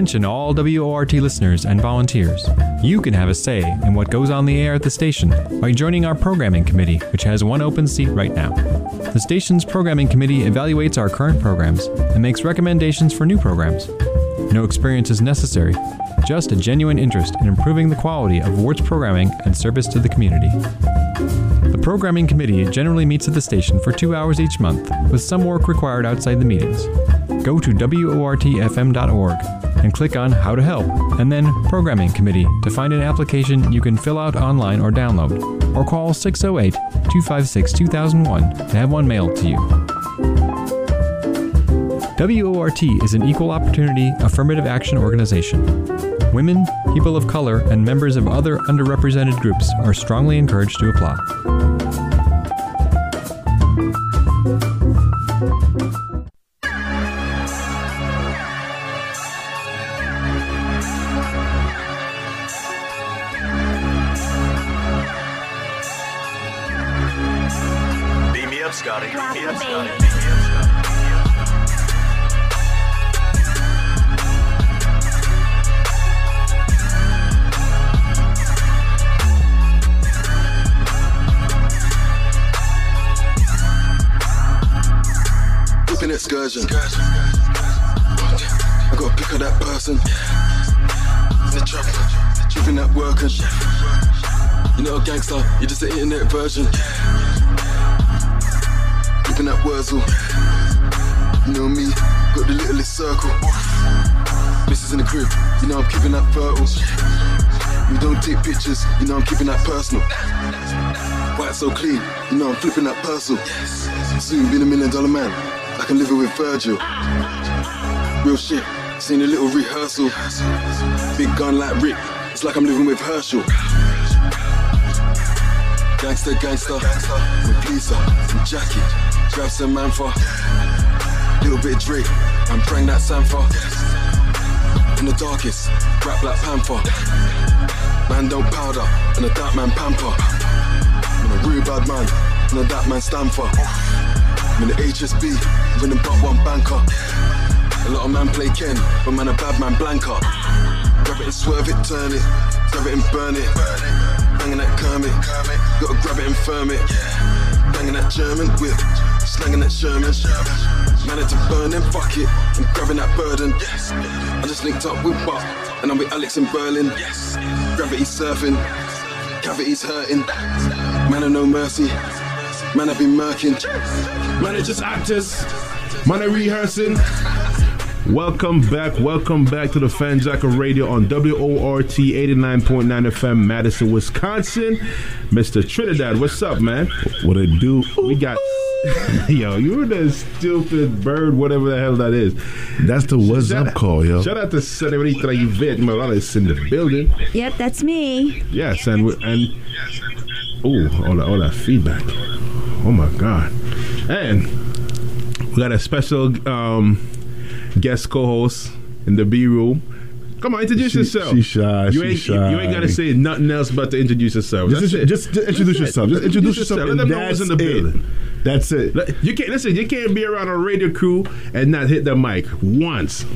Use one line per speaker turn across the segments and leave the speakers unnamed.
Attention, all WORT listeners and volunteers. You can have a say in what goes on the air at the station by joining our programming committee, which has one open seat right now. The station's programming committee evaluates our current programs and makes recommendations for new programs. No experience is necessary, just a genuine interest in improving the quality of WORT's programming and service to the community. The programming committee generally meets at the station for two hours each month, with some work required outside the meetings. Go to WORTFM.org and click on How to Help, and then Programming Committee to find an application you can fill out online or download, or call 608 256 2001 to have one mailed to you. WORT is an equal opportunity affirmative action organization. Women, people of color, and members of other underrepresented groups are strongly encouraged to apply.
Virgil. Real shit, seen a little rehearsal. Big gun like Rick, it's like I'm living with Herschel. Gangster, gangster, with Lisa and Jackie. Grab some man for little bit of Drake and bring that Sanfa. In the darkest, rap Black Panther. Man don't powder, and a dark man pamper. I'm a real bad man, and a dark man stand for. I'm in the HSB, winning but one banker. A lot of man play Ken, but man a bad man blanker. Grab it and swerve it, turn it, grab it and burn it. Banging that Kermit, gotta grab it and firm it. Banging that German whip, slanging that Sherman. Managed to burn and fuck it, and grabbing that burden. I just linked up with Buck, and I'm with Alex in Berlin. Gravity surfing, cavities hurting. Man of no mercy, man I've been murking.
Man, it's just actors. Man, are rehearsing. Welcome back, welcome back to the Fanjacker Radio on WORT 89.9 FM, Madison, Wisconsin. Mr. Trinidad, what's up, man?
What it do?
We got. yo, you're the stupid bird, whatever the hell that is.
That's the what's
Shout
up call, yo.
Shout out to Senorita Yvette Morales in the building.
Yep, that's me.
Yes, and we- and oh, all that, all that feedback. Oh my god! And we got a special um, guest co-host in the B room. Come on, introduce
She-
yourself.
she shy,
You
she
ain't you ain't gotta say nothing else but to introduce yourself.
Just,
That's it.
just, just introduce
That's it.
yourself. Just introduce yourself.
Let them know
that's
who's in the
it.
building.
That's it.
You can't listen. You can't be around a radio crew and not hit the mic once.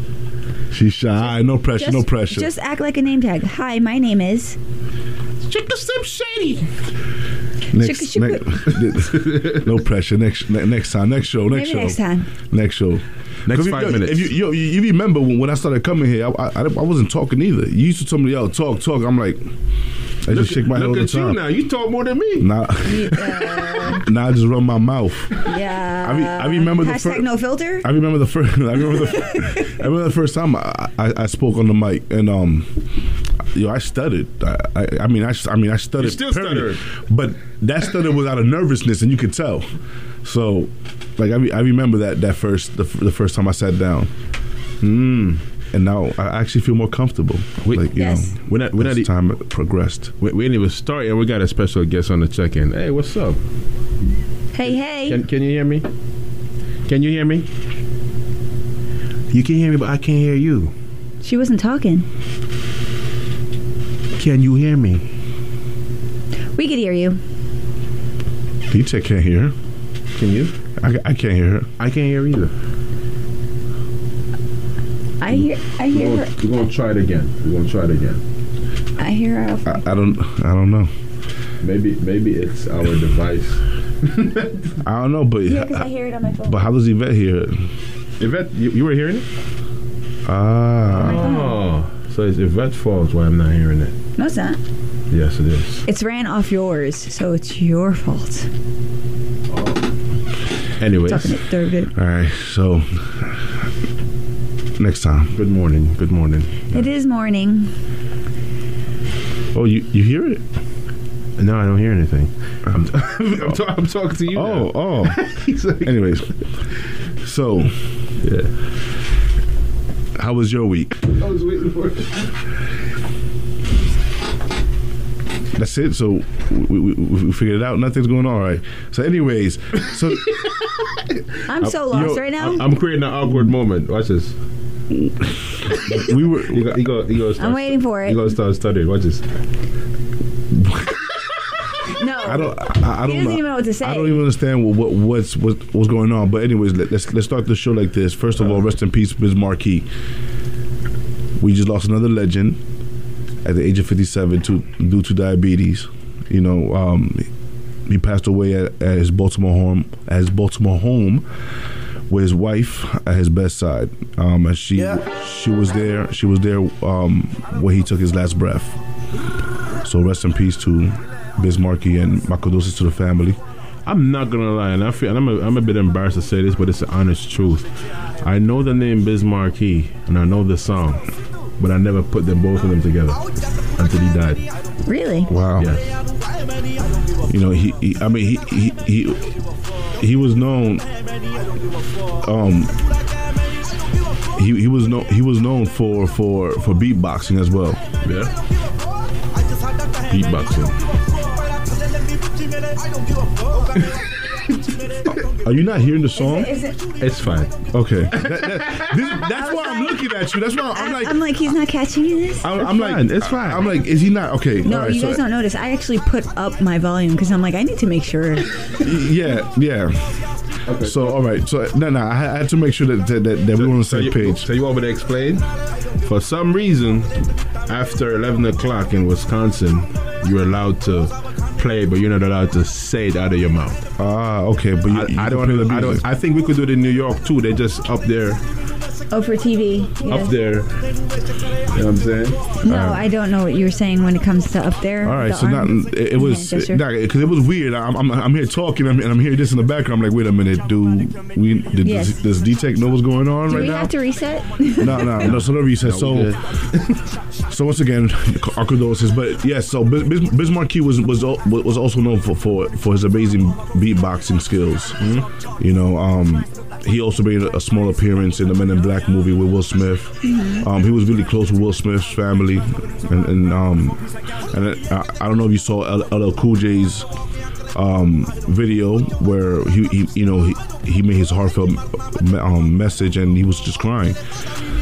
She's shy. No pressure.
Just,
no pressure.
Just act like a name tag. Hi, my name is.
Check the Slim Shady.
Next, next- no pressure. Next, ne- next time. Next show. Next
Maybe
show.
next time.
Next show.
Next
'Cause
five
yo,
minutes.
If you, you, you remember when, when I started coming here, I, I, I wasn't talking either. You used to tell me, yo, talk, talk. I'm like, I
Look,
just shake my head all the time.
look at you now. You talk more than me.
Now, now I just run my mouth.
Yeah.
I, re- I remember the first.
no filter.
I remember the first. I remember the. I remember the first time I, I, I spoke on the mic, and um, yo, I stuttered. I, I, I mean, I, I mean, I stuttered.
You still
period. but that stutter was out of nervousness, and you could tell. So, like, I, re- I remember that that first the, f- the first time I sat down. Mm. And now I actually feel more comfortable.
We-
like you
Yes.
know,
We're not- we're not e-
time progressed.
We, we didn't even start yet. We got a special guest on the check-in. Hey, what's up?
Hey, hey.
Can, can you hear me? Can you hear me? You can hear me, but I can't hear you.
She wasn't talking.
Can you hear me?
We could hear you.
DJ can't hear her.
Can you?
I, I can't hear her.
I can't hear either.
I hear. I
We're
hear.
gonna,
Her,
we're gonna try it again. We're gonna try it again.
I hear. Her.
I, I don't. I don't know.
Maybe maybe it's our device.
I don't know, but
Yeah, because I hear it on my phone.
but how does Yvette hear it?
Yvette, you, you were hearing it?
Ah,
Oh, so it's Yvette's fault why I'm not hearing it.
No, it's not.
Yes, it is.
It's ran off yours, so it's your fault. Oh.
Anyways,
Talking it through it.
all right. So next time.
good morning. Good morning.
It is morning.
Oh, you you hear it?
No, I don't hear anything. I'm, I'm, ta- I'm talking to you.
Oh,
now.
oh. oh.
He's like,
Anyways, so
yeah.
how was your week?
I was waiting for it.
That's it. So we, we, we figured it out. Nothing's going on, all right? So, anyways, so
I'm so lost
yo,
right now.
I'm, I'm creating an awkward moment. Watch this.
we were.
You go. You go. You go. Start,
I'm waiting for it.
You go start stuttering. Watch this.
no.
I don't. I, I don't
He doesn't even know what to say.
I don't even understand what, what what's what, what's going on. But anyways, let, let's let's start the show like this. First of all, uh-huh. rest in peace, Biz Markie. We just lost another legend at the age of 57 to, due to diabetes. You know, um, he passed away at, at his Baltimore home. At his Baltimore home, with his wife at his bedside. Um, and she she was there. She was there um, where he took his last breath. So rest in peace to Biz Markie and my condolences to the family.
I'm not gonna lie, and I feel and I'm a, I'm a bit embarrassed to say this, but it's the honest truth. I know the name Biz Markie and I know the song, but I never put them both of them together until he died.
Really?
Wow.
Yes.
You know, he, he I mean, he, he he he was known. Um, he he was known he was known for for for beatboxing as well.
Yeah. Beatboxing.
Are you not hearing the song?
Is it?
It's fine.
Okay, That- that- this- that's why I'm looking at you. That's why I'm like.
I'm like, he's not catching you this.
I'm, I'm like,
fine, it's fine.
I'm like, is he not okay?
No,
all right,
you
so-
guys don't notice. I actually put up my volume because I'm like, I need to make sure.
Yeah, yeah. So all right, so no, no, I, had- I had to make sure that that, that, that we were on the
So
same
you,
page.
So you want me to explain? For some reason, after 11 o'clock in Wisconsin, you're allowed to play, but you're not allowed to say it out of your mouth.
Ah, okay, but you,
I,
you
I don't. I don't. I think we could do it in New York too. They just up there,
Oh, for TV. Yeah.
up there. You know what I'm saying?
No, I don't know what you were saying when it comes to up there.
All right,
the
so not,
arm
it, it was
hand gesture.
because it was weird. I'm, I'm, I'm here talking I'm, and I'm hearing this in the background. I'm like, wait a minute, do we did,
Yes.
does, does D-Tech know what's going on
Do
right
we
now?
have to reset?
no, no, no. So no reset.
we
So, so once again, our condolences. But yes, so Biz, Biz, Biz Markie was was was also known for, for for his amazing beatboxing skills.
Mm-hmm.
You know, um, he also made a, small appearance in the Men in Black movie with Will Smith.
Mm-hmm.
Um, he was really close with Will Smith's family, and, and um, and I, I don't know if you saw L- LL Cool J's um, video where he, he you know he, he made his heartfelt um, message and he was just crying.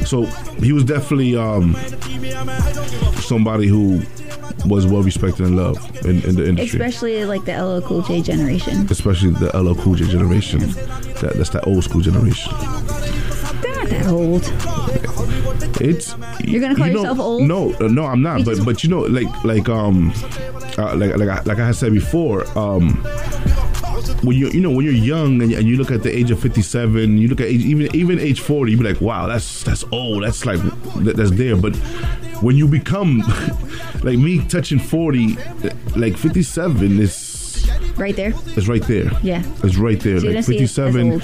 So he was definitely um, somebody who was well respected and loved in, in the industry,
Especially like the LL Cool J generation.
especially the LL Cool J generation. That, that's that old school generation.
They're not that old.
It's
You're gonna call
you know-
yourself old?
No, uh, no, I'm not. But but you know, like like um, uh, like like I, like I said before, um, when you you know when you're young and you, and you look at the age of 57, you look at age, even even age 40, you be like, wow, that's that's old. That's like that, that's there. But when you become like me, touching 40, like 57 is
Right there.
It's right there.
Yeah.
It's right there.
So you
like
don't see it as
57,
old.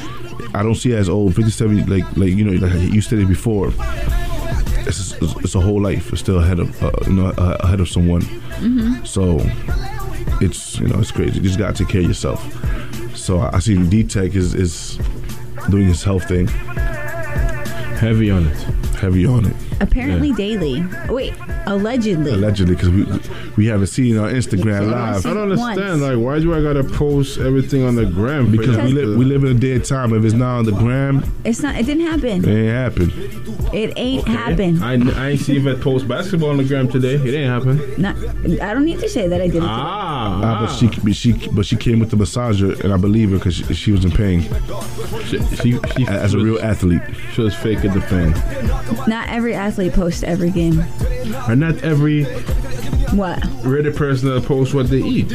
I don't see it as old. 57, like like you know, like you stated before, it's, it's, it's a whole life. It's still ahead of uh, you know uh, ahead of someone.
Mm-hmm.
So it's you know it's crazy. You just gotta take care of yourself. So I, I see D Tech is is doing his health thing,
Heavy on it.
heavy on it.
Apparently daily. Wait, allegedly.
Allegedly, because we we haven't seen it on Instagram live.
I don't understand.
Once.
Like, why do I gotta post everything on the gram?
Because we live we live in a dead time. If it's not on the gram,
It's not. It didn't happen.
it ain't happen.
It ain't happen.
I, I ain't see Yvette post basketball on the gram today. It ain't happen.
Not. I don't need to say that I didn't. today.
Ah,
Uh, but she but she but she came with the massager, and I believe her because she, she was in pain
she, she, she,
as a real athlete.
She was faking the pain.
Not every athlete posts every game.
And not every
What?
Reddit person that posts what they eat.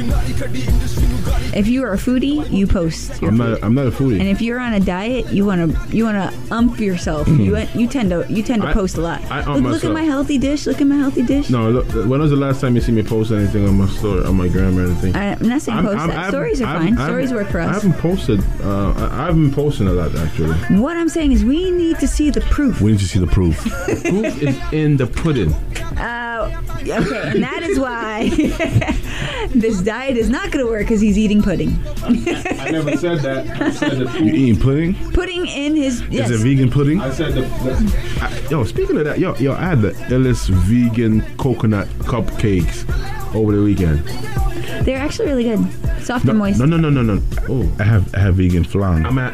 If you are a foodie, you post your
I'm
food.
not. I'm not a foodie.
And if you're on a diet, you want to you want to ump yourself. You you tend to you tend to
I-
post a lot.
I ump
look, look at my healthy dish. Look at my healthy dish.
no, look, when was the last time you see me post anything on my story, on my gram or anything?
I, am not saying
I'm-
post
I'm-
that.
I'm-
Stories are
I'm-
fine.
I'm-
Stories work for us.
I haven't posted. Uh, I, I've been posting a lot actually.
What I'm saying is we need to see the proof.
We need to see the proof.
Proof is in the pudding.
Uh, okay, and that is why this diet is not going to work because he's eating pudding.
I never said that. I said the
You eating pudding?
Pudding in his yes.
Is it vegan pudding?
I said the. the I, yo, speaking of that, yo, yo, I had the illest vegan coconut cupcakes over the weekend.
They're actually really good, soft
No,
and moist.
no, no, no, no, no. Oh,
I have I have vegan flan.
I'm at.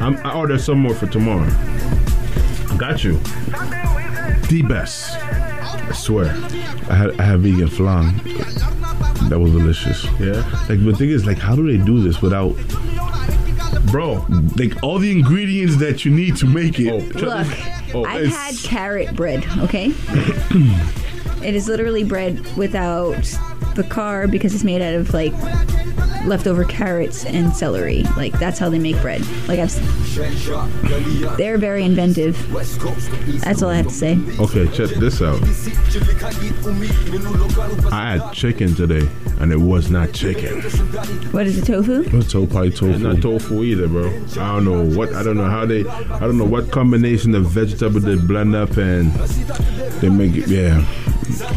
I'm, I ordered some more for tomorrow. Got you. The best. I swear.
I had I have vegan flan. That was delicious.
Yeah.
Like the thing is, like, how do they do this without
Bro.
like all the ingredients that you need to make it?
Oh,
Look,
Oh,
I've had carrot bread. Okay, it is literally bread without the carb because it's made out of like leftover carrots and celery. Like that's how they make bread. Like I've, they're very inventive. That's all I have to say.
Okay, check this out. I had chicken today, and it was not chicken.
What is it, tofu?
It's so probably
It's not
tofu.
tofu either, bro. I don't know what. I don't know how they. I don't know what combination of vegetable they blend up and.
They make it, yeah.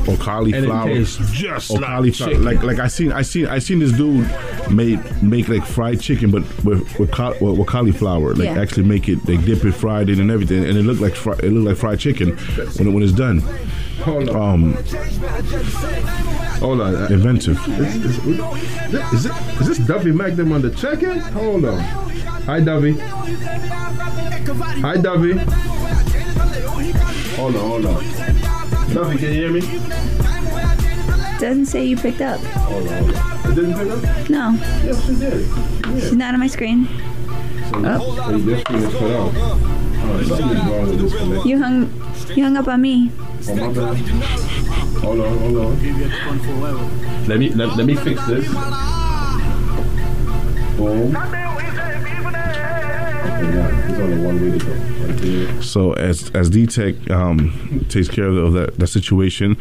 Or cauliflower.
And it tastes just
or
like
cauliflower.
chicken.
Like like I seen I seen I seen this dude made make like fried chicken, but with with, caul- with, with cauliflower. Like
Yeah.
actually make it. They dip it fried in and everything, and it looked like fri- it looked like fried chicken when it, when it's done.
Hold on.
Um,
Hold on.
inventive.
Is, is, it, is this Duffy Magnum on the chicken? Hold on. Hi, Duffy. Hi, Duffy. Hold on, hold on. Duffy, can you hear me?
Doesn't say you picked up.
Hold on. It didn't pick up?
No,
Yes, it did.
she's not on my screen.
So, so this screen is cut out. Alright, something's wrong with this connection.
You hung, you hung up on me.
Oh, my bad. Hold on, hold on. Let me let, let me fix this. Boom. Okay, now, there's only one way to go.
So as as D Tech um, takes care of, of that, that situation,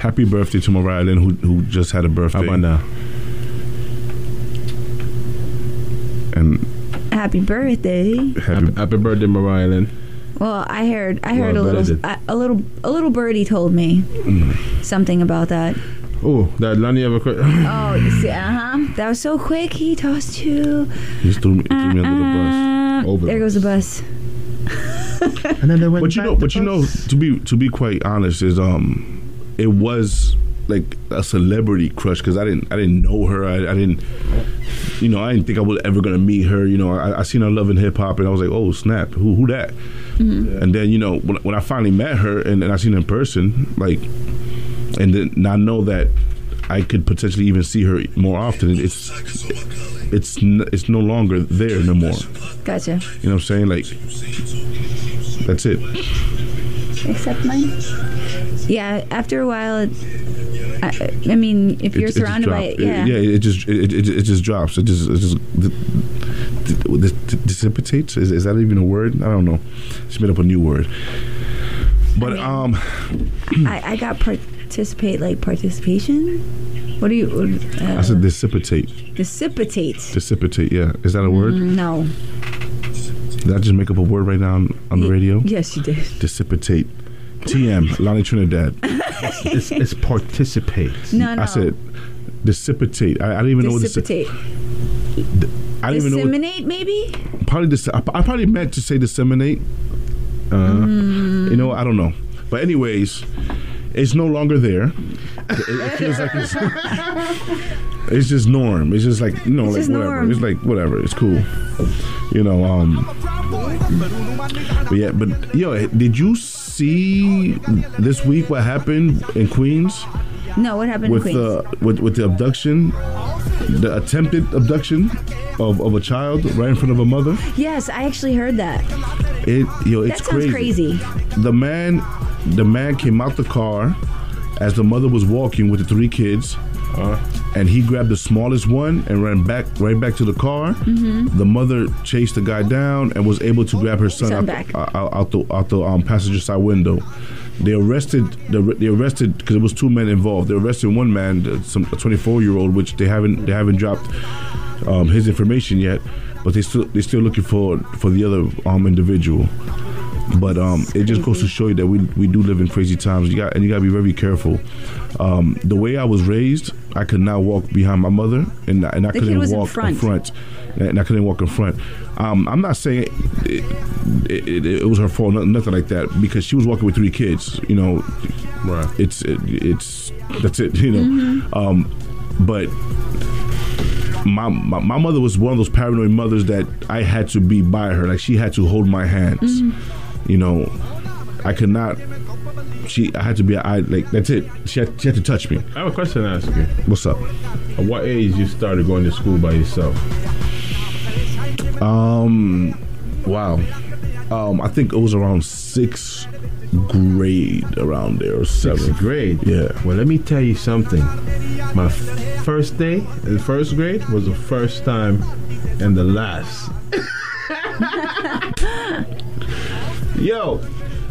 happy birthday to Mariah Lynn, who who just had a birthday.
How about now?
And
Happy birthday.
happy,
Happy, happy birthday, Mariah Lynn.
Well, I heard I heard
Well,
a little
belated.
a, a little a little birdie told me something about that.
Oh, that Lonnie ever quit.
Oh, you see, uh huh. That was so quick. He tossed you.
he just threw me, threw me under the bus.
Uh,
Over
there
the
goes the bus.
and then they went
But you know, but you know, to be to be quite honest, is um, it was like a celebrity crush because I didn't I didn't know her. I, I didn't, you know, I didn't think I was ever gonna meet her. You know, I, I seen her loving hip hop, and I was like, oh snap, who who that? Mm-hmm. And then you know, when, when I finally met her and, and I seen her in person, like, and then I know that I could potentially even see her more often. It's it's n- it's no longer there no more.
Gotcha.
You know what I'm saying? Like, that's it.
Except mine. Yeah. After a while, it, I, I mean, if you're
It-
surrounded by it, yeah.
yeah, it just it, it, it just drops. It just it just dissipates. Is, is that even a word? I don't know. She made up a new word. But um,
I, I got participate like participation. What do you? Uh,
I said dissipate.
dissipate.
Dissipate. Yeah, is that a word?
No.
Did I just make up a word right now on, on the radio?
Yes, you did.
Dissipate. TM. Lonnie Trinidad.
It's, it's participate.
No, no.
I said dissipate. I, I didn't even know what dis-
dissipate.
I didn't even know.
Disseminate, maybe.
probably dis- I, I probably meant to say disseminate. Uh, You know, I don't know. But anyways, it's no longer there. It, it feels like it's it's just norm. It's just like you know,
It's
like whatever.
norm.
It's like whatever. It's cool. You know. Um. But yeah. But yo, did you see this week what happened in Queens
No, what happened
with
in Queens?
the with with the abduction? the attempted abduction of, of a child right in front of a mother.
Yes, I actually heard that.
It yo, it's
that sounds crazy.
The man, the man came out the car as the mother was walking with the three kids. And he grabbed the smallest one and ran back right back to the car.
Mm-hmm.
The mother chased the guy down and was able to grab her son,
Son
out,
back.
out, out the out the um, passenger side window. They arrested the they arrested because it was two men involved. They arrested one man, some a 24 year old, which they haven't they haven't dropped um, his information yet, but they still they're still looking for for the other um, individual. But um, it just goes to show you that we we do live in crazy times. You got and you got to be very careful. Um, the way I was raised, I could not walk behind my mother, and and I
The
couldn't
was in
walk
front.
front, and I couldn't walk in front. Um, I'm not saying it, it, it, it was her fault, nothing, nothing like that, because she was walking with three kids. You know,
Right.
it's it, it's that's it. You know, um, but my, my my mother was one of those paranoid mothers that I had to be by her. Like she had to hold my hands. You know, I could not. She, I had to be. I like that's it. She had, she had to touch me.
I have a question to ask you.
What's up?
At what age you started going to school by yourself?
Um, wow. Um, I think it was around sixth grade, around there, or
Sixth
seventh.
grade.
Yeah.
Well, let me tell you something. My f- first day in first grade was the first time and the last. Yo,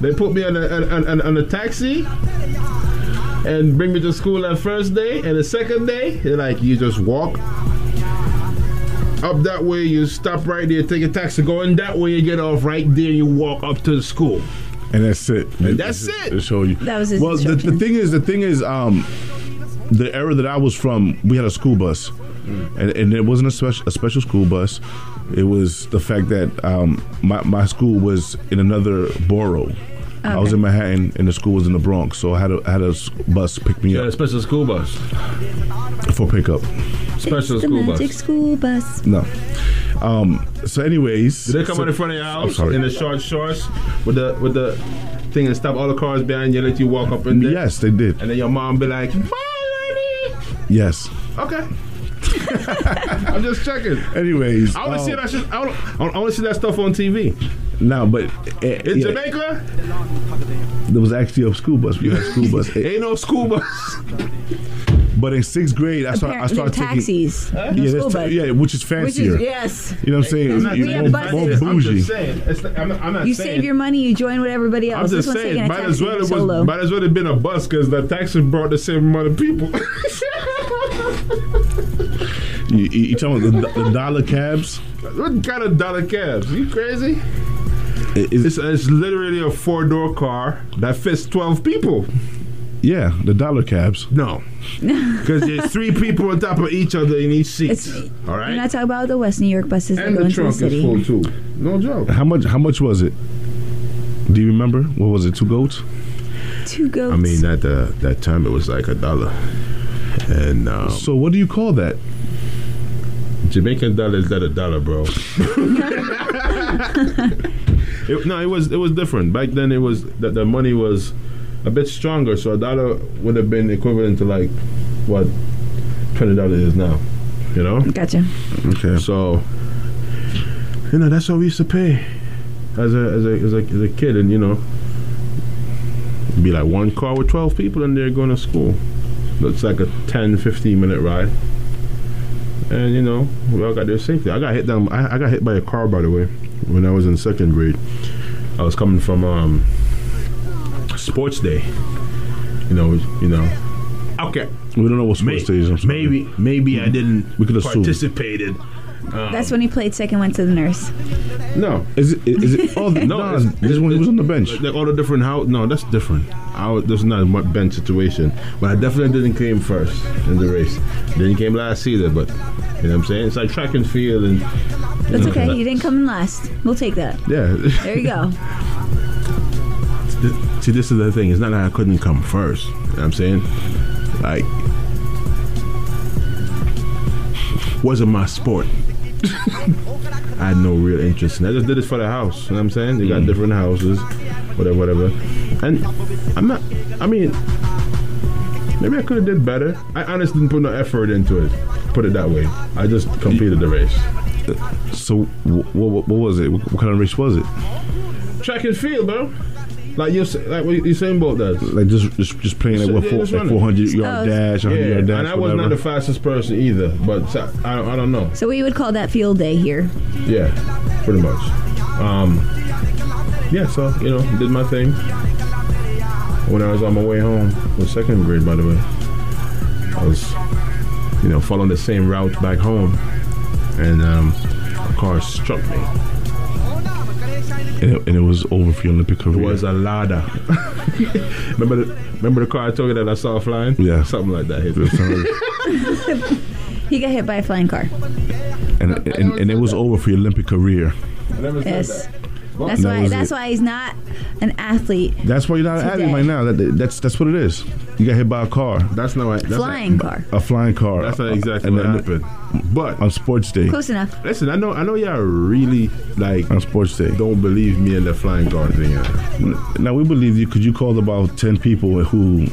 they put me on a, on, on, on a taxi and bring me to school that first day, and the second day, they're like, you just walk up that way, you stop right there, take a taxi, going that way, you get off right there, you walk up to the school.
and that's it.
And that's it.
To show you.
That was his
well. The, the thing is, the thing is, um, the era that I was from, we had a school bus, and, and it wasn't a special a special school bus. It was the fact that um, my my school was in another borough. I was in Manhattan, and the school was in the Bronx, so I had a I had a s- bus pick me
Yeah, a
up
special school bus.
for pickup.
Special
it's the
school
magic
bus.
school bus.
No. Um. So, anyways,
Did they come
so-
out in front of your house
sorry.
in the short shorts with the with the thing and stop all the cars behind you, and let you walk up in there?
Yes, they did.
And then your mom be like, "Bye, lady."
Yes.
Okay. I'm just checking.
Anyways,
I want to
um,
see that shit. I want to see that stuff on TV.
Now, but uh,
In
yeah,
Jamaica,
there was actually a school bus. We had school bus. It-
ain't no school bus.
But in sixth grade, I started. I
Apparently,
started
they're
taking.
taxis. No
Yeah,
school
that's
bus.
yeah, which is
Which
fancier.
is yes.
You know what I'm saying?
I'm not
We
saying
have
more,
buses.
more
I'm
bougie.
just saying. It's not, I'm I'm not
You
saying.
save your money. You join with everybody else.
I'm just
this one's
saying,
taking a
might as
taxi
well it was, might as well have been a bus because the taxi brought the same amount of people.
You, you, you talking about the, the dollar cabs?
what kind of dollar cabs? You crazy?
It- it's-
It's, it's literally a four door car that fits 12 people.
yeah, the dollar cabs.
No. Because there's three people on top of each other in each seat.
It's,
All
We're
right?
not talking about the West New York buses that
and
go
the
into the
trunk is full too. No joke.
How much? How much was it? Do you remember? What was it? Two goats?
Two goats.
I mean, at the, that time it was like a dollar. And um,
So what do you call that?
Jamaican dollar is not a dollar, bro. It- no, it was it was different back then. It was that the money was a bit stronger, so a dollar would have been equivalent to like what twenty dollars is now. You know,
Gotcha.
Okay.
so you know that's what we used to pay as a as a as a, as a kid, and you know, be like one car with twelve people in there going to school. Looks like a 10, 15 minute ride. And you know, we all got there safely. I got hit down. I, I got hit by a car, by the way, when I was in second grade. I was coming from um, sports day. You know, you know. Okay,
We don't know what
May-
sports days. I'm sorry.
maybe maybe I didn't
We could have assume.
Participated.
That's when he played second, went to the nurse.
No,
Is it? Is it? Oh, no.
No, it's-
this is when he was on the bench.
like all the different how? No, that's different. I was, this is not a mu- bench situation. But I definitely didn't came first in the race. Didn't came last either. But you know what I'm saying? It's like track and field and.
That's
know,
okay.
that-
You didn't come in last. We'll take that.
Yeah.
There you go.
See, this is the thing. It's not that I couldn't come first. You know what I'm saying? Like, wasn't my sport. I had no real interest in it. I just did this for the house. You know what I'm saying? They got mm. different houses, whatever, whatever. And I'm not, I mean, maybe I could have did better. I honestly didn't put no effort into it. Put it that way. I just completed the race.
So what, what, what was it? What kind of race was it?
Track and field, bro. Like you, like what Usain Bolt does.
Like just just, just playing like what four,
just
like 400 yard
Oh.
dash, 100
Yeah,
yard dash,
and I was
whatever.
not the fastest person either, but so- I, I don't know.
So we would call that field day here.
Yeah, pretty much. Um, yeah, so you know, did my thing. When I was on my way home, was second grade, by the way. I was, you know, following the same route back home, and um, a car struck me.
And, it, and it was over for your Olympic career.
It was a ladder. remember the remember the car I told you that I saw flying?
Yeah.
something like that. hit.
He got hit by a flying car.
and, and, and it was over for your Olympic career.
I never said
Yes.
That.
That's
That
why.
was
That's
it.
why he's not an athlete.
That's why you're not an athlete right now. That, that's that's what it is. You got hit by a car,
That's not right. That's
Flying
Not,
car.
a flying car.
that's not exactly
and
what
then
happened. But
on sports day.
Close enough.
listen, I know, I know, y'all really like
On sports day.
don't believe me in the flying car thing.
Now we believe you because you called about ten people who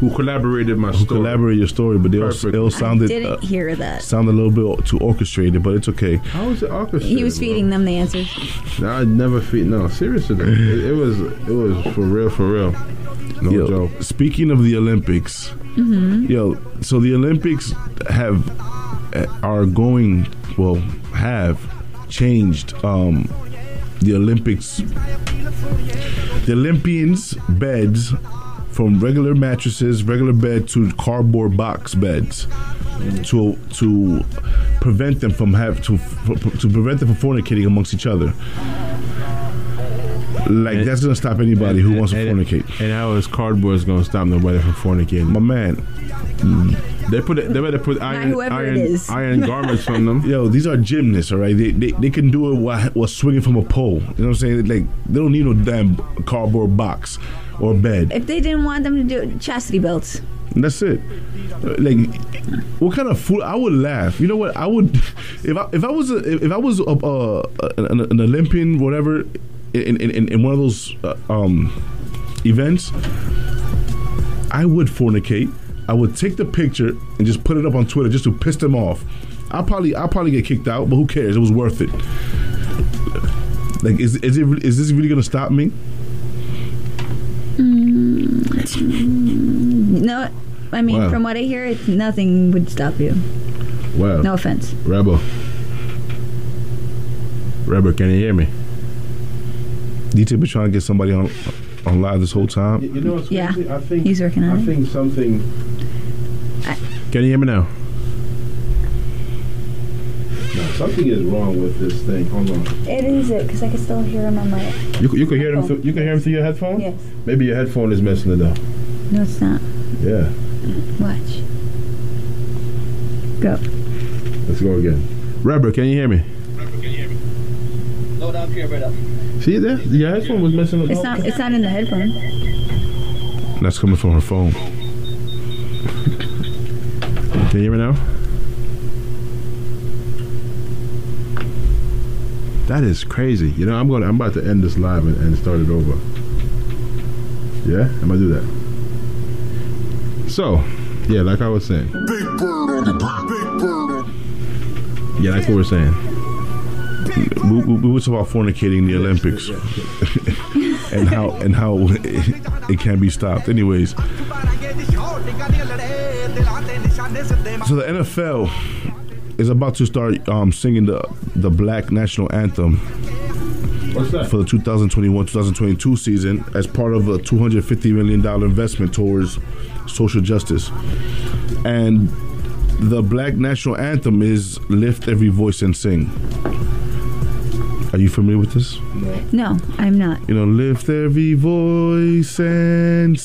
Who collaborated my
who
story?
collaborated your story, but they all,
Perfect.
they all sounded
Didn't
uh,
hear that.
sounded a little bit too orchestrated, but it's okay.
How was it orchestrated?
He was
bro?
feeding them the answers.
No, I never feed. No, seriously, it, it was it was for real, for real. No
Yo,
joke.
Speaking of the Olympics, yo, so the Olympics have uh, are going well have changed um, the Olympics. The Olympians' beds from regular mattresses, regular bed to cardboard box beds to to prevent them from have to to prevent them from fornicating amongst each other. Like
And-
that's gonna stop anybody who wants to
and,
fornicate.
And how is cardboard gonna stop nobody from fornicating?
My man,
They put it, they better put iron iron, iron garments from them.
yo, these are gymnasts, all right? They, they, they can do it while, while swinging from a pole. You know what I'm saying? Like they don't need no damn cardboard box or bed.
If they didn't want them to do it, chastity belts.
And that's it. Like, what kind of fool? I would laugh. You know what? I would if I if I was a, if I was a, uh, an, an Olympian, whatever, in in, in, one of those uh, um, events, I would fornicate. I would take the picture and just put it up on Twitter just to piss them off. I'll probably I'll probably get kicked out, but who cares? It was worth it. Like, is is it is this really gonna stop me?
No, I mean,
Wow.
from what I hear, it, nothing would stop you.
Wow.
No offense.
Rebel. Rebel, can you hear me?
DT been trying to get somebody on on live this whole time.
You know what's
Yeah,
crazy? I think
he's working on
I
it.
think something.
I-
Can you hear me now? No, something is wrong with this thing. Hold on.
It is it because I can still hear him on my.
You, you can hear
him.
Through, you can hear them through your headphone.
Yes.
Maybe your headphone is messing it up.
No, it's not.
Yeah.
Watch. Go.
Let's go again. Rebel, can you hear me? Rubber, can you hear me?
Low down clear, brother.
See there? Your headphone was messing it up.
It's not. It's not in the headphone.
That's coming from her phone.
Can you hear me now? That is crazy. You know, I'm going. I'm about to end this live and, and start it over. Yeah, I'm gonna do that. So, yeah, like I was saying.
Big bird on the big bird.
Yeah, like we were saying.
We, we, we were talking about fornicating the Olympics and how and how it, it can be stopped. Anyways, so the NFL is about to start um, singing the the Black National Anthem
What's that?
for the 2021-2022 season as part of a 250 million dollar investment towards social justice. And the Black National Anthem is "Lift Every Voice and Sing." Are you familiar with this?
No, I'm not.
You know, lift every voice and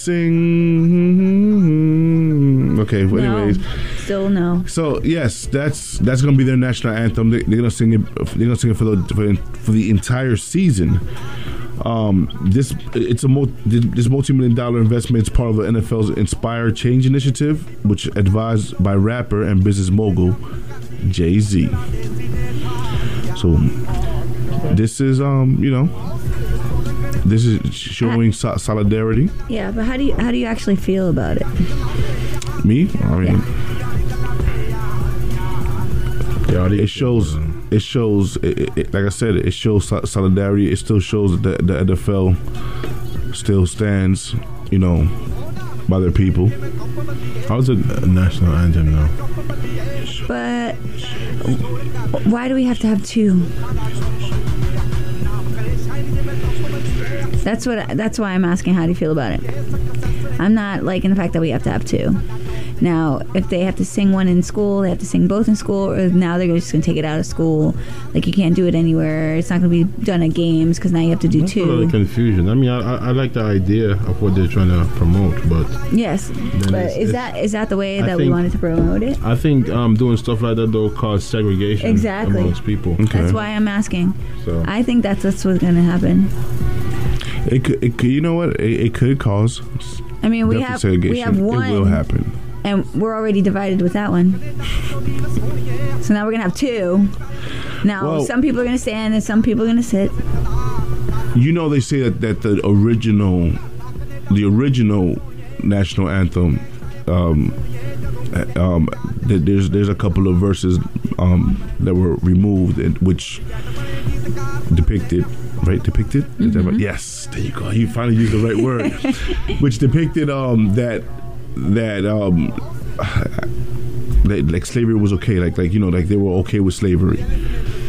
sing. Okay, well,
No.
anyways,
Still
so yes, that's that's gonna be their national anthem. They, they're gonna sing it. They're gonna sing it for the for, the- entire season. Um, this it's a mul- this multi-million dollar investment is part of the NFL's Inspire Change initiative, which advised by rapper and business mogul Jay Z. So this is um you know this is showing so- solidarity.
Yeah, but how do you how do you actually feel about it?
Me, I mean,
Yeah,
it shows. It shows. It, like I said, it shows solidarity. It still shows that the, NFL still stands. You know, by their people.
How's it a national anthem now?
But why do we have to have two? That's what. That's why I'm asking. How do you feel about it? I'm not liking the fact that we have to have two. Now, if they have to sing one in school, they have to sing both in school, or now they're just going to take it out of school. Like you can't do it anywhere. It's not going to be done at games because now you have to do
That's a lot of
two.
confusion. I mean, I, I, I like the idea of what they're trying to promote, but
Yes, but
it's-
is
it's-
that is that the way
I
that we wanted to promote it?
I think um, doing stuff like that though cause segregation
Exactly.
amongst people. Okay.
That's why I'm asking.
So
I think that's that's what's going to happen.
It could. It could you know what? It, it could cause.
I mean, we have
segregation.
we have one.
It will happen.
And we're already divided with that one. So now we're gonna have two. Now
Well-
some people are gonna stand and some people are gonna sit.
You know, they say that, that the original, the original national anthem, um, uh, um, there's there's a couple of verses um, that were removed, and which depicted, right? Depicted. Right? Yes, there you go. You finally used the right word, which depicted um, that that um, that like slavery was okay, like like you know, like they were okay with slavery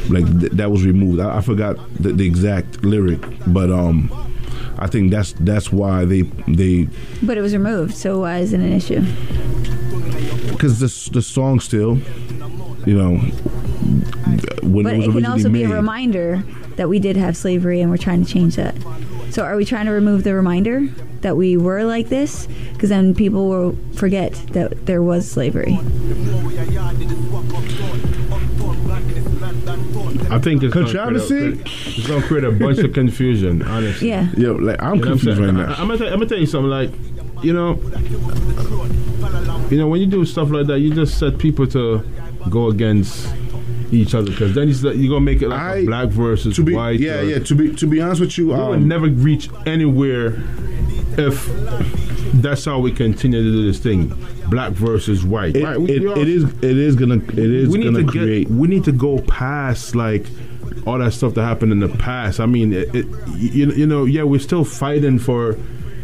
like th- that was removed. I, I forgot the, the exact lyric, but um, I think that's that's why they they
But it was removed, so why is it an issue?
because the the song still, you know, when
But
it was
it can also be
made.
a reminder that we did have slavery and we're trying to change that. So are we trying to remove the reminder that we were like this? Because then people will forget that there was slavery.
I think it's
Controversy?
Gonna create a, it's gonna create a bunch of confusion. Honestly,
Yeah.
Yo, like I'm
You know
confused
I'm
right now.
I, am gonna tell, I'm gonna tell you something. Like, you know, you know, when you do stuff like that, you just set people to go against each other because then it's, you're gonna make it like
I-
a black versus
to be
white.
yeah
or-
yeah to be to be honest with you,
we would
um,
never reach anywhere if that's how we continue to do this thing, black versus white.
it,
Right, we-
it,
we
it is it is gonna it is
we need
gonna
to
create.
get we need to go past like all that stuff that happened in the past. I mean, it, it, you, you know, yeah, we're still fighting for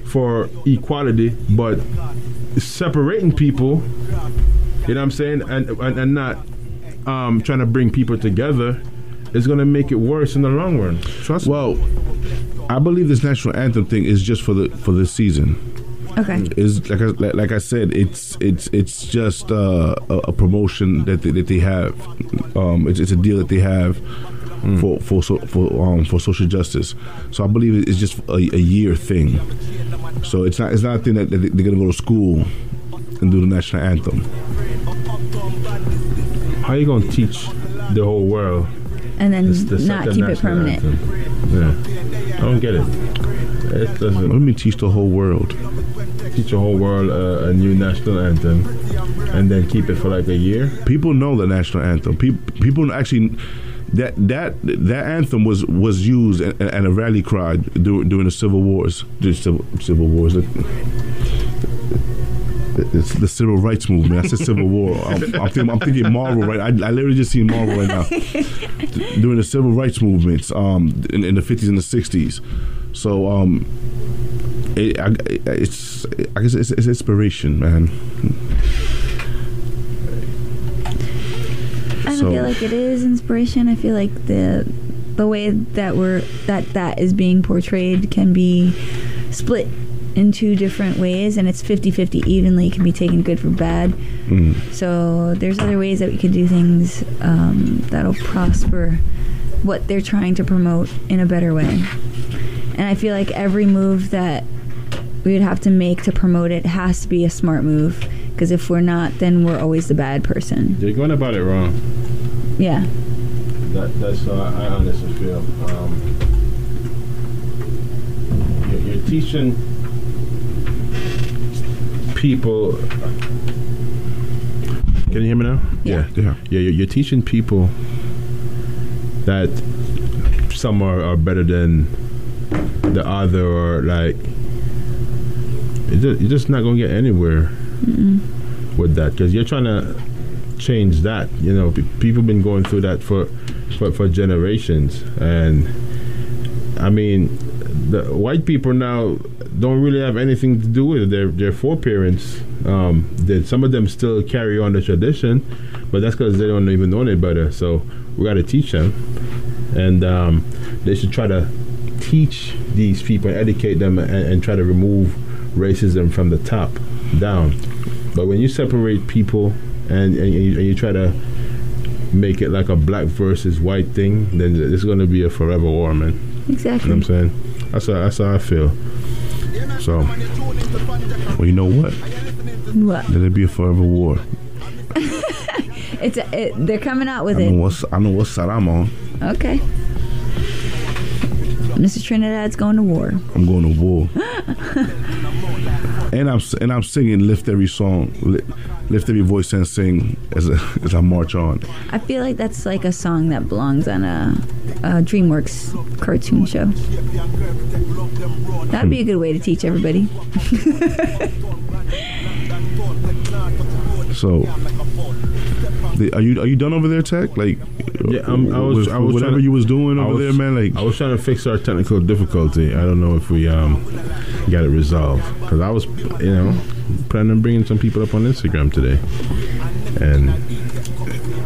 for equality, but separating people, you know what I'm saying, and and, and not um, trying to bring people together is going to make it worse in the long run. Trust me.
well, I believe this national anthem thing is just for the for this season.
Okay.
is like I, like- like I said, it's it's it's just uh, a, a promotion that they, that they have. Um, it's, it's a deal that they have for for so, for um, for social justice. So I believe it's just a, a year thing. So it's not it's not a thing that, that they're gonna go to school and do the national anthem.
How are you going to teach the whole world
And then
this, the
not keep it permanent.
anthem? Yeah, I don't get it. It
Let
doesn't
me teach the whole world.
teach the whole world uh, a new national anthem and then keep it for like a year.
People know the national anthem. People people actually. That that that anthem was was used and, and a rally cry during, during the civil wars, the civil, civil wars. It's the civil rights movement. That's the civil war. I'm, I'm, thinking, I'm thinking Marvel, right? I, I literally just seen Marvel right now during the civil rights movements um, in, in the 50s and the 60s. So um, it, I, it's I guess it's, it's inspiration, man.
I don't
So-
feel like it is inspiration. I feel like the the way that we're that that is being portrayed can be split in two different ways and it's 50-50 evenly. It can be taken good for bad. So there's other ways that we could do things um, that'll prosper what they're trying to promote in a better way. And i feel like every move that we would have to make to promote it has to be a smart move because if we're not then we're always the bad person.
You're going about it wrong.
yeah.
That, that's how I, I honestly feel. Um, you're, you're teaching people. Can you hear me now?
Yeah.
Yeah.
Yeah, you're, you're teaching people that some are, are better than the other, or like you're just, not gonna get anywhere with that because you're trying to change that. You know, pe- people been going through that for for, for generations, and I mean, the white people now don't really have anything to do with it. Their their foreparents um, did. Some of them still carry on the tradition, but that's because they don't even know any better. So we got to teach them, and um, they should try to teach these people, educate them, and, and try to remove racism from the top down. But when you separate people and, and, you, and you try to make it like a black versus white thing, then it's going to be a forever war, man. You
Exactly.
know what I'm saying? That's how, that's how I feel. So,
Well, you know what?
What?
Let it be a forever war.
It's a, it, they're coming out with
I know
it.
what's I know what side I'm on.
Okay. Mrs. Trinidad's going to war.
I'm going to war. and I'm and I'm singing lift every song, li- lift every voice and sing as a, as I march on.
I feel like that's like a song that belongs on a, a DreamWorks cartoon show. That'd be a good way to teach everybody.
So, are you are you done over there, Tech? Like,
Yeah, I'm- I was-
with-
I was
whatever
trying to-
you was doing
I
over
was-
there, man. Like,
I was trying to fix our technical difficulty. I don't know if we um, got it resolved because I was, you know, planning on bringing some people up on Instagram today, and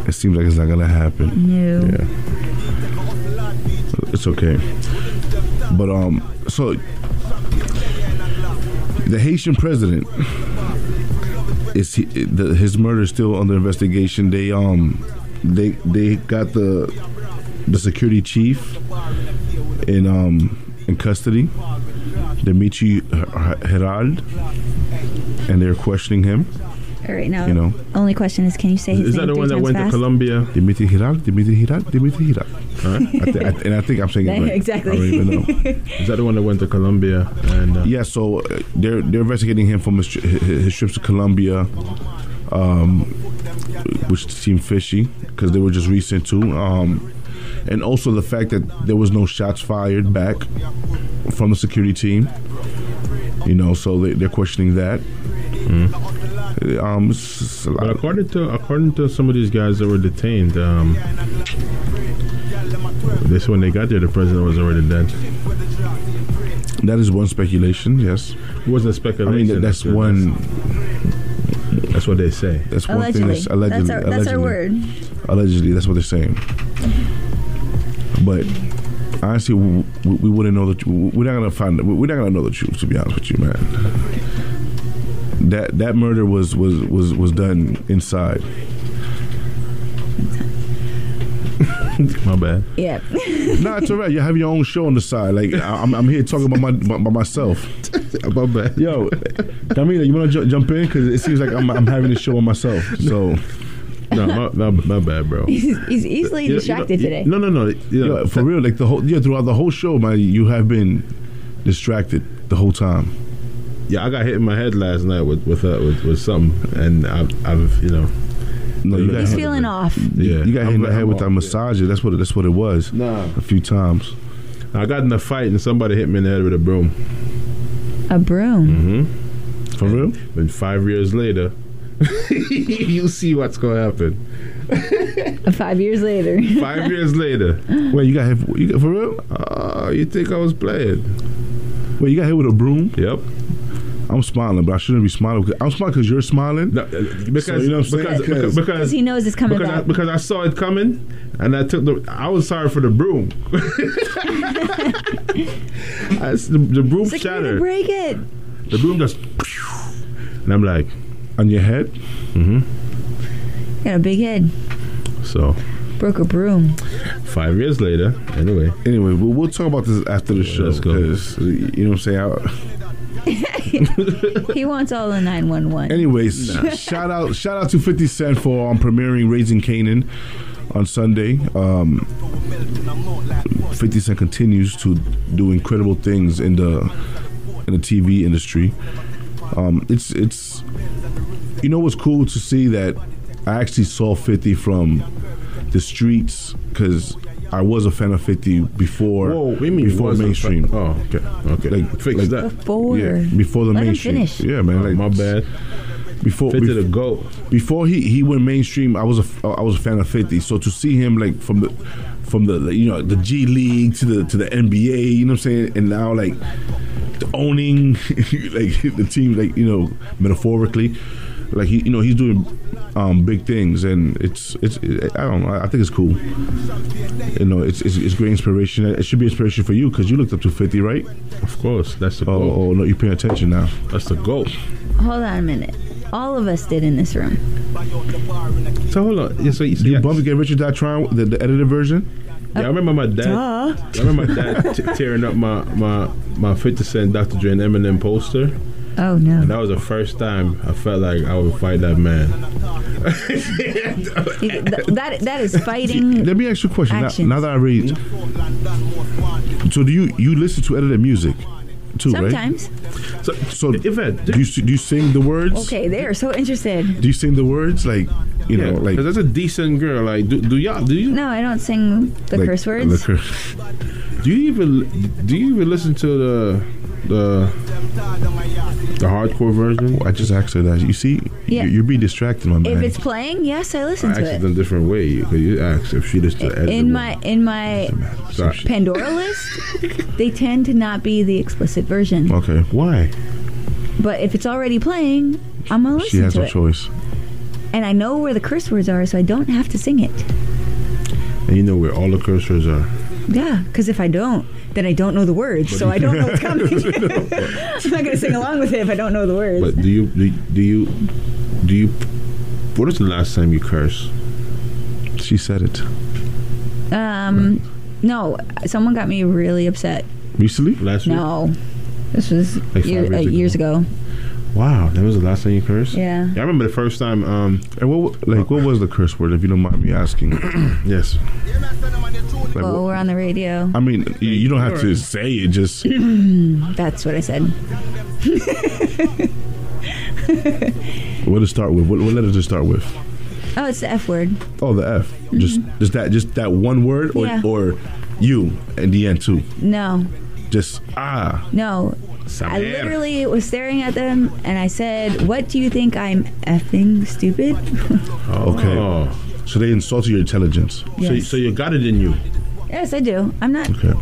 it seems like it's not gonna happen.
No.
yeah,
It's okay. But um, so the Haitian president is he, the, his murder is still under investigation. They um, they they got the the security chief in um in custody, Dimitri Hérard, and they're questioning him.
All right, now,
You know.
only question is can you say his
is
name
that the one that went
fast?
to Colombia?
Dimitri Hérard, Dimitri Hérard, Dimitri Hérard.
Huh?
I thi- I th- and I think I'm saying it right.
Exactly.
I don't even know.
Is that the one that went to Colombia? And uh,
Yeah, so uh, they're they're investigating him for his, tri- his, his trips to Colombia, um, which seemed fishy because they were just recent too, um, and also the fact that there was no shots fired back from the security team. You know, so they, they're questioning that. Um, it's- it's a lot
But according to according to some of these guys that were detained, um, this when they got there, the president was already dead.
that is one speculation. Yes,
It wasn't
I mean that, that's one.
That's what they say.
That's one thing.
Allegedly.
That's allegedly.
that's, our, that's our word.
Allegedly, that's what they're saying. But honestly, we, we wouldn't know that. We're not gonna find. We're not gonna know the truth. To be honest with you, man. That that murder was was was was done inside.
My bad.
Yeah.
no, it's alright. You have your own show on the side. Like I- I'm, I'm here talking about my by, by myself.
My bad.
Yo, Camila, you want to ju- jump in because it seems like I'm, I'm having a show on myself. So
No, my, my, my bad, bro.
he's, he's easily
You know-
distracted
you know-
today.
No, no, no. You know,
yeah, for real, like the whole yeah throughout the whole show, man, you have been distracted the whole time.
yeah, I got hit in my head last night with with uh, with, with something, and I've, I've you know.
No, you got
he's
hit,
feeling off.
Yeah,
you got hit in the head with that
off,
massager. That's what that's what it was.
Nah.
a few times.
I got in a fight and somebody hit me in the head with a broom.
A broom.
Mm-hmm.
For real?
But five years later, you see what's gonna happen.
Five years later.
Five years later,
Wait, you got hit? You got, for real?
oh, you think I was playing?
Wait, you got hit with a broom?
Yep.
I'm smiling, but I shouldn't be smiling. because- I'm smiling because you're smiling.
No, uh, because
So, you know what I'm saying?
because,
Because-
because,
Because he knows it's coming
because I, because I saw it coming, and I took the. I was sorry for the broom. I, the, the broom
It's like, you're
shattered.
break it.
The broom just, and I'm like,
On your head?
Got a big head.
so
Broke a broom.
five years later. Anyway,
Anyway, we'll, we'll talk about this after the show.
let's go.
'cause, You know what I'm saying? I,
He wants all the 911.
anyways, shout out shout out to 50 Cent for um, premiering Raising Kanan on Sunday. Um, 50 Cent continues to do incredible things in the in the TV industry. Um, it's it's you know what's cool to see that I actually saw 50 from the streets because I was a fan of 50 before
whoa, what do you mean
before mainstream.
fa- Oh, okay, okay.
Like-
Fix
like-
that.
Before.
Yeah, before the
Let him
mainstream.
finish.
Yeah, man.
Oh,
like,
my bad.
before
50
bef-
the goat.
before he, he went mainstream, I was a f- I was a fan of Fifty. So to see him like from the from the you know the G League to the to the NBA, you know what I'm saying, and now like owning like the team, like you know metaphorically, like he you know he's doing um, big things, and it's it's I don't know I think it's cool. You know, it's it's, it's great inspiration. It should be inspiration for you because you looked up to Fifty, right?
Of course, that's the
Oh, oh no, you're paying attention now.
That's the goal.
Hold on a minute. All of us did in this room.
So hold on. Yeah, so, so
You
yeah,
bump Get Rich or Die Tryin' the, the edited version.
yeah, I remember my dad.
Duh.
I remember my dad t- tearing up my my my 50 Cent Dr. Dre and Eminem poster.
Oh no.
And that was the first time I felt like I would fight that man.
That that is fighting.
Let me ask you a question. Now, now that I read, so do you you listen to edited music too, right?
Sometimes.
So,
So
Yvette,
do you do you sing the words?
Okay, they are so interested.
Do you sing the words like you
yeah,
know like
because that's a decent girl. Like, do, do y'all do you
No, I don't sing the
like,
curse words.
the cur-
do you even do you even listen to the the the hardcore version?
Oh, I just asked her that. You see,
Yeah.
you're, you're being distracted, my man.
If it's playing, yes, I
I
listen
asked
to
it in
it.
a different way because you asked if she listened to the edited
In
one.
my in my Pandora list, they tend to not be the explicit version.
okay,
Why?
But if it's already playing, I'm gonna listen.
she has
to
no
it.
choice.
And I know where the curse words are, so I don't have to sing it.
And you know where all the curse words are.
Yeah, because if I don't, then I don't know the words, so I don't know what's coming. I'm not gonna sing along with it if I don't know the words.
But do you do, do you do you? What was the last time you cursed?
She said it
Um, no, someone got me really upset.
recently.
Last week?
No, this was
Like
year, uh,
years
years ago.
Wow, that was the last time you cursed.
Yeah.
I remember the first time. Um,
And what like what was the curse word? If you don't mind me asking.
yes.
Like,
Well,
what-
we're on the radio.
I mean, you, you don't have to say it. Just
That's what I said.
what to start with? What, what letter to start with?
Oh, it's the F word.
Oh, the F. Just just that just that one word, or
Yeah.
or you in the end too.
No,
Just ah.
no. I literally was staring at them and I said, What do you think I'm effing stupid?
Okay.
Oh.
So they insulted your intelligence.
So,
Yes.
so you got it in you.
yes, I do. I'm not
Okay.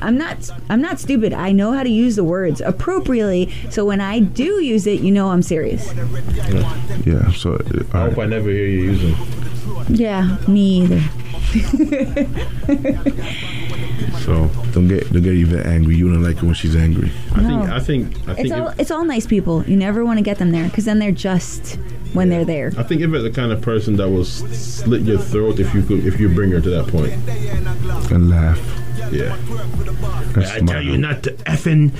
I'm not I'm not stupid. I know how to use the words appropriately. So when I do use it, you know I'm serious.
Yeah. yeah So uh,
I hope I never hear you using.
Yeah, me either.
So
don't get don't get even angry. You don't like it when she's angry.
I
No.
think I think I
It's
think
all
if,
it's all nice people. You never want to get them there because then they're just when they're there.
I think if it's the kind of person that will slit your throat if you could if you bring her to that.
And laugh.
Yeah.
That's
I tell you not to effing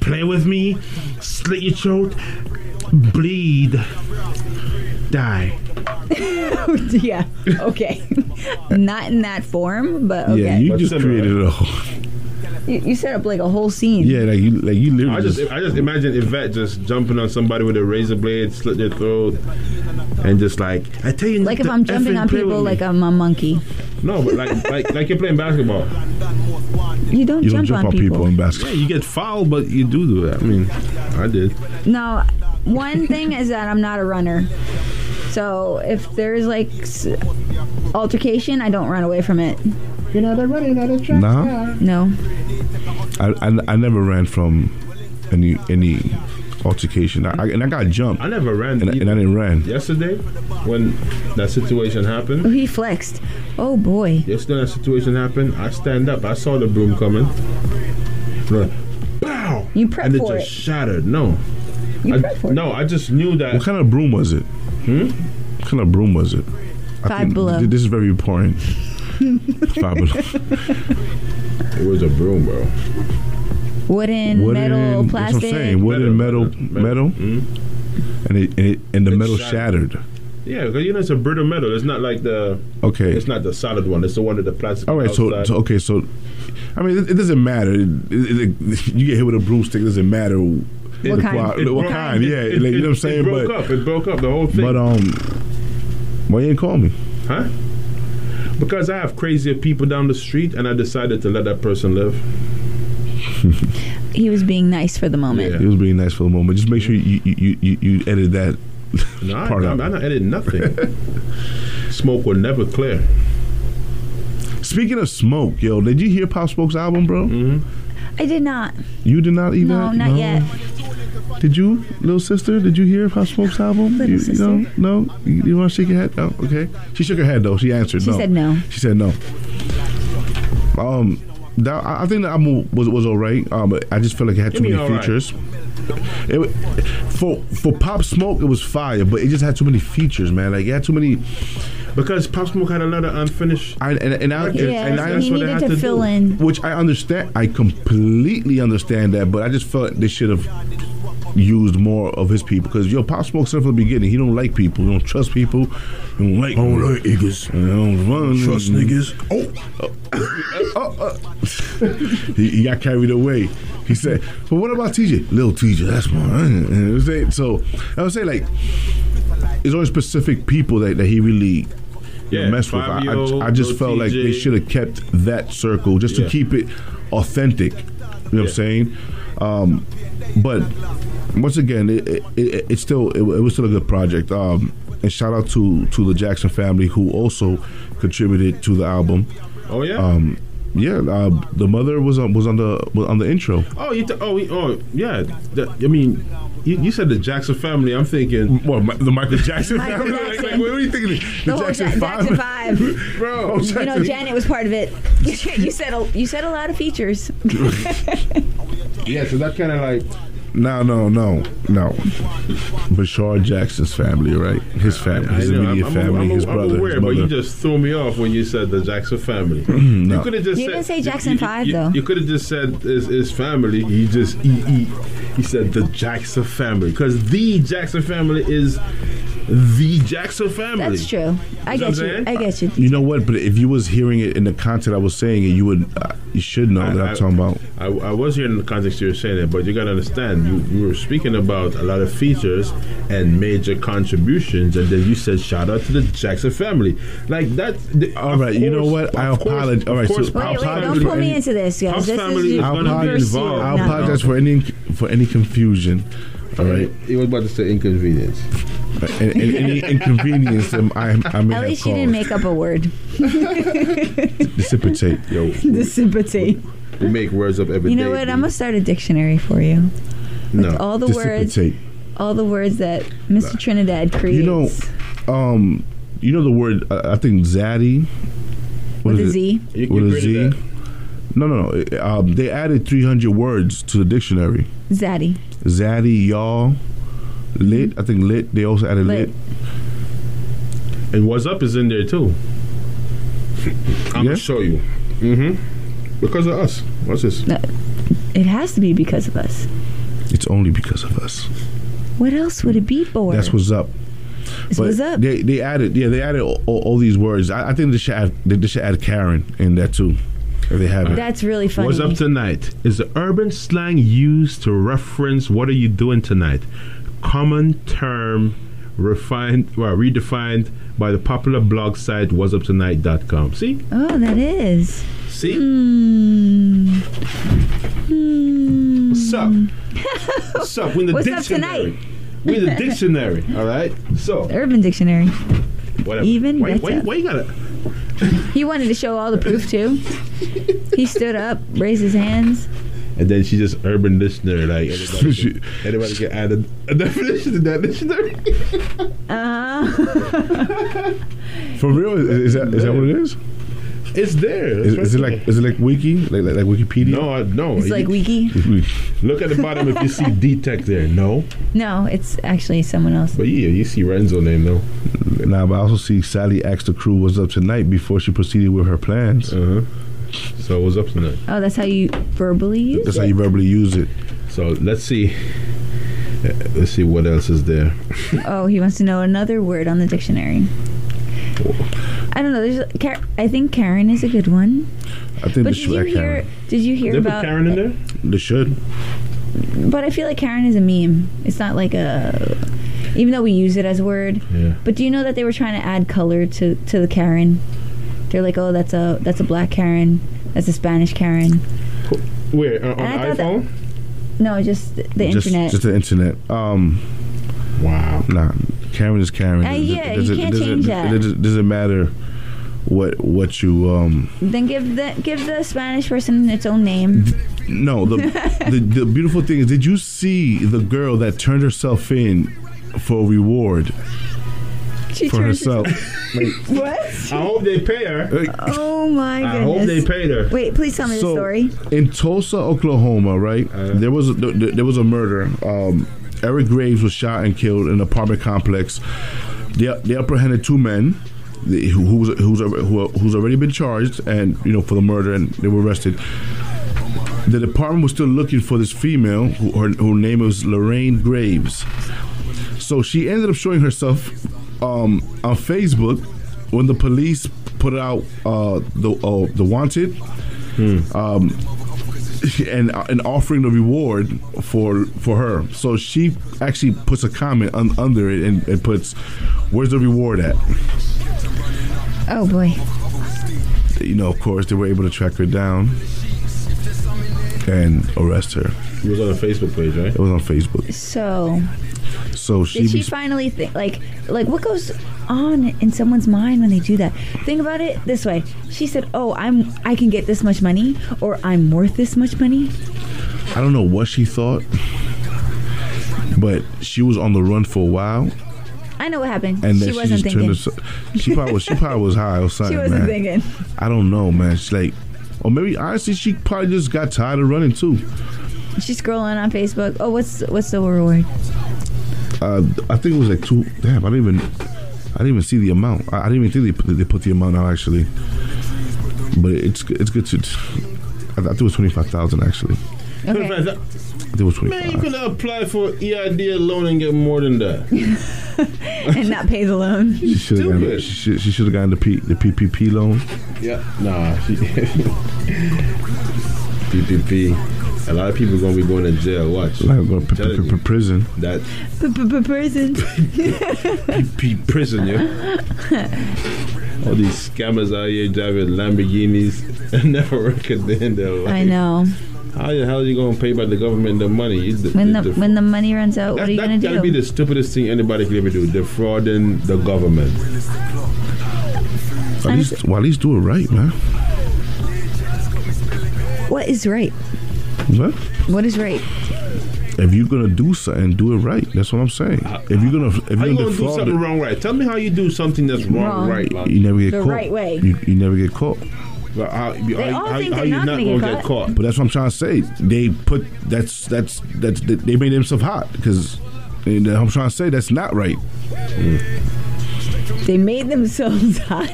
play with me, slit your throat, bleed, die.
yeah. Okay. Not in that form, but okay.
Yeah, you
But
just created it all.
You, you set up like a whole scene.
Yeah, like you like you literally
I just
just,
I just imagine Yvette just jumping on somebody with a razor blade, slit their throat, and just like I tell you,
Like if I'm jumping on people like I'm a monkey.
no, but like like like you're playing basketball.
You don't
you
jump,
don't jump on people in basketball.
Yeah, you get fouled, but you do do that. I mean, I did.
No, one thing is that I'm not a runner. So if there's like s- altercation, I don't run away from it. You're not a running out of track.
Nah,
No.
I, I I never ran from any any altercation. I, I, and I got jumped,
I never ran.
and, I- and I didn't ran.
yesterday when that situation happened,
Oh,
happened.
he flexed. Oh boy.
Yesterday that situation happened. I stand up. I saw the broom coming. Like, Bow!
You prep
and it
for
just
it.
shattered. No,
You
I,
prep for it.
no. I just knew that.
What kind of broom was it? Hmm? What kind of broom was it? I
Five
think
below.
th- This is very important. Five below.
It was a broom, bro.
Wooden,
Wooden,
metal,
that's what I'm
plastic.
saying. Wooden, metal, metal,
Mhm.
and it, and, it, and the
It
metal
shattered.
shattered.
Yeah, because you know it's a brittle metal. It's not like the.
Okay.
It's not the solid one. It's the one that the plastic.
All right, so, so okay, so I mean, it, it doesn't matter. It, it, it- you get hit with a broomstick. It doesn't matter
What kind?
qua-
It
what
broke-
kind.
it-
Yeah,
it-
like, you know what I'm saying.
It broke
but
up. It broke up the whole thing.
but um, why you ain't call me?
huh? Because I have crazier people down the street, and I decided to let that person live.
He was being nice for the moment.
Yeah.
It was being nice for the moment. Just make sure you you, you, you, you edit that
No,
Part
I'm,
of-
I'm not editing nothing. Smoke will never clear.
Speaking of smoke, yo, did you hear Pop Smoke's album, bro?
I did not.
You did not even.
No, not yet.
Did you, little sister? Did you hear Pop Smoke's album?
Little
you. You know, no. You, you want to shake your head? No. Okay. She shook her head though. She answered.
She
no.
said no.
She said no. Um, that, I I think the album was was alright. Um, but I just felt like it had too many
alright.
features. It, for for Pop Smoke, it was fire, but it just had too many features, man. Like it had too many.
Because Pop Smoke had a lot of unfinished.
I, and, and I,
Yeah,
and I
he
that's what they
needed to,
to
fill
do.
in.
which I understand. I completely understand that, but I just felt they should have used more of his people because yo, Pop Smoke said from the beginning he don't like people, he don't trust people, he don't like, I don't like niggas, I don't run, trust niggas. Oh, oh, oh. he, he got carried away. He said, "But what about TJ? Little TJ, that's my." And it was saying- So I would say like, there's only specific people that, that he really
Yeah,
mess with. I,
Fabio,
I, I just
Lil
felt like they should have kept that circle just to
Yeah.
keep it authentic. You know what I'm saying? Um, but once again, it, it, it, it's still it, it was still a good project. Um, and shout out to to the Jackson family who also contributed to the album.
Oh yeah.
Um, yeah, uh, the mother was on was on the was on the intro.
oh, you. T- oh, we- oh, yeah. The- I mean, you, you said the Jackson family. I'm thinking.
What Mi- the Michael Jackson
Michael
family?
Jackson.
like, what are you thinking? The,
The whole
Jackson
Ja-
Five,
Jackson Five.
bro.
You know, Janet was part of it. you said a, you said a lot of features.
Yeah, so that kind of like.
No, no, no, no. Bashar Jackson's family, right? His family, his immediate
I'm, I'm,
family,
I'm,
his
I'm
brother,
aware,
his
but you just threw me off when you said the Jackson family.
no.
You could have just
You
said,
didn't say Jackson
you,
Five,
you,
though.
You could have just said his, his family. He just he, he, he said the Jackson family because the Jackson family is the Jackson family.
That's true. I
You
get you. I get you.
You know what? But if you was hearing it in the context I was saying it, you would, uh, you should know that I'm talking about.
I, I was hearing the context you were saying it, but you got to understand, you, you were speaking about a lot of features and major contributions, and then you said shout out to the Jackson family, like that. The,
All
of
you know what? I apologize. All
of
so
Wait, wait,
apologize
don't
for
pull me
any-
into this, guys. This
family
is
is gonna be involved.
I'll
No.
apologize for any for any confusion. All right,
He was about to say inconvenience.
And, and any inconvenience that I, I may
At least you didn't make up a word.
Dissipate.
Yo,
Dissipate.
we make words up every day.
You know what?
B.
I'm gonna start a dictionary for you.
no.
All the words,
Dissipate.
all the words that Mr. Trinidad creates.
You know, um, you know the word. Uh, I think zaddy. What
with
is
a
it?
Z.
You- you
With a
created
Z. No, no, no. Um, they added 300 words to the dictionary.
Zaddy.
Zaddy, y'all, lit. I think lit. They also added lit.
Lit.
And what's up is in there too. I'm
Yeah?
gonna show you. Mm-hmm. Because of us. What's this?
No, It has to be because of us.
It's only because of us.
What else would it be for?
That's what's up.
This
But
was up.
They they added yeah they added all, all, all these words. I, I think they should add they, they should add Karen in that too. If they haven't.
That's really funny.
What's up tonight? Is the urban slang used to reference what are you doing tonight? Common term refined well redefined by the popular blog site whatsuptonight.com. See?
oh, that is.
See?
Hmm. Hmm.
What's up? What's up? We in the
What's
dictionary.
tonight?
We in the dictionary, all right? So,
Urban Dictionary.
whatever.
Even
why, why, why you gotta
He wanted to show all the proof too. He stood up, raised his hands.
And then she just urban dictionary like anybody
She-
can, anybody can add a, a definition to that dictionary.
Uh,
For real? Is, is that is that what it is?
It's there.
Is, is it like is it like wiki like like, like Wikipedia?
No, I, no.
it's
You-
like wiki.
Look at the bottom if you see D-Tech there. No.
No, it's actually someone else.
But yeah, you see Renzo name though.
Nah, but I also see Sally asked the crew what's up tonight before she proceeded with her plans.
Uh So what's up tonight?
Oh, that's how you verbally use
That's
it.
how you verbally use it.
So let's see. Uh, Let's see what else is there.
Oh, he wants to know another word on the dictionary. I don't know. There's, I think Karen is a good one.
I think
But did you hear?
Karen.
Did you hear
They
about?
Karen in there.
They should.
But I feel like Karen is a meme. It's not like a. Even though we use it as a word,
Yeah.
but do you know that they were trying to add color to to the Karen? They're like, oh, that's a that's a black Karen. That's a Spanish Karen.
Wait, uh, on
And I thought that-
iPhone?
No, just the
just,
internet.
Just the internet. Um,
Wow.
Nah, Karen is Karen.
Uh,
It-
yeah,
it
you
doesn't-
can't
it doesn't-
change that.
It doesn't, doesn't matter what what you um.
Then give the give the Spanish person its own name.
No, the, the the beautiful thing is, did you see the girl that turned herself in for a reward
She
for herself?
What?
I hope they pay her.
Oh my goodness.
I hope they paid her.
Wait, please tell me the story.
in Tulsa, Oklahoma, right?
Uh-huh.
there was a, th- th- there was a murder. Um, Eric Graves was shot and killed in an apartment complex. They they apprehended two men. the- Who, was who's who, who's already been charged and you know for the murder and they were arrested. The department was still looking for this female who her, her name was Lorraine Graves. So she ended up showing herself um, on Facebook when the police put out uh, the uh, the wanted um, and and offering the reward for for her. So she actually puts a comment un, under it and, and puts, "Where's the reward at?"
Oh boy.
You know, of course, they were able to track her down and arrest her.
It was on a Facebook page, right?
It was on Facebook.
So
So she,
did she
was-
finally think like like what goes on in someone's mind when they do that? Think about it this way. She said, "Oh, I'm I can get this much money, or I'm worth this much money."
I don't know what she thought, but she was on the run for a while,
I know what happened.
and
she wasn't thinking.
she probably was. She probably was high or something.
She wasn't
man.
thinking.
I don't know, man. She's like, or maybe honestly, she probably just got tired of running too.
She's scrolling on Facebook. Oh, what's what's the reward?
Uh, I think it was like two. Damn, I didn't even. I didn't even see the amount. I, I didn't even think they put, they put the amount out actually. But it's it's good to. I, I think it was twenty five thousand actually.
Okay.
I think it was twenty
Man, you
five.
could apply for EID loan and get more than that.
and not pay the loan.
She should have gotten,
Stupid.
she should, she have gotten the P, the PPP loan.
Yeah. Nah. She, PPP. A lot of people are gonna be going to jail. Watch.
Like going to
Telling you.
prison.
That
Prison.
P prison, yeah. All these scammers out here driving Lamborghinis and never work a day in their life.
I know.
How the hell are you gonna pay back the government the money? You, the,
When the
the-
when the money runs out, what
that,
are you
that
gonna
gotta
do?
be the stupidest thing anybody could ever do. Defrauding the government.
At least, well, at least do it right, man.
What is right?
What?
What is right?
If you're gonna do something, do it right. That's what I'm saying. If you're gonna, if you're gonna
gonna do something
it,
wrong right? Tell me how you do something that's wrong,
Wrong.
right. Like,
you never get
The
caught.
right way.
You, you never get caught.
but how,
They
how,
all
how,
think
how
they're
you
not
not
gonna
gonna
get
get
caught.
caught?
But that's what I'm trying to say. They put that's that's that's they made themselves hot because I'm trying to say that's not right. Mm.
They made themselves hot.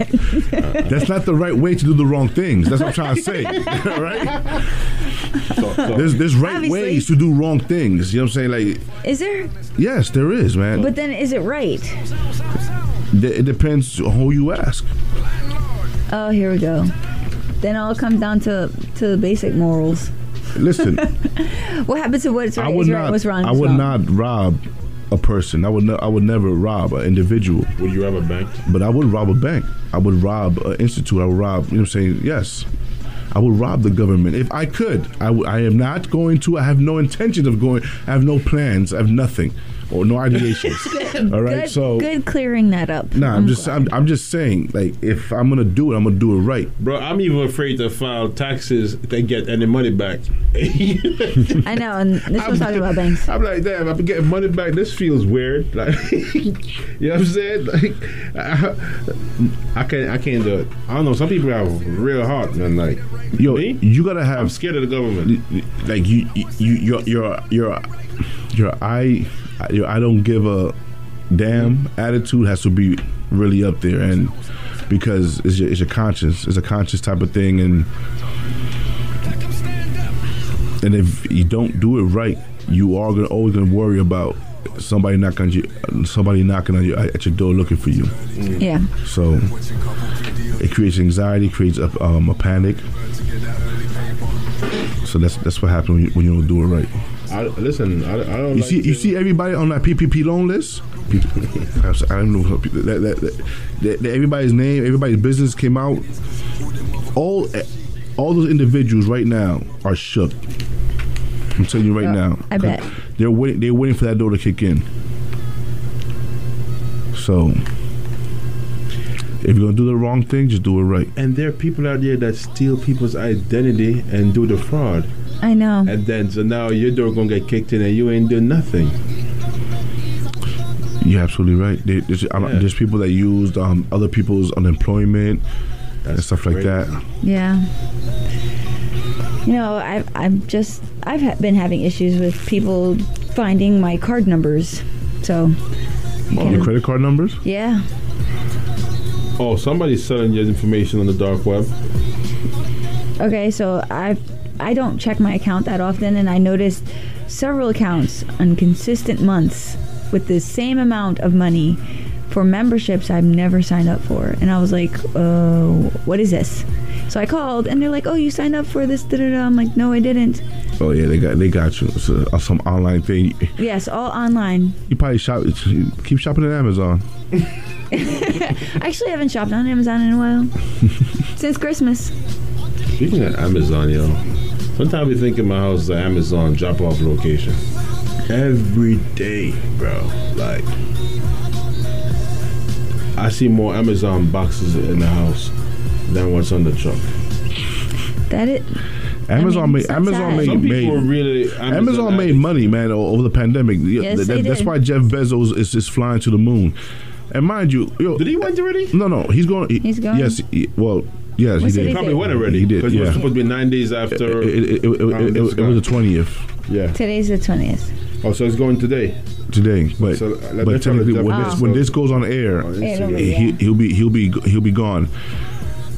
That's not the right way to do the wrong things. That's what I'm trying to say, right?
So- so-
There's there's right
Obviously.
ways to do wrong things. You know what I'm saying? Like
is there?
yes, there is, man.
But then, is it right?
it depends who you ask.
Oh, here we go. Then all comes down to to the basic morals.
Listen,
What happens to what's right?
I would
is
not.
right, what's wrong
I would
wrong.
not rob a person. I would. Ne- I would never rob an individual.
Would you rob a bank?
But I would rob a bank. I would rob an institute. I would rob. You know what I'm saying? Yes. I would rob the government if I could. I, w- I am not going to. I have no intention of going. I have no plans. I have nothing or no ideations. All right.
Good,
so
good clearing that up.
Nah, I'm, just. I'm, I'm just saying like if I'm gonna do it, I'm gonna do it right.
Bro, I'm even afraid to file taxes to get any money back.
I know, and this was talking about banks.
I'm like, damn, I'm getting money back. This feels weird. Like, you know what I'm saying? Like, I, I can't, I can't do it. I don't know. Some people are real hard, man. Like,
Yo,
me,
you gotta have.
I'm
have
scared of the government.
like you you your your your your I I don't give a damn. Attitude has to be really up there. And because it's your it's your conscience. It's a conscious type of thing. And and if you don't do it right you are gonna always gonna worry about somebody knocking on you somebody knocking on you at your door looking for you.
Yeah.
so it creates anxiety creates a, um, a panic. So that's that's what happens when you, when you don't do it right
I, listen, I, I don't.
you
like
see, you see everybody on that PPP loan list. I don't know that, that, that, that, that everybody's name, everybody's business came out. All, eh, all those individuals right now are shook. I'm telling you right
Yeah,
now.
I bet.
they're waiting. They're waiting for that door to kick in. So if you're gonna do the wrong thing, just do it right.
And there are people out there that steal people's identity and do the fraud.
I know.
And then, so now your door gonna get kicked in and you ain't doing nothing.
You're absolutely right. There- There's, I
Yeah.
there's people that used um, other people's unemployment and
That's
stuff like that.
Yeah. You know, I've I'm just I've ha- been having issues with people finding my card numbers. So
Oh, the credit card numbers.
yeah,
Oh, somebody's selling your information on the dark web.
okay. So I I don't check my account that often, and I noticed several accounts on consistent months with the same amount of money for memberships I've never signed up for, and I was like, oh, what is this? So I called, and they're like, "Oh, you signed up for this?" Da da da. I'm like, "No, I didn't."
Oh yeah, they got they got you. It's uh, some online thing.
Yes, all online.
You probably shop. Keep shopping at Amazon.
I actually haven't shopped on Amazon in a while since Christmas.
Speaking of Amazon, yo, sometimes we think in my house is an Amazon drop off location. Every day, bro. Like, I see more Amazon boxes in the house than what's on the truck.
That it.
Amazon
mean,
made Amazon made,
Some people
made
really Amazon,
Amazon made money, man, over the pandemic.
Yes,
that-
they
that's
did.
why Jeff Bezos is just flying to the moon. And mind you, yo,
Did he went already?
no, no, he's going. he-
He's going?
Yes, he- well, yes, he did.
is
Probably went already.
He did,
Because it was
yeah.
supposed to be nine days after.
It, was the twentieth
yeah.
Today's the twentieth.
Oh, so it's going today.
today, but
So, uh,
but
let's tell the
technically, when
Jeff
this when
Bezos.
this goes on air,
On
Yeah,
Instagram.
yeah.
he, he'll be he'll be he'll be gone.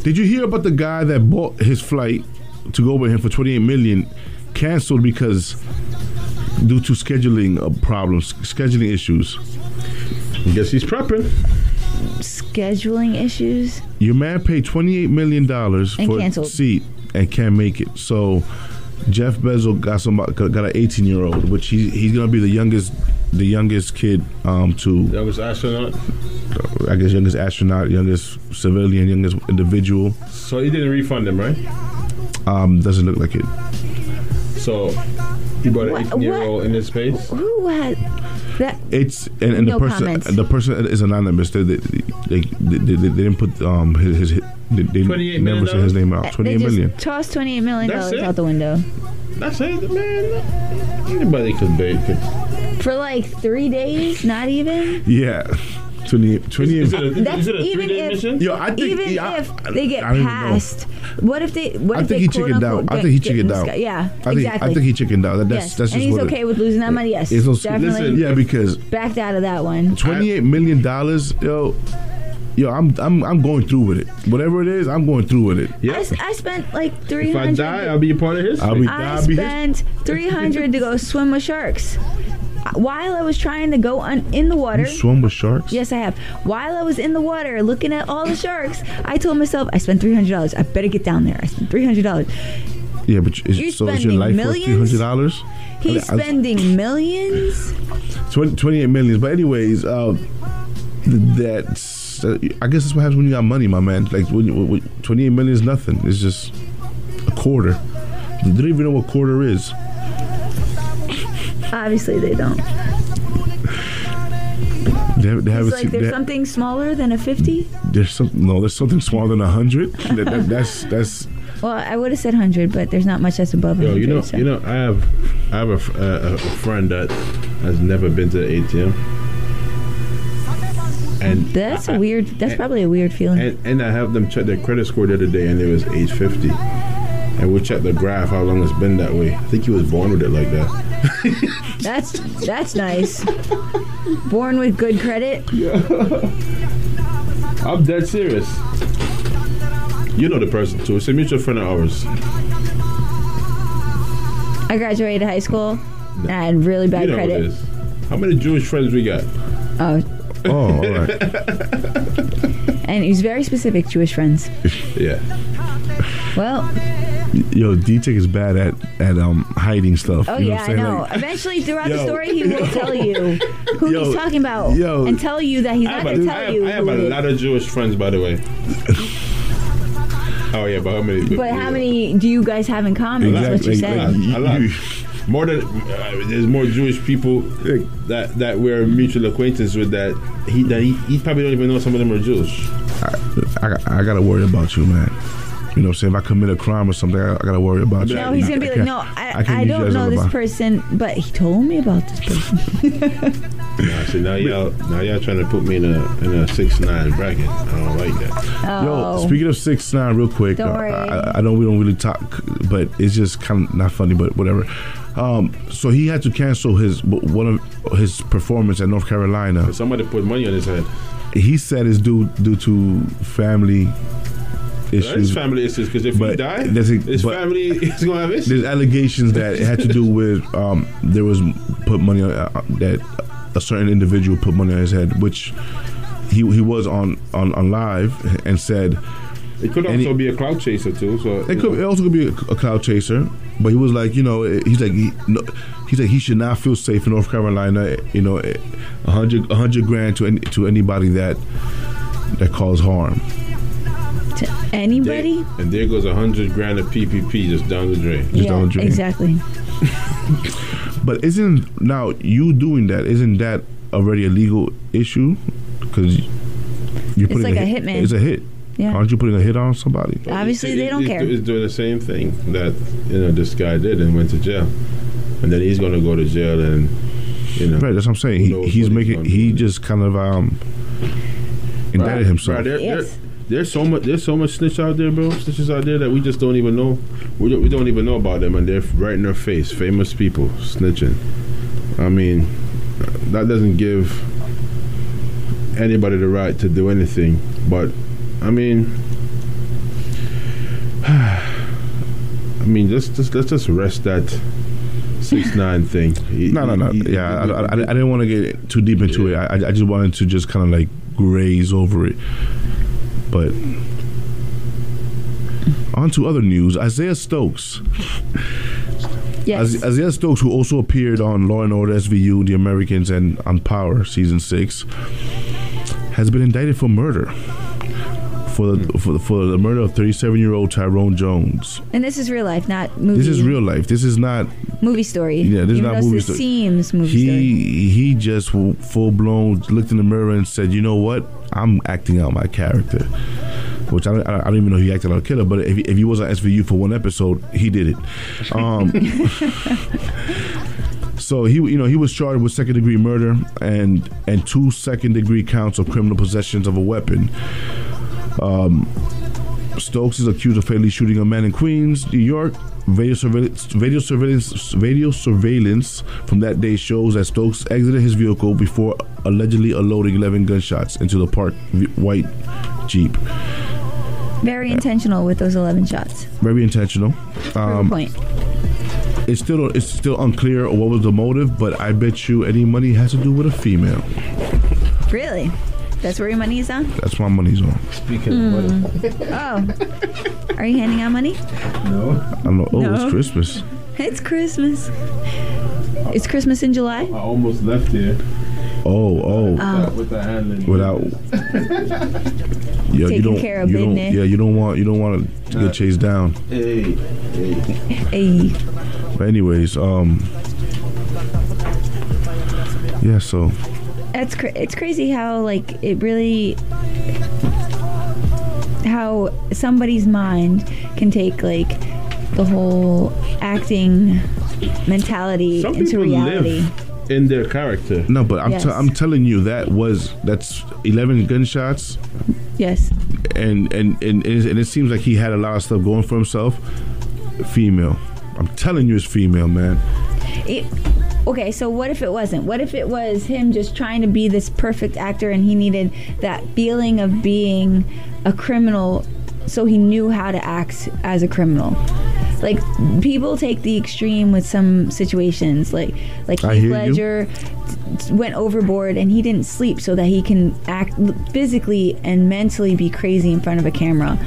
Did you hear about the guy that bought his flight to go with him for twenty eight million, canceled because due to scheduling uh, problems, scheduling issues?
Guess he's prepping.
Scheduling issues.
Your man paid twenty eight million dollars
And
for a seat and can't make it. So Jeff Bezos got some got an eighteen year old, which he, he's gonna be the youngest the youngest kid um, to
Youngest astronaut.
I guess youngest astronaut, youngest civilian, youngest individual.
So he didn't refund him, right?
Um, doesn't look like it.
So he brought an 18 year old in his space.
Who had that?
It's and, and
No
the person
comments.
the person is anonymous. They they, they, they, they, they didn't put um his, his, his they, they never said his name out.
Twenty eight million.
Twenty eight
just
million.
tossed twenty eight million dollars out the window
That's it, man. Anybody could bait. Could.
for like three days. Not even.
Yeah, 28, 28
Is it a,
That's
is it a
even
day
if-
mission?
Yo, I think
even
yeah,
if
I-
they get
I don't even know.
past, what if they? What
I
if
think
they
he chickened out. I think he chickened out.
sky? Yeah,
I think
exactly.
I think he chickened out. That, that's
yes,
that's
and he's
what
okay
it,
with losing that money. Yes,
it's no-
definitely
listen,
Yeah, because
backed out of that one.
twenty eight million dollars, yo, yo, I'm I'm I'm going through with it. Whatever it is, I'm going through with it.
I,
Yeah.
s- I spent like three
If I die, I'll be a part of his.
I'll be
I
I'll
spent three hundred to go swim with sharks. While I was trying to go un- in the water.
You swim with sharks?
Yes, I have. While I was in the water looking at all the sharks, I told myself, I spent three hundred dollars. I better get down there. I spent three hundred dollars.
Yeah, but is,
You're
so is your life worth three hundred dollars?
He's spending millions.
20, 28 millions. But anyways, uh, that's uh, I guess that's what happens when you got money, my man. Like when, you, when 28 million is nothing. It's just a quarter. They don't even know what quarter is.
Obviously, they don't.
They, have, they haven't
It's like there's
they-
something smaller than a fifty.
there's some no. There's something smaller than a hundred. that, that, that's that's.
Well, I would have said hundred, but there's not much that's above
Yo,
hundred.
you know,
so.
you know, I have, I have a uh, a friend that has never been to the ATM, and
That's
I-
a weird. That's
and-
probably a weird feeling.
And, and I have them check their credit score the other day, and it was 850. And we checked the graph, how long it's been that way. I think he was born with it like that.
That's that's nice. Born with good credit.
I'm dead serious. You know the person too. It's a mutual friend of ours.
I graduated high school and I had really bad
you know
credit.
is. How many Jewish friends we got?
Oh,
Oh, all right.
and he's very specific. Jewish friends.
Yeah.
Well,
Yo, D-Tech is bad at at um hiding stuff.
oh
you know
yeah,
what
I
I'm saying?
know.
Like,
Eventually, throughout the story, he will tell you who
Yo,
he's talking about
yo.
and tell you that he's not
have,
going
a,
to
I
tell
have,
you.
I have
who
a lot of Jewish friends, by the way. oh yeah, but how many?
But how many do you guys have in common? That's what you
Exactly.
said.
Like,
A lot.
you,
more than uh, there's more Jewish people that that we're mutual acquaintance with that he that he, he probably don't even know some of them are Jewish.
I, I, I gotta worry about you, man. You know what I'm saying? If I commit a crime or something, I, I gotta worry about you.
No, he's gonna be like, no, I,
can't
I, don't know this
alibi.
person, but he told me about this person.
Nah, see now y'all now y'all trying to put me in a in a six nine bracket. I don't like that.
Oh,
Yo, speaking of six nine, real quick.
Don't
uh,
worry.
I, I know we don't really talk, but it's just kind of not funny, but whatever. Um, so he had to cancel his one of his performance at North Carolina.
Somebody put money on his head.
He said it's due due to family
It's
issues.
family issues because if he
But
die,
there's a-
his family is gonna have issues.
There's allegations that it had to do with um, there was put money on uh, that a certain individual put money on his head, which he he was on on, on live and said
It could also
he-
be a cloud chaser too. So
it could it also could be a, a cloud chaser, but he was like, you know, he's like, he, no, he's like, he should not feel safe in North Carolina. You know, a hundred a hundred grand to any, to anybody that that cause harm.
To
There-
anybody?
and there goes a hundred grand of PPP just down the drain.
Just
yeah,
down the drain.
exactly.
But isn't now you doing that? Isn't that already a legal issue? Because you're putting
like a
hit,
hitman.
It's a hit.
Yeah.
Aren't you putting a hit on somebody?
Obviously, they don't
He's-
care.
He's doing the same thing that you know this guy did and went to jail, and then he's gonna go to jail and you know.
Right. That's what I'm saying. He, he's
what he's
making. He just kind of um indicted
Right,
himself.
right, there- there-
Yes.
There's so much. There's so much snitch out there, bro. Snitches out there that we just don't even know. We don't, we don't even know about them, and they're right in our face. Famous people snitching. I mean, that doesn't give anybody the right to do anything. But I mean, I mean, just, just let's just rest that six nine thing. He-
No, no, no.
he- he-
Yeah, I, I, I didn't want to get too deep into it. I, I just wanted to just kind of like graze over it. But on to other news. Isaiah Stokes.
Yes.
Isaiah Stokes, who also appeared on Law and Order SVU, The Americans, and on Power season six, has been indicted for murder. For the, for, the, for the murder of 37 year old Tyrone Jones.
and this is real life, not movie.
This is real life. This is not
movie story.
Yeah, this is not movie story.
seems movie story.
he he just full blown looked in the mirror and said, "You know what? I'm acting out my character." Which I don't, I don't even know he acted out a killer, but if he, if he was on SVU for one episode, he did it. Um, so he you know he was charged with second degree murder and and two second degree counts of criminal possessions of a weapon. Um, Stokes is accused of fatally shooting a man in Queens, New York. Video surveillance, video surveillance, video surveillance from that day shows that Stokes exited his vehicle before allegedly unloading 11 gunshots into the parked white Jeep.
Very intentional with those 11 shots.
Very intentional. Um,
point.
it's still it's still unclear what was the motive, but I bet you any money has to do with a female.
Really? That's where your money is on?
That's where my money's on.
Speaking
Hmm.
of money,
Oh. Are you handing out money?
no,
I'm like, oh,
No.
it's Christmas.
It's Christmas. It's Christmas in July?
I almost left here
Oh, oh,
Oh.
with the hand
without. Yeah, you don't.
care of
you don't. Yeah, you don't want. You don't want to get chased down.
Hey,
Hey.
But anyways, um, yeah. So
It's cra- it's crazy how like it really how somebody's mind can take like the whole acting mentality
some
into
people
reality.
live in their character.
no, but I'm
Yes.
t- I'm telling you that was that's 11 gunshots,
Yes.
and and and it, and it seems like he had a lot of stuff going for himself. Female, I'm telling you, it's female, man.
It, okay, so what if it wasn't? What if it was him just trying to be this perfect actor and he needed that feeling of being a criminal so he knew how to act as a criminal? Like people take the extreme with some situations, like like
I
Heath
you.
Ledger went overboard and he didn't sleep so that he can act physically and mentally be crazy in front of a camera.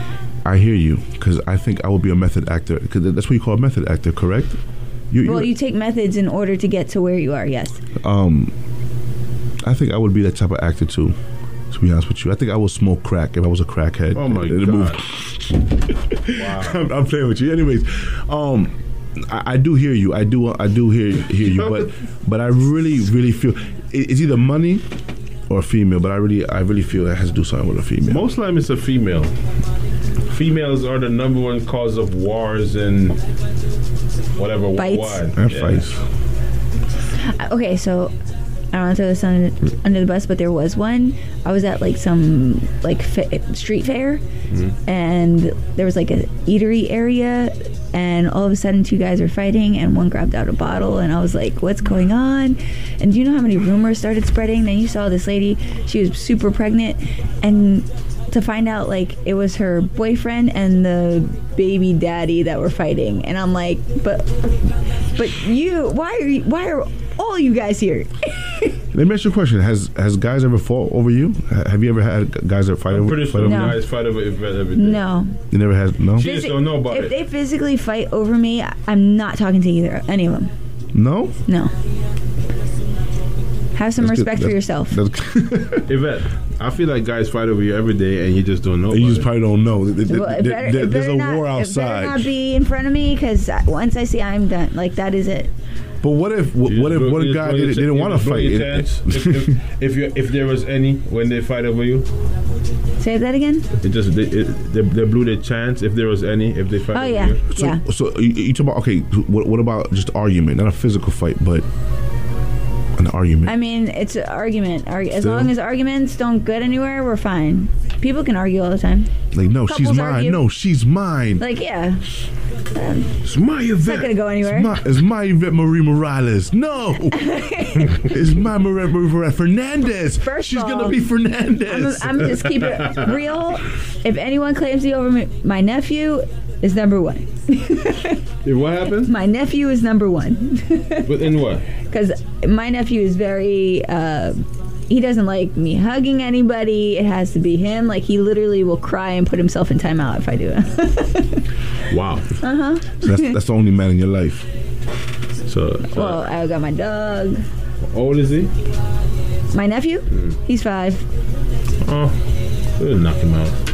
I hear you because I think I would be a method actor because that's what you call a method actor, correct? You,
Well,
you-
you take methods in order to get to where you are. Yes.
um, I think I would be that type of actor too. To be honest with you, I think I would smoke crack if I was a crackhead.
Oh my
In the movie.
god!
I'm, I'm playing with you. Anyways, um, I, I do hear you. I do. I do hear hear you. But but I really really feel it- it's either money or a female. But I really I really feel it has to do something with a female.
Most time it's a female. Females are the number one cause of wars and whatever.
Fights.
Why?
and
Yeah.
fights.
Uh, Okay, so I don't want to throw this under, under the bus, but there was one. I was at like some like fa- street fair, and there was like a eatery area, and all of a sudden two guys were fighting, and one grabbed out a bottle, and I was like, "What's going on?" And do you know how many rumors started spreading? Then you saw this lady; she was super pregnant, and to find out like it was her boyfriend and the baby daddy that were fighting, and I'm like, "But, but you, why are you, why are all you guys here?"
Let me ask you a question: Has has guys ever fought over you? Have you ever had guys that fight
I'm
over?
pretty
fight
sure
over
No.
guys fight over Yvette every day.
No.
You never had no.
She just don't know about
if
it.
they physically fight over me, I'm not talking to either any of them.
No.
No. Have some
That's good.
respect for yourself.
That's,
Yvette, I feel like guys fight over you every day and you just don't know.
you just
it.
probably don't know. There- there-
Well,
there-
better-
there- there's a
not-
war
It better
outside.
not be in front of me because once I see I'm done. Like that is it.
But what if what,
You
what
just
if
blow-
one guy didn't, didn't want to fight?
your
It-
if, if, if you if there was any when they fight over you,
Say that again.
it just they, it, they, they blew their chance. If there was any, if they fight
Oh
over
yeah,
you.
So,
yeah.
so you, you talk about okay. What, what about just argument, not a physical fight, but an argument?
I mean, it's an argument. Argu- as
Still?
long as arguments don't get anywhere, we're fine. People can argue all the time.
like no, she's mine.
argue.
No, she's mine.
Like yeah, um,
it's my Yvette.
not gonna go anywhere.
It's my, it's my Yvette Marie Morales. No, it's my Marie Marie Fernandez.
First
she's
of
gonna
all,
be
I'm,
Fernandez.
I'm gonna just keep it real. If anyone claims to be over me, my nephew is number one.
If what happens?
My nephew is number one
But in what?
because my nephew is very. Uh, he doesn't like me hugging anybody. It has to be him. Like he literally will cry and put himself in timeout if I do it.
Wow.
Uh-huh.
So that's, that's the only man in your life.
So, uh,
well, I got my dog.
how old is he?
My nephew, he's five.
Oh, we'll knock him out.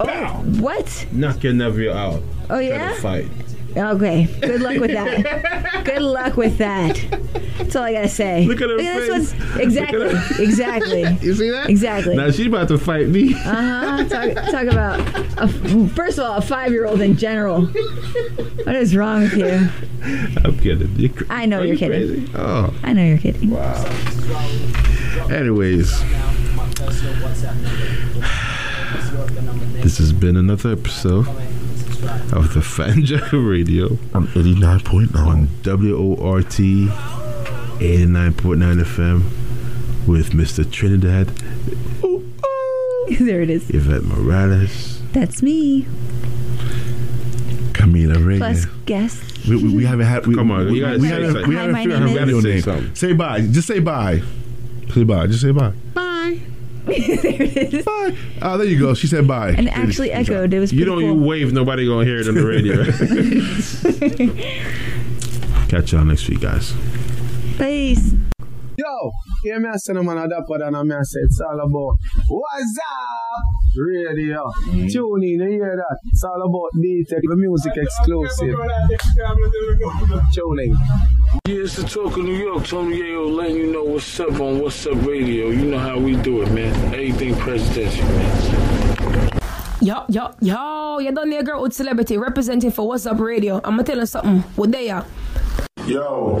Oh, what?
Knock your nephew out.
Oh
Try
yeah.
to fight.
Okay. Good luck with that. Good luck with that. That's all I gotta say.
Look at her
this
face.
one's exactly, exactly,
You see that?
exactly.
Now she's about to fight me.
Uh huh. Talk, talk about a, first of all a five-year-old in general. What is wrong with you?
I'm kidding. You cra-
I know
Are
you're
you
kidding.
crazy? Oh,
I know you're kidding. Wow.
anyways. This has been another episode of the Fanjacker Radio
On eighty nine point
on. WORT 89.9 FM with Mr. Trinidad
there it is.
Yvette Morales,
That's me.
Camila Reyes.
Plus guest.
We, we, we haven't had. We,
Come on,
we,
you gotta
we haven't,
something.
we
Hi,
haven't
my
figured
name
out her
is-
radio
Say
name.
something.
Say bye. Just say bye. Say bye. Just say bye.
There it is.
Bye. Oh, there you go. She said bye.
And it actually echoed. It was
You
pretty
don't
cool.
you wave, nobody gonna hear it on the radio. Catch y'all next week, guys.
Peace.
Yo, hear me say no man a dapper than a me a say it's all about what's up radio. Mm. Tune in, you hear that? It's all about D-Tech, the music exclusive. Tune in.
Yeah, it's the talk of New York. Tony Yayo letting you know what's up on What's Up Radio. You know how we do it, man. Everything presidential, man.
Yo, yo, yo, you done there, girl with celebrity representing for What's Up Radio. I'm gonna tell you something. What they are?
Yo,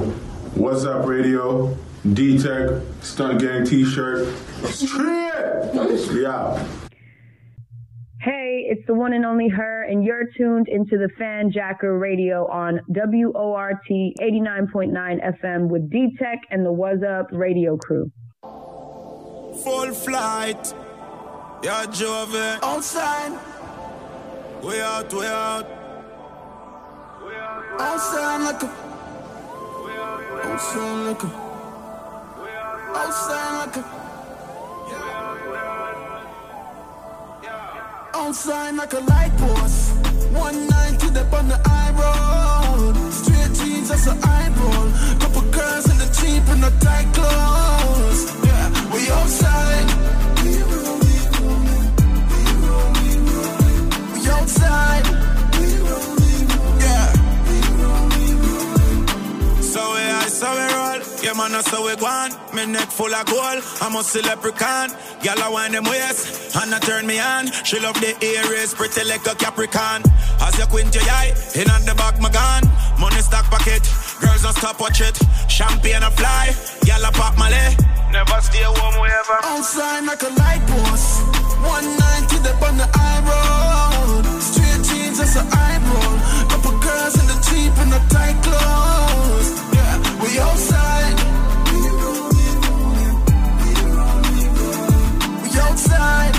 what's up, radio? D Tech, Stunt Gang t shirt. Straight! We.
Hey, it's the one and only her, and you're tuned into the Fanjacker Radio on WORT 89.9 FM with D Tech and the Was Up radio crew.
Full flight. Yeah, Jove. Outside. We out, we out. Outside like a. Outside like a. Outside like a light post. One ninety dip on the eye. Straight jeans, that's an eyeball. Couple girls in the cheap and the tight clothes. Yeah, we outside. We roll, we roll, we roll, we roll. We outside. We roll, we roll, yeah. We roll, we roll.
So we, I, so we roll. Yeah, man, I so we go on gone. Me neck full of gold. I'm a leprechaun. Girl, I want them waist. And I turn me on. She love the earrings, pretty like a Capricorn. As you quint your eye, in on the back, my gun. Money stack pocket. Girls don't stop watch it. Champagne a fly. Girl, I pop my leg. Never stay home wherever.
Outside like a light post. 190 up on the high road. Straight jeans, that's an eyebrow. Couple girls in the Jeep and the tight clothes. Yeah, we outside. Outside.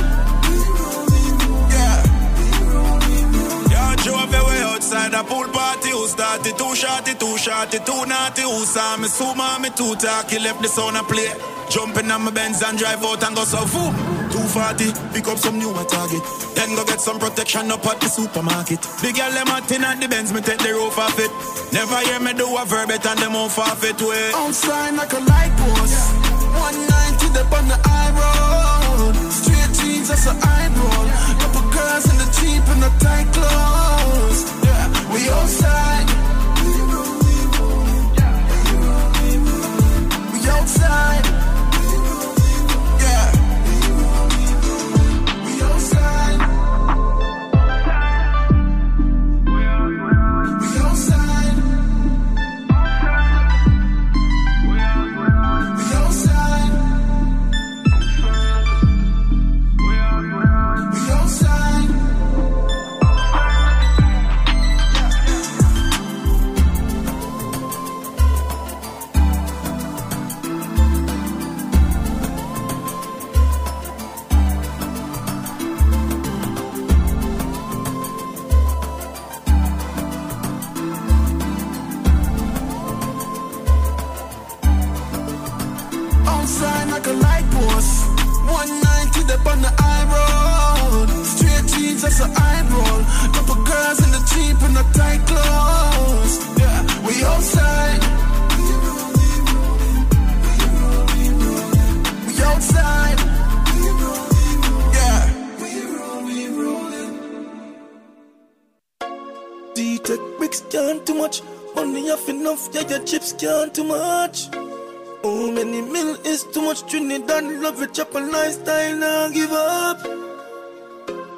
Yeah, drove away outside the pool party. Who started too shorty, too shorty, too naughty. Who saw me, suma me too talky. Left the sound a play. Jumping on my Benz and drive out and go so boom. 240, pick up some newer target. Then go get some protection up at the supermarket. The girl them hot in at the Benz, me take the roof off it. Never hear me do a verbet and them off off it way.
Outside like a light post. 190 up on the high road. Straight jeans, that's an eyebrow. Couple girls in the Jeep and the tight clothes. Yeah, we outside. We outside. Up on the high road. Straight jeans, that's an eyebrow. Couple girls in the Jeep and the tight clothes. Yeah, we outside. We roll, outside. Yeah.
Roll, D-Tech bricks can't too much. Money off enough, yeah, your chips can't too much. Oh, many mil is too much. Trinidad love it, chop a lifestyle, now give up.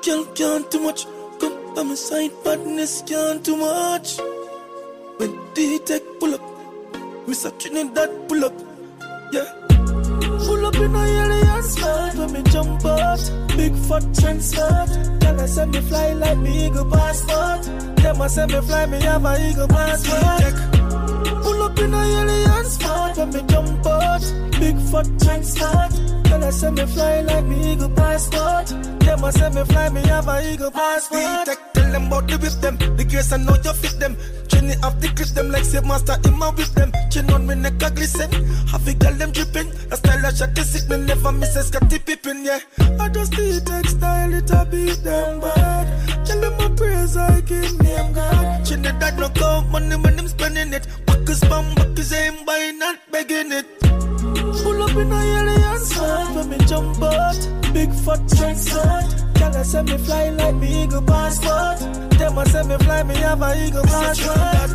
Can't, can't too much. Come by my side, badness can't too much. When D-Tech pull up, Mr. Trinidad pull up, yeah. Pull up in a alien skirt when me jump out. Big fat transfer. Can I send me fly like me eagle passport? Them a send me fly, me have a eagle passport. Pull up in a alien spot when me jump out. Big fat transfer. Can I send me fly like me eagle passport? Them a send me fly, me have a eagle passport.
Tech, tell them about the with them. The grace I know you fit them. Chin it off the clip them like say master in my with them. Chin on me neck a glisten. Have a girl them dripping. A style I shot the sick me never miss a Scottie Pippen, yeah. I just the textile it a beat them bad. Tell them praise I give name God. Chin it that no count money when them spending it. Backers bum, backers aim by not begging it.
Pull up in a alien spot when me jump out. Big fat transfer. Can I send me fly like me eagle passport? Them a send me fly, me have a eagle passport.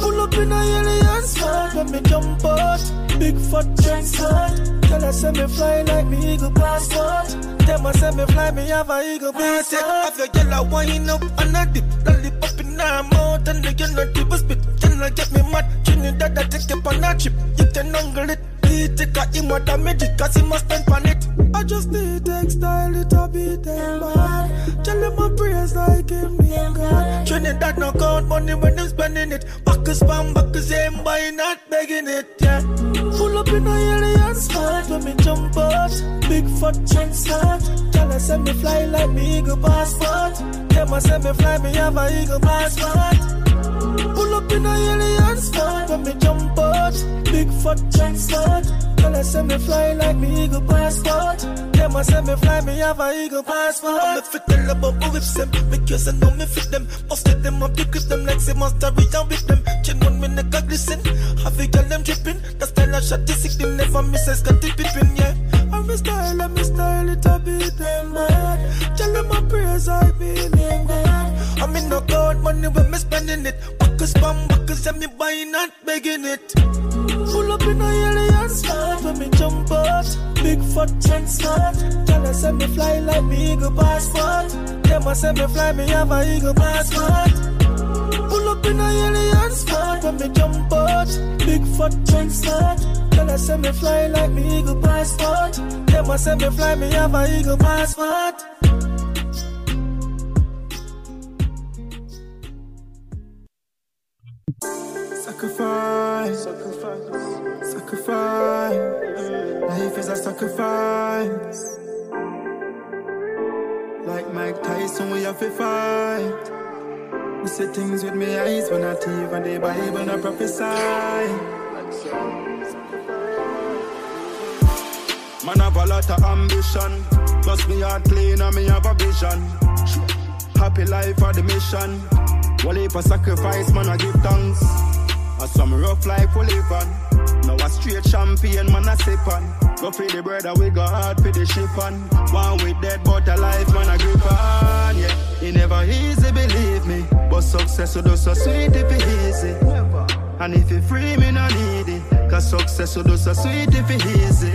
Pull up in a alien spot when me jump out. Big fat transfer. Can I send me fly like me eagle passport? Them a send me fly, me have a eagle
Me say,
passport.
have your girl a wine up and a dip, lollipop in her mouth and the girl not tip a spit. Girl a get me mad, Trinidad I take you on a trip. You can angle it, he take a him what damage it, cause he must spend on it.
I just need textile, it a beat eh, them bad. Tell them my praise like him name God.
Trinidad no count money when them spending it. Backers spam, backers aim by not begging it, yeah.
Pull up in a alien spot when me jump out. Big fat transfer. Can I send me fly like me eagle passport? Them a send me fly, me have a eagle passport. Pull up in a alien spot when me jump out. Big fat transfer. Can I send me fly like me eagle passport? Them a send me fly, me have a eagle passport.
Me fit tell about who whips them, because I know me fit them. Most of them up the grip them like say monster we and whip them. Chin on me neck a glisten, have a girl them dripping. The style I shot the sick, them never miss a Scottie Pippen, yeah.
I'm style, I'm style, it a beat them bad. Tell them my praise, I be name God.
I'm in no count money when me spending it. Backers spam, backers and me buying not begging it.
Pull up in a alien smart when me jump out. Big fat trend smart. Tell say me fly like me eagle passport. Them a say me fly me have a eagle passport. Pull up in a alien smart when me jump out. Big fat trend smart. Tell say me fly like me eagle passport. Them a say me fly me have a eagle passport.
Sacrifice, sacrifice, sacrifice. Life is a sacrifice. Like Mike Tyson, we have to fight. We see things with my eyes when I even the Bible not prophesy. Man have a lot of ambition. Plus me heart clean and me have a vision. Happy life for the mission. Wally for sacrifice, man I give thanks. A some rough life we live on. Now a straight champion, man I sip on. Go for the brother, we go hard for the ship on. One with dead, but a life, man I grip on. Yeah, it never easy, believe me. But success will do so sweet if it easy. And if you free me, no need it. Cause success will do so sweet if it easy.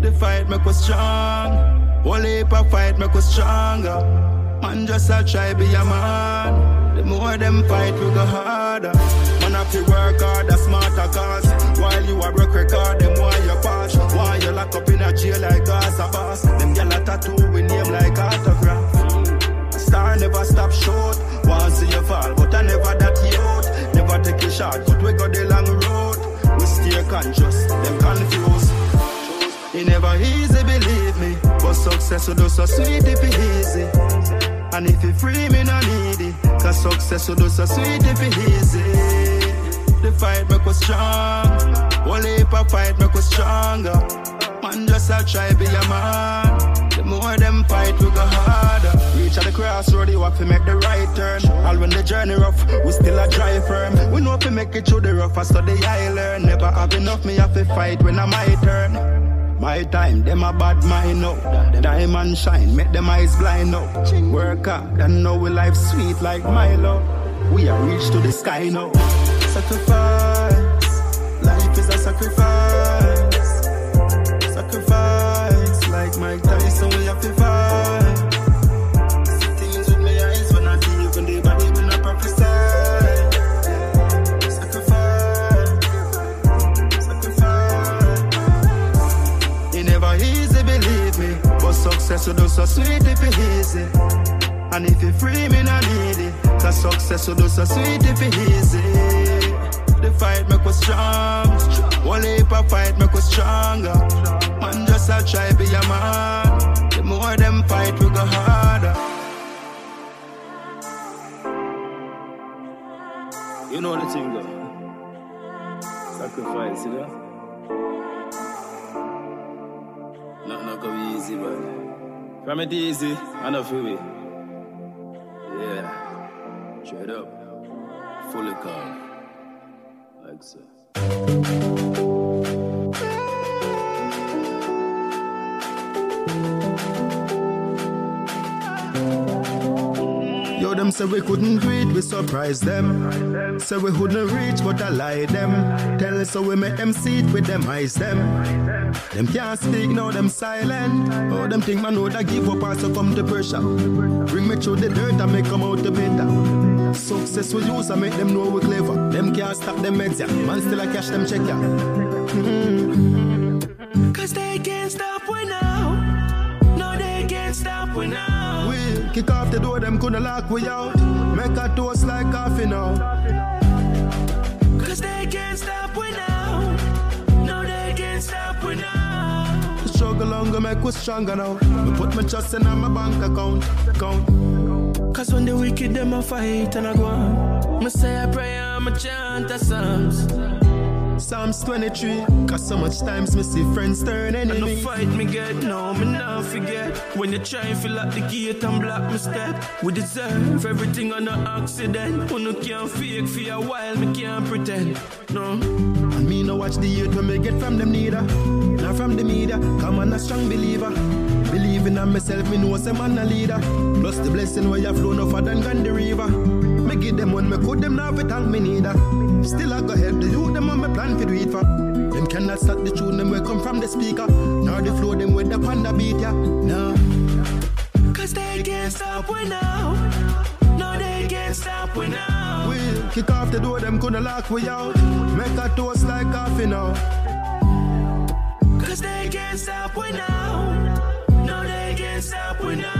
The fight make us strong. Whole heap of fight make us stronger. Man just a try be a man. More them fight, we go harder. Man have to work harder, smarter cause. While you a broke record, them why you pass? Why you lock up in a jail like Gaza boss? Them gyal a tattoo with name like autograph. Star never stop short. Want see you fall, but I never that youth Never take a shot, but we go the long road. We stay conscious, them confused. It never easy, believe me. But success will do so sweet if it be easy and if you free me, no need it. Cause success will do so sweet if it easy. The fight make us strong. Whole heap of fight make us stronger. Man, just a try be a man. The more them fight, we go harder. Reach at the crossroad, you have to make the right turn. All when the journey rough, we still a drive firm. We know if we make it through the rough, I study I learn. Never have enough, me have to fight when I'm my turn. My time, them a bad mind now. Diamond shine, make them eyes blind now. Work hard, and know we life sweet like Milo. We are reach to the sky now. Sacrifice, life is a sacrifice. Sacrifice, like Mike Tyson, success will do so sweet if it easy. And if you free me, no need it. Cause success will do so sweet if it easy. The fight make us strong. Whole heap of fight make us stronger. Man, just a try be a man. The more them fight, we go harder.
You know the thing, though. Sacrifice, you know? Not, not gonna be easy, but it easy, I know feel it. Yeah, straight up, fully calm, like so.
Them say we couldn't greet, we surprise them. Say we couldn't reach, but I lie them. Tell us so we make them see it with them eyes them. Them can't speak, now them silent. Oh, them think man would I give up or succumb to pressure. Bring me through the dirt and make come out the better. Success we use and make them know we clever. Them can't stop them meds, yeah. Man still I cash them check, yeah. Mm-hmm.
Cause they can't stop we now. No, they can't stop we now.
We kick off the door, them couldn't lock we out. Make a toast like coffee now.
Cause they can't stop we now. No, they can't stop we now.
The struggle longer make us stronger now. Me put my trust in my bank account. account.
Cause when the wicked them a fight and I go on. Me say I pray and me chant a psalms.
Psalms 23. Cause so much times me see friends turn enemy.
And the fight me get, no, me not forget. When you try and fill up the gate and block my step, we deserve everything on an accident. When you can't fake for a while, me can't pretend. No.
And me no watch the youth when me get from them neither. Not from the media, come on a strong believer. Believing on myself, me know say man a leader. Plus the blessing where you flow no further than Gandhi River. Me give them when me could them now fi thank me neither. Still I go help the youth them on me plan fi do it for. Them cannot stop the tune them where come from the speaker. Nor the flow them with the panda beat ya. No.
Cause they can't stop we now. No, they can't stop we now.
We kick off the door, them gonna lock we out. Make a toast like coffee now.
Cause they can't stop we now. No, they can't stop we now.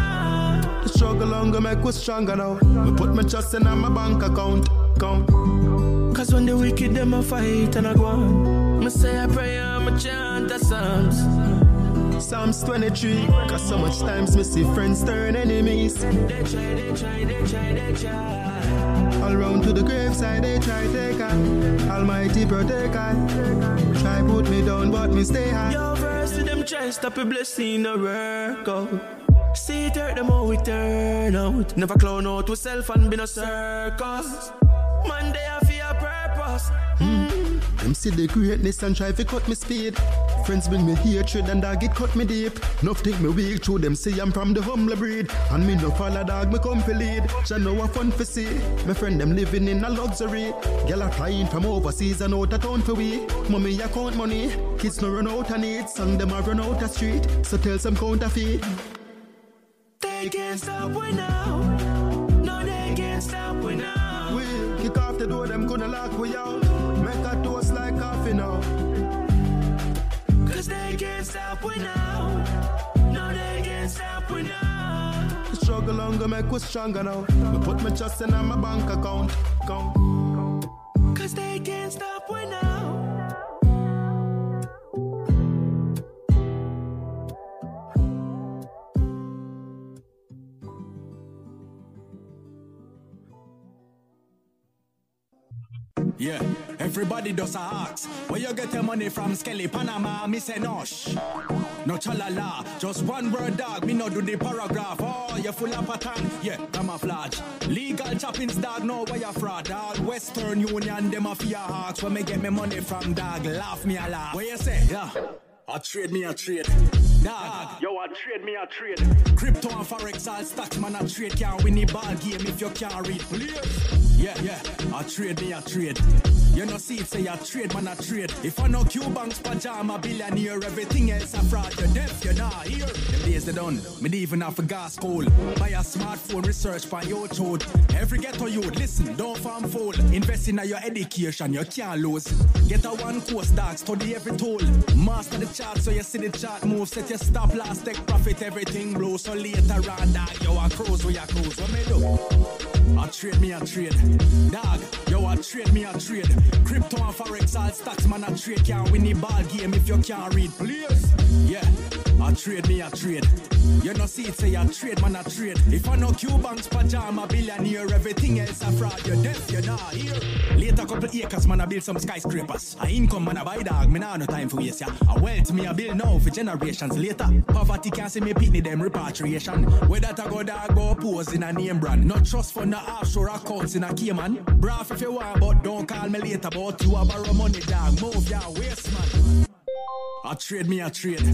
Struggle longer make us stronger now. Me put my trust in my bank account. Count.
Cause when the wicked them a fight and I go on. Me say I pray and me chant the psalms.
Psalms 23. Cause so much times me see friends turn enemies.
They try, they try, they try, they try.
All round to the graveside they try take I. Almighty protect I. Try put me down but me stay high.
Your verse to them try stop a blessing a work out. See it hurt how we turn out. Never clown out with self and be no circus. Man, they have a purpose.
Mm. Them see the greatness and try to cut me speed. Friends bring me hatred and dog it cut me deep. Enough think me weak through them say I'm from the humble breed. And me no follow dog, me come for lead. Jah know what fun for see. My friend them living in a luxury. Girl are flying from overseas and out of town for we. Mommy account money. Kids no run out of need. Song them a run out of street. So tell some counterfeit.
They can't stop we now. No, they can't stop we now.
We kick off the door, them gonna lock we out. Make a toast like coffee now.
Cause they can't stop we now. No, they can't stop we now.
The struggle longer make us stronger now. Me put my trust in my bank account. Count.
Cause they can't stop we now.
Yeah, everybody does a ask. Where you get your money from, Skelly, Panama, me say nosh. No chalala, just one word dog, me no do the paragraph. Oh, you full of pattern, yeah, camouflage. Legal choppings dog, no where you fraud, dog. Western Union, them a fear hawks. Where me get me money from, dog, laugh me a laugh. What you say, yeah? I trade me a trade. Dog. Yo, I trade me a trade. Crypto and forex all stocks, man, I trade. Can't win the ball game if you can't read. Please. Yeah, yeah, I trade me a trade. You know, see it say I trade, man, I trade. If I know Q Banks, pajama, billionaire, everything else I fraud. You're deaf, you're not here. Them days they done. Me even have a gas school. Buy a smartphone, research for your toad. Every ghetto youth, listen, don't farm fool. Invest in your education, you can't lose. Get a one course, dog, study every tool. Master the chart, so you see the chart move. Set your stop loss, take profit, everything blow. So later on, dog, yo, I cruise, we a cruise. What me do? I trade me a trade. Dog, yo, I trade me a trade. Crypto and forex, all stocks, man, I trade. Can't win the ball game if you can't read. Please. Yeah, I trade me a trade. You know, see it say I trade, man, I trade. If I know Q Banks, pajama, billionaire, everything else a fraud. You're deaf, you're not here. Later, couple acres, man, I build some skyscrapers. I income, man, I buy dog, me nah no time for waste, yeah. I wealth, me, I build now for generations later. Poverty can't see me pitney them repatriation. Where that I go dog, go pose in a name brand. Not trust for no offshore accounts in a Cayman. Braff if you want, but don't call me later about you. I borrow money, dog. Move, yeah, waste, man. I trade me a trade.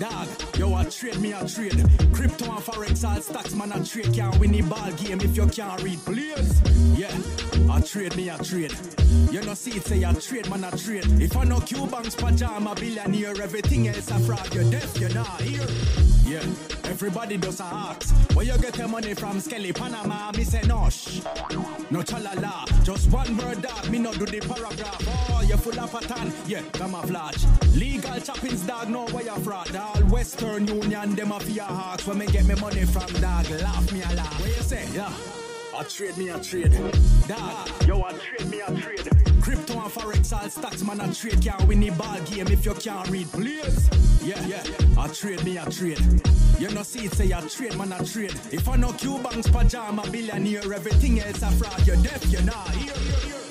Dog, yo, I trade me a trade. Crypto and forex, all stocks, man, I trade. Can't win the ball game if you can't read. Please. Yeah, I trade me a trade. You know, see it say I trade, man, I trade. If I know Q Banks, pajama, billionaire, everything else a fraud. You're deaf, you're not here. Yeah, everybody does a ask. Where you get your money from, Skelly, Panama, me say nosh. No chalala, just one word dog, me not do the paragraph. Oh, you full of pattern, yeah, camouflage. Legal choppings, dog, no where you fraud. All Western Union, them a fear hawks. Where me get me money from, dog, laugh me a laugh. What you say, yeah? I trade me a trade. Dog, yo, I trade me a trade. Crypto and forex, all stocks, man, I trade. Can't win the ball game if you can't read. Please. Yeah, yeah, I trade me a trade. You know, see it say I trade, man, I trade. If I know Q Banks, pajama, billionaire, everything else a fraud. You're deaf, you're not here, here, here.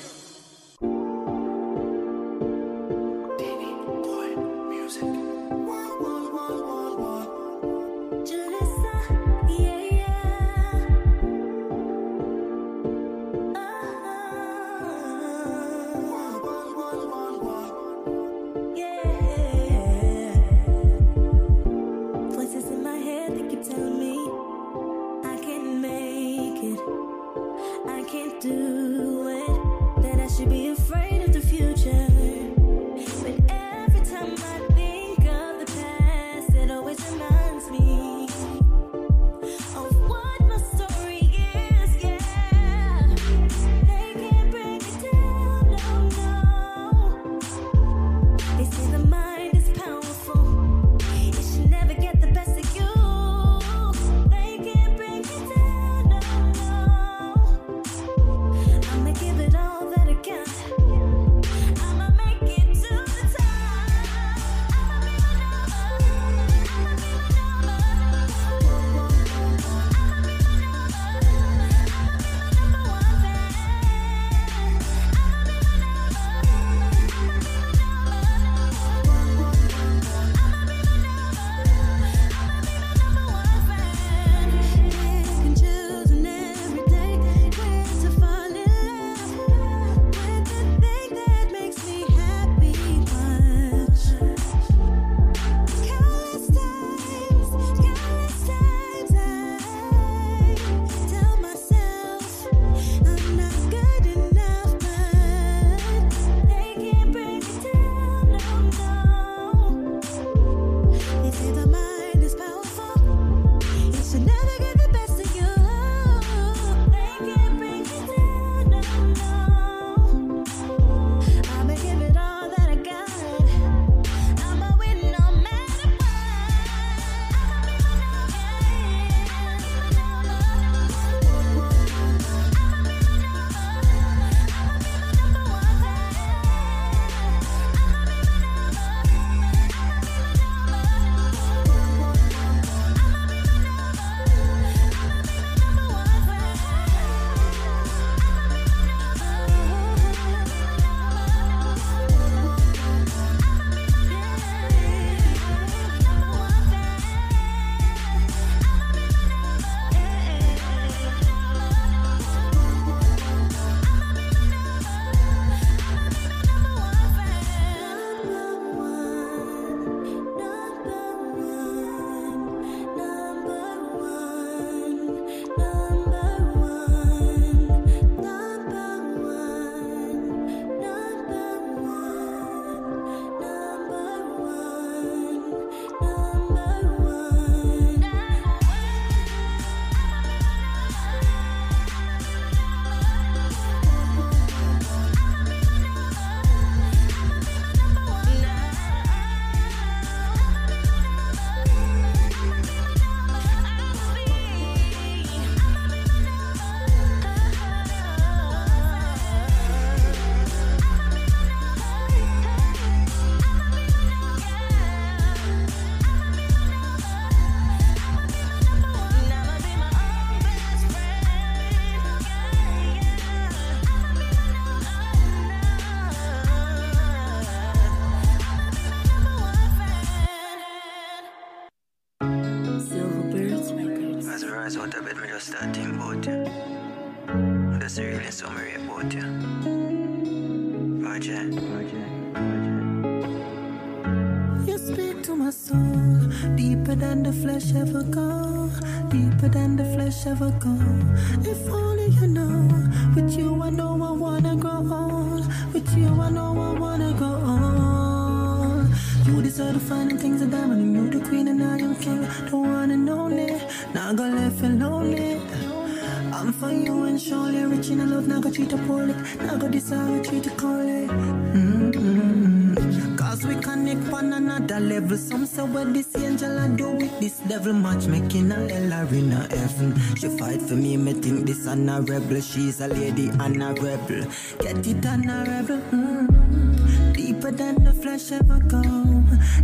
level match making a hell or in a heaven. She fight for me, me think this an a rebel. She's a lady and a rebel. Get it honorable. a rebel. Mm. Deeper than the flesh ever go.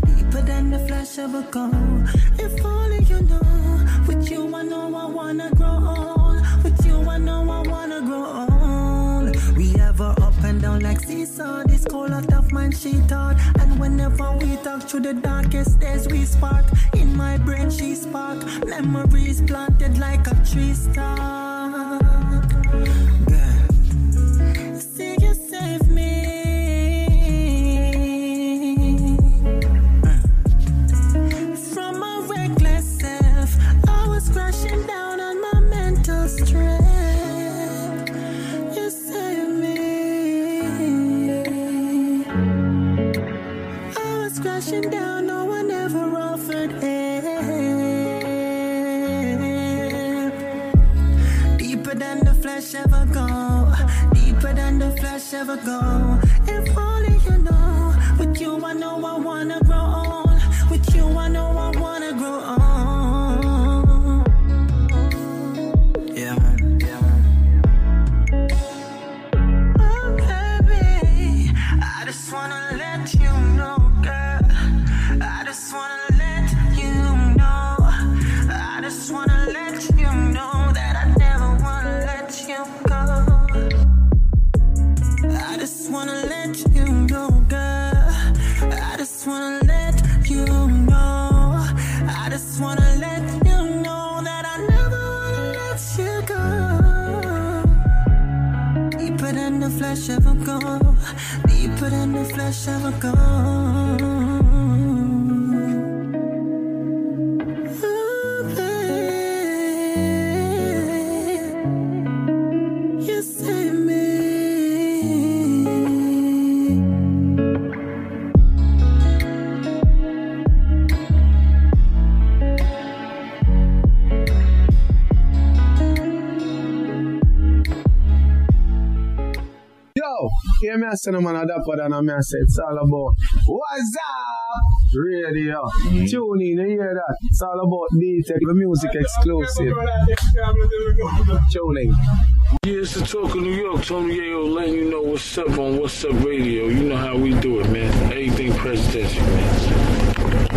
Deeper than the flesh ever go. the darkest days we spark. In my brain, she spark. Memories planted like a tree star. pod and I
said it's all about what's up radio. Mm-hmm. Tune in, you hear that? It's all about detail, music exclusive. Tune in.
Yeah, it's the talk of New York. Tony Yayo letting you know what's up on What's Up Radio. You know how we do it, man. Anything presidential, man.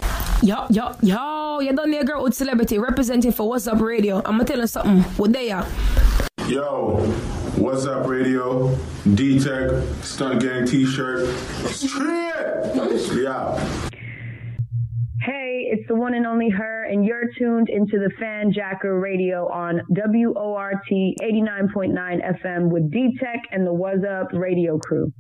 Yo, yo, yo, you done there, girl with celebrity representing for What's Up Radio. I'm gonna tell you something. What they are.
Yo, What's Up Radio, D Tech, Stunt Gang t shirt. Yeah.
Hey, it's the one and only her, and you're tuned into the Fanjacker Radio on WORT 89.9 FM with D Tech and the What's Up Radio crew.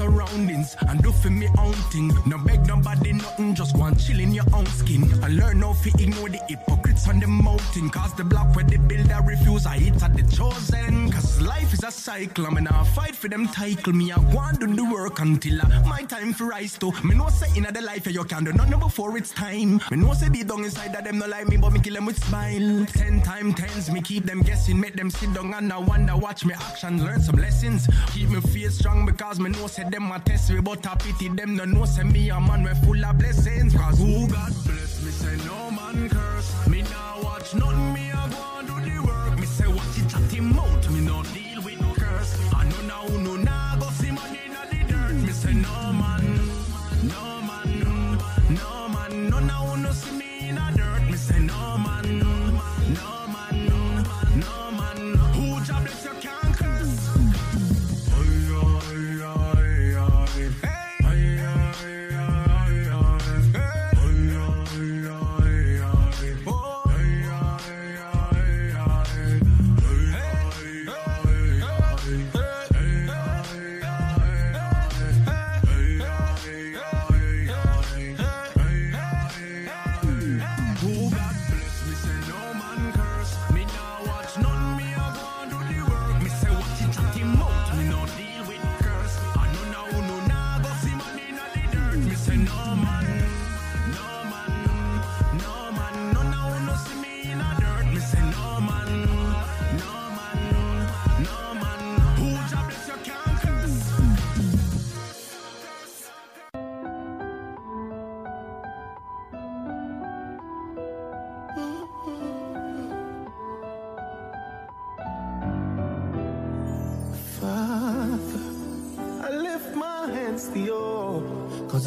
Surroundings and do for me own thing. No beg nobody nothing. Just go and chill in your own skin. I learn how to ignore the hypocrites on the mountain. Cause the block where they build I refuse. I hit at the chosen. Cause life is a cycle. I'm gonna fight for them title. Me I go and do the work until uh, my time for rise to. Me know say in the life you can do nothing before it's time. Me know say deep down inside of them no like me, but me kill them with smile. Ten time tens, me keep them guessing, make them sit down and I wonder, watch me action, learn some lessons. Keep me feel strong because me know say them a test me, but I pity them no know say me a man we full of blessings. Cause who God bless me say no man curse. Me now watch nothing, me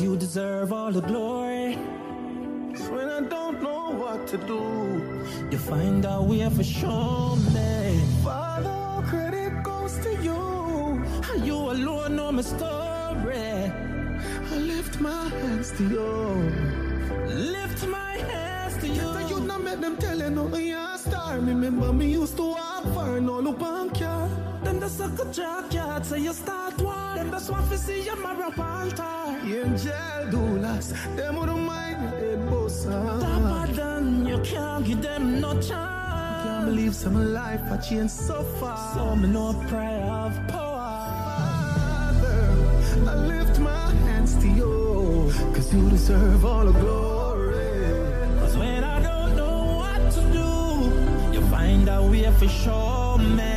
you,
deserve all the glory. When I don't know what to do, you find out we have for show me. Father, credit goes to you, you alone know my story. I lift my hands to you. Lift my hands to you. Get you not make them tell you no you're a star. Remember me used to walk far, no look back here. Then the sucker jackyard say you start war. Then that's why fi see you marry altar. Angel doulas, them wouldn't mind your head bossa. Tougher than you can't give them no chance. Can't believe some life I changed so far. So me no prayer of power. Father, I lift my hands to you, cause you deserve all the glory. Cause when I don't know what to do, you find a way for sure, man.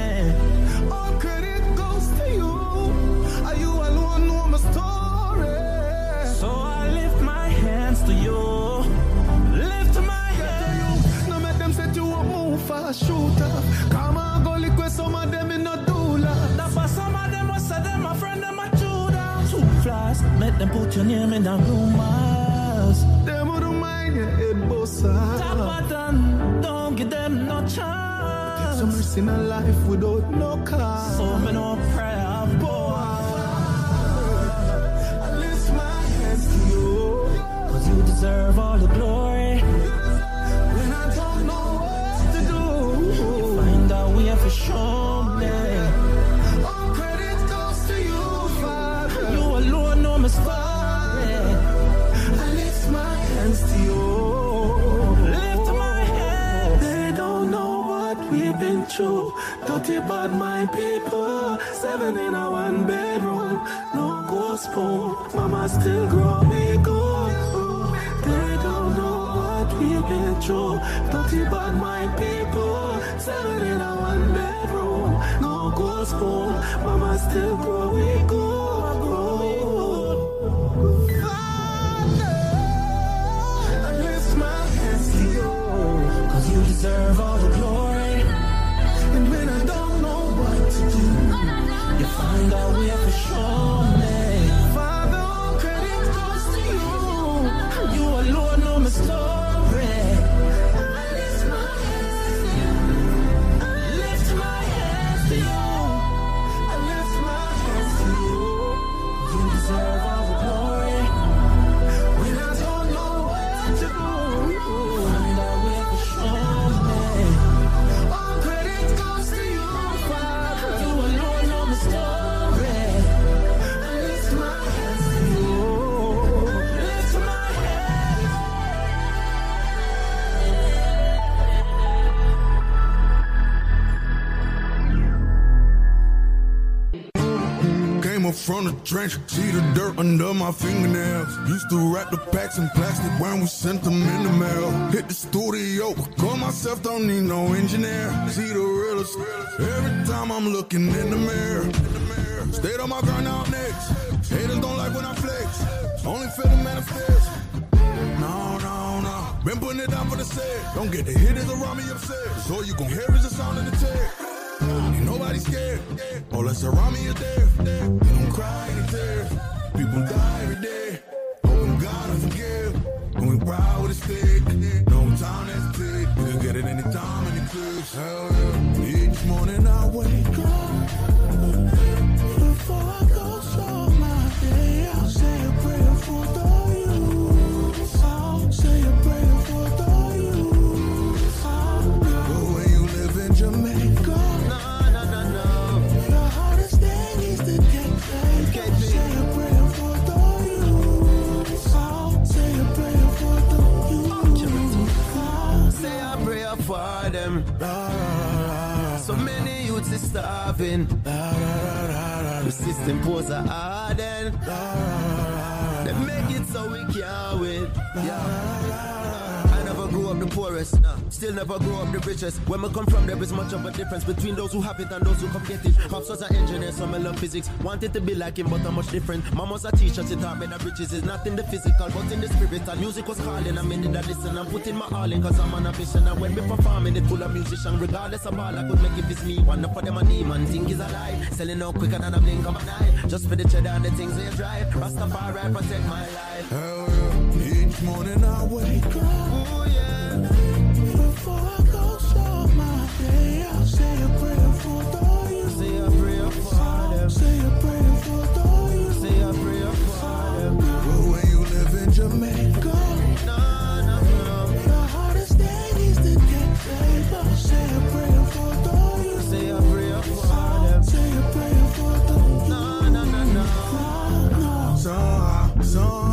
Fast, make them put your name in the rumors. Them wouldn't mind your head bossa. Top done, don't give them no chance. Some mercy in a life without no cause. So me no prayer of I lift my hands to you. Cause you deserve all the glory. When I don't know what to do, you find out we have for sure, we've. Dirty bad my people. Seven in a one bedroom. No ghost spoon. Mama still grow me good. Oh. They don't know what we've been through. Dirty bad my people. Seven in a one bedroom. No ghost spoon. Mama still grow me good. Good.
Find a
from the trench, see the dirt under my fingernails. Used to wrap the packs in plastic when we sent them in the mail. Hit the studio, call myself, don't need no engineer. See the realest every time I'm looking in the mirror. Stayed on my grind now I'm next. Haters don't like when I flex, only feel the manifest. No, no, no. Been putting it down for the set. Don't get the hitters around me upset. So all you gon' hear is the sound of the tech. Ain't nobody scared. All that's around me is death. They don't cry any tears. People die every day. Oh, Hoping God will forgive. And we proud with a stick. No time that's tick. You can get it anytime, any place. Hell yeah. Each morning I wake
starving. The system pose a harden. They make it so we can't win. Yeah. Still never grow up the richest. When we come from, there is much of a difference between those who have it and those who come get it. Pops was an engineer, some I love physics. Wanted to be like him, but I'm much different. Mom was a teacher, she taught me that riches is not in the physical, but in the spirit. And music was calling, I made it that listen. I'm putting my all in, cause I'm on a mission. And when we performing, it full of musician. Regardless of all, I could make it it's me. One up for them, a name, and think is alive. Selling out quicker than a blink of an eye. Just for the cheddar and the things they drive. Rastafari protect my life.
Hell yeah. Each morning I wake up. Somehow,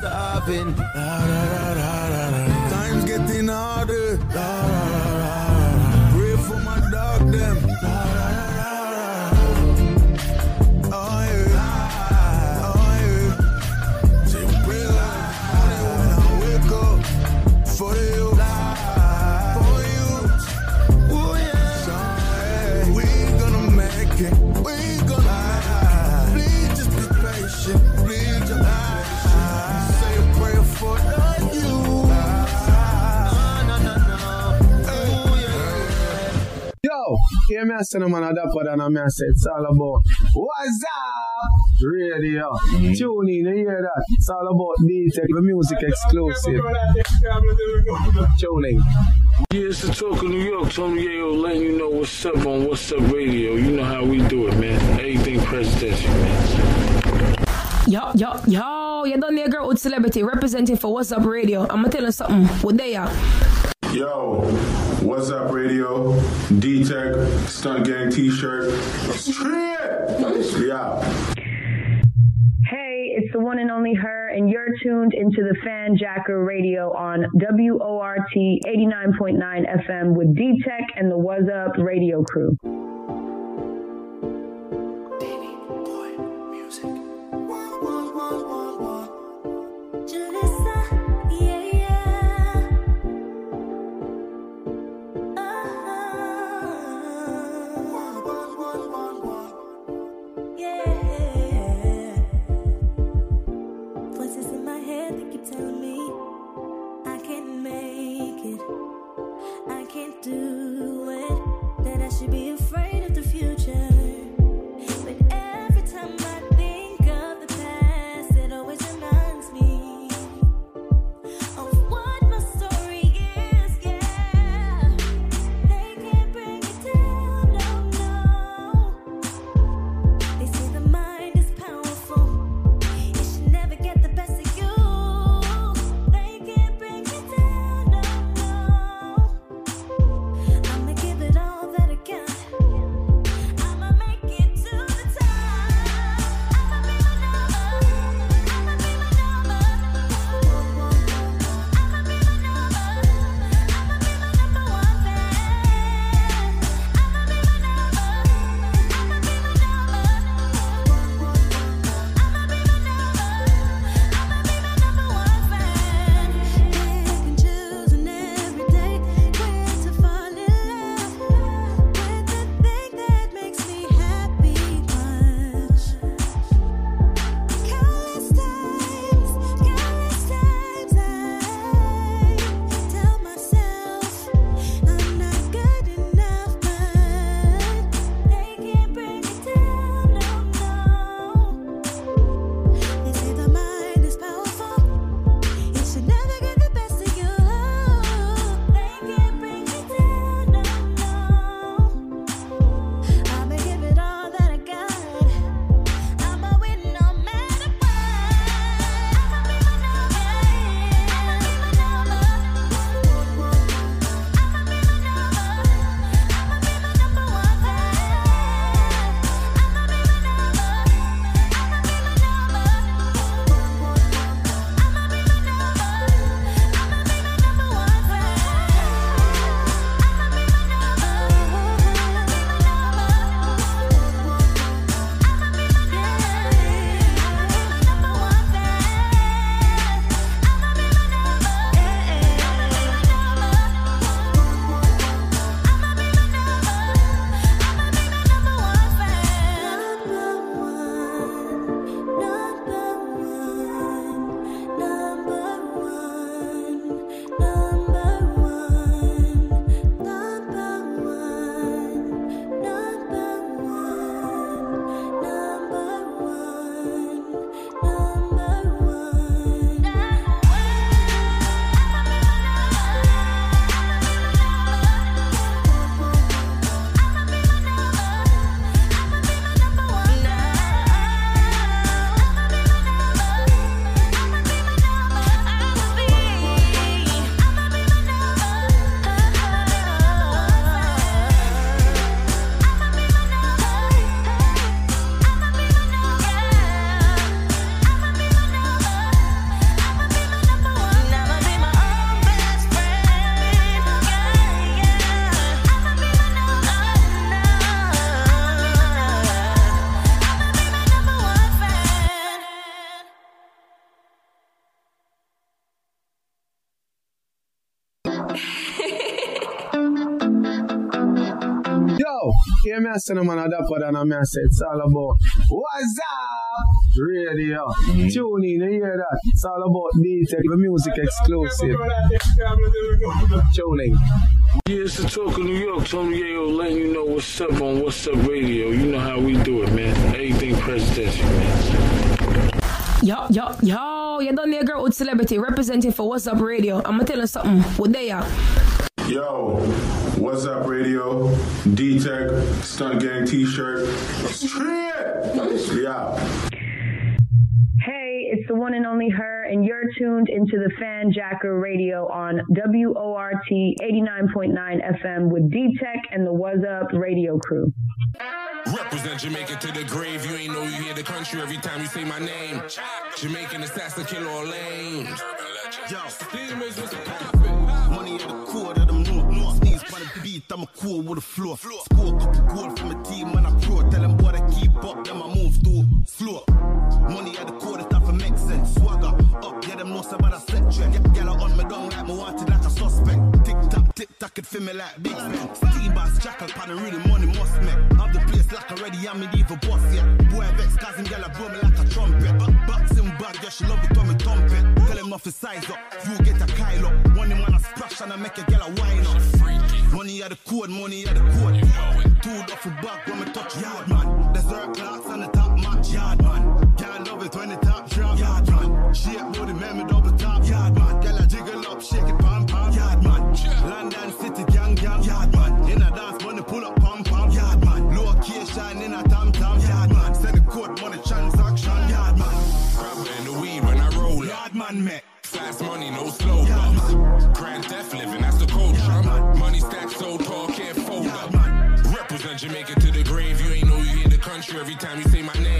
starving.
It's all about what's up radio. Mm-hmm. Tune in, you hear that? It's all about the music exclusive. Tuning.
Yeah, it's the talk of New York. Tony Yayo letting you know what's up on What's Up Radio. You know how we do it, man. Anything presidential, man.
Yo, yo, yo, you done there, girl with celebrity representing for What's Up Radio. I'm gonna tell you something. What they are.
Yo, what's up, radio? D Tech, Stunt Gang t shirt. Yeah.
Hey, it's the one and only her, and you're tuned into the Fanjacker Radio on WORT 89.9 FM with D Tech and the What's Up Radio crew.
a say it's all about what's up radio. Mm-hmm. Tune in hear that. It's all about detail, music exclusive. Tuning.
Yeah, it's the talk of New York. Tony Yayo letting you know what's up on What's Up Radio. You know how we do it, man. Anything, presidential, man.
Yo, yo, yo, you done there, girl with celebrity representing for What's Up Radio. I'ma tell you something. What they are.
Yo, What's Up Radio, D Tech, Stunt Gang t shirt. Yeah.
Hey, it's the one and only her, and you're tuned into the Fanjacker Radio on WORT 89.9 FM with D Tech and the What's Up Radio crew.
Represent Jamaica to the grave. You ain't know you hear the country every time you say my name. Jamaican assassin, killer or lame.
Yo, what's up? I'm a cool with a floor. Score a couple gold from a team, man. I pro. Tell them boy to keep up, then I move too floor. Money at the core, the stuff make sense. Swagger up, yeah, them know about a set trend. Get gal on me down like me wanted like a suspect. Tick tock, tick tock, it feel me like big man. Steam bass, jackal, pan and really money must make. Have the place like already, I'm medieval boss, yeah. Boy, vex, cause him gal, blow me like a trumpet. Boxing bag, yeah, she love it when me thump it. Tell him off his size up, you get a Kyle up. One man a splash and I make a gal a wine up. Money at the code, money at the code. Two duffel bag when me touch yard man. Desert clocks on the top match yard man. Can't love it when the top drop yard man. Shape booty, man, me double top yard man. Gal a jiggle up, shake it, pam pam yard man. London city
Fast money, no slow ups. Grand theft living, that's the culture. Money stacked so tall, can't fold up. Represent Jamaica to the grave. You ain't know you in the country every time you say my name.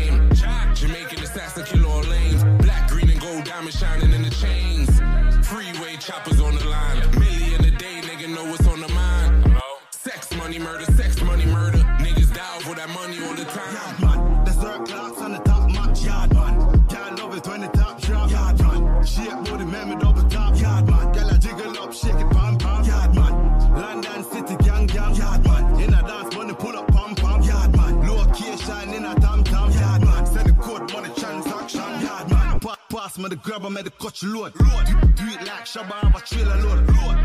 Pass me the grab, me the you load. Load. Do it like Shabba have a trailer load. Load.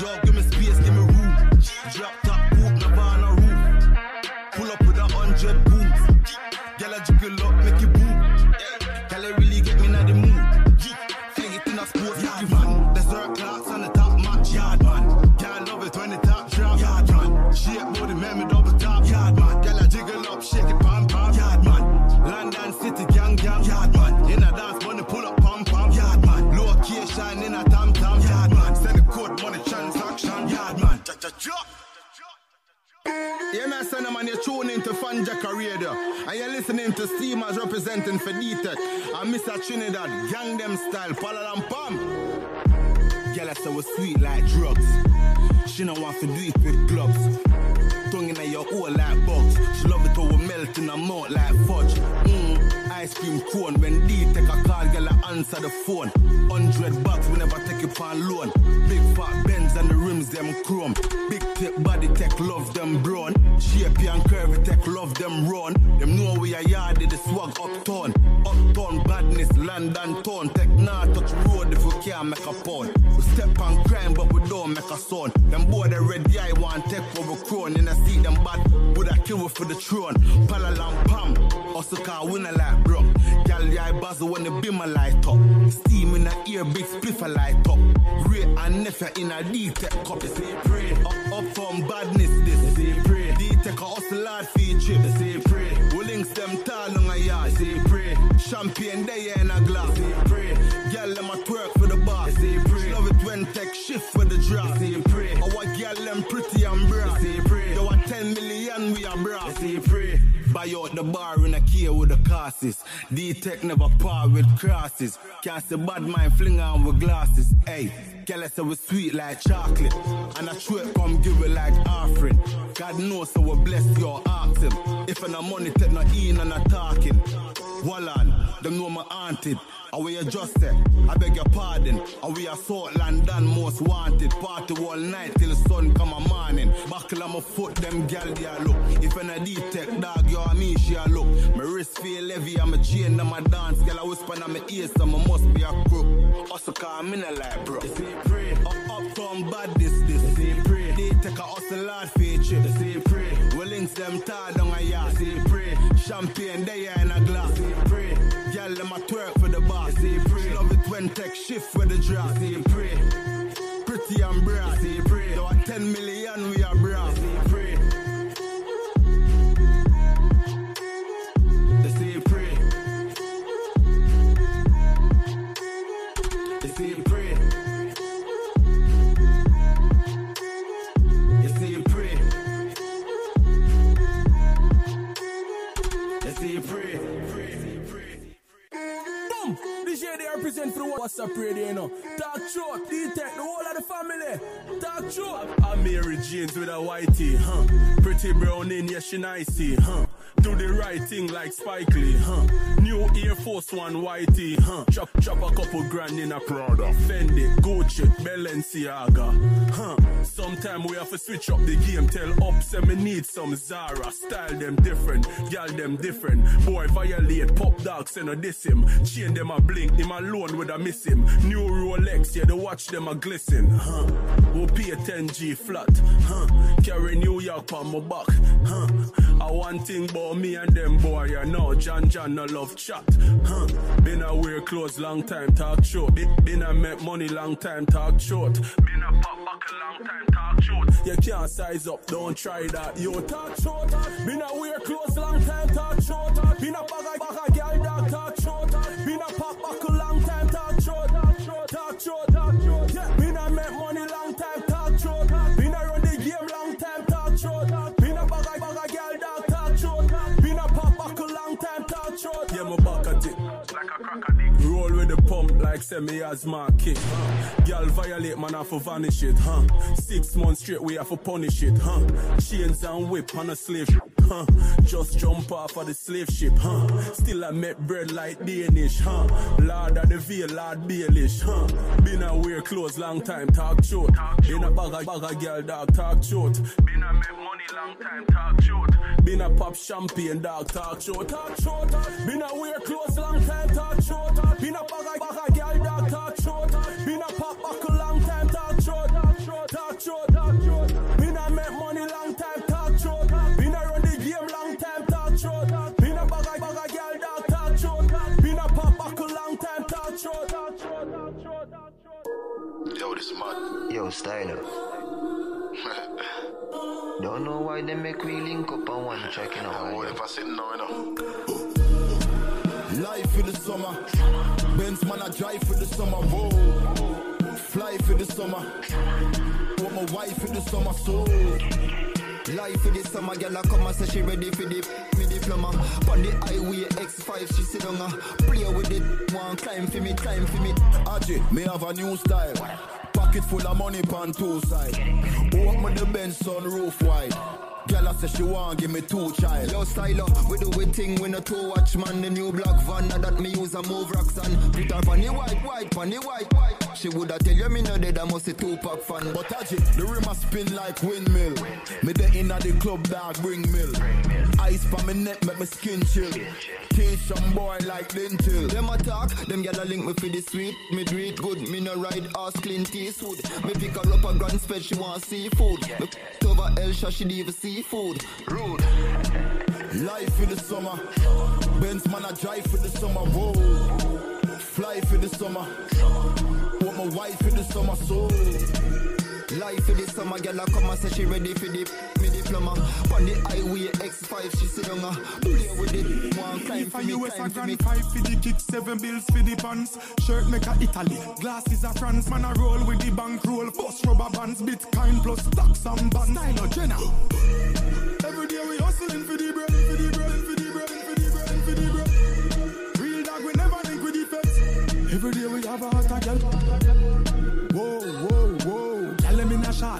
Yo, give me space, give me room. Drop Man, son, man, you're tuning into Fanjacker Radio. And you're listening to Steamers representing for. And Mr. Trinidad, gang them style, palalam pam. Girl, I say was sweet like drugs. She don't want to do it with gloves. Tongue in your ear like box. She love it how we melt in her mouth like fudge. Mm, ice cream cone. When D take a call, girl, I answer the phone. Hundred bucks, we never take it for loan. Big fat bends and the rims them chrome. Big tip body tech love them brown. Shapey and curvy tech love them run. Them know we are yard, the swag uptown. Uptown badness, land London town. Tech nah touch road if we can't make a pound. We step on crime, but we don't make a sound. Them boy the red eye want take over crown. And I see them bad, would I kill for the throne? Palalam pam, also can't win like bro. Gal eye buzz when the beam a light up. Steam in the ear, big spliff a light up. Wray and Nephew in a D-Tech cup. Say pray, up, up from badness this. Say pray, D-Tech a hustle hard your trip. Say pray, we links them tall on a yard. Say pray, champagne they in a glass. The bar in a key with the casses. D-Tech never par with crosses. Can't say bad mind fling on with glasses. Hey, I say we sweet like chocolate. And I it come give it like offering. God knows so we bless your ask. If I no money, take no in and a talking. Wallan, them know my auntie. Are we just there? I beg your pardon. Are we assault London most wanted? Party all night till the sun come a morning. Buckle on my foot, them gal a look. If I no detect dog, you and me she a look. My wrist feel heavy, I'm a chain, I'm a dance. Girl I whisper on my ear, so I must be a crook. Also call me a like bro. Say pray. Up, uptown bad this this. Say pray. They take a hustle hard for a trip. Pray. We links them tar down a yard. Say pray. Champagne they in a glass. When tech shift with the drop. Say pray. Pretty and broad. Say pray. There are 10 million we are broad. DJ they represent for the up, radio, you know.
Talk short, D-Tech, the whole of the family. Talk short. I'm Mary Janes with a whitey, huh? Pretty brown in, yes, she nicey, huh? Do the right thing like Spike Lee, huh? New Air Force One whitey, huh? Chop, chop a couple grand in a Prada. Fendi, Gucci, Balenciaga, huh? Sometime we have to switch up the game. Tell up, say me need some Zara. Style them different, gal them different. Boy violate, pop dog, send a diss him. Chain them a blink, him alone with a miss him. New Rolex, yeah, the watch them a glisten, huh? We'll pay a 10G flat, huh? Carry New York on my back, huh? I want thing about me and them boy, you know, John John no love chat, huh? Been a wear clothes long time, talk short. Been, been a make money long time, talk short. Been a pop back a long time, talk short. You can't size up, don't try that. Yo, talk short. Been a wear clothes long time, talk short. Been a bag of, bag of girl, talk short. Been a pop back a long time, talk short. Talk short, talk short. Short. Yeah, my back at it. Like. Roll with the pump like semi-asthma kick. Girl violate, man, have to vanish it, huh? Six months straight, we have to punish it, huh? Chains and whip on a slave huh? Just jump off of the slave ship, huh? Still I make bread like Danish, huh? Lord of the veil, Lord Baelish, huh? Been a wear clothes long time, talk short. Been a bag of, bag of girl, dog, talk short. Been a make money long time, talk short. Been a pop champagne, dog, talk short, talk short. Been a wear clothes long time, talk short. Been a bag of, bag of girl, dog, talk short. Been a pop buckle long time, talk short, talk short, talk short,
Yo, this mad.
Yo, style Don't know why they make me link up on one track in a while.
If I sit now, you know. Life in the summer. Benz man, I drive for the summer. Whoa. Fly for the summer. Want my wife in the summer, so.
Life for the summer, girl, I come and say she ready for the me diploma. On the highway X5, she sit on. Play with it, one climb for me, climb for me.
Aji, me have a new style. Pocket full of money pan two side. Walk me the Benz sun roof wide. Girl, I say she want give me two child.
Yo, styler, we do we thing when a two watch man. The new black van now that me use a move rocks and put her funny white, white, funny white, white. She woulda tell you me no dead, I must a two pack fan.
But Aji, the rim a spin like windmill. Me the inna the club dog bring mill. Ice pa me neck make me skin chill. Teach some boy like dental.
Them attack, them gyal a link me for the sweet. Me do it good, me no ride ass clean Eastwood. Me pick her up a grand spread, she want seafood. Me over Elsha, she even seafood. Rude.
Life in the summer. Benz man, I drive for the summer. Whoa. Fly for the summer. Want my wife in the summer, so.
Life for the summer, girl a come and say she ready for the me diploma. On the highway X5, she sit on her. Play with it, one climb for me,
US
climb
a
for me.
five for the kick, seven bills for the pants. Shirt make a Italy, glasses a France. Man a roll with the bank roll, bust rubber bands, Bitcoin plus stocks and bonds. Style of Jenna. Every day we hustling for the bread, for the bread, for the bread, for the bread, for the bread. Real dog, we never link with the feds. Every day we have a hot girl.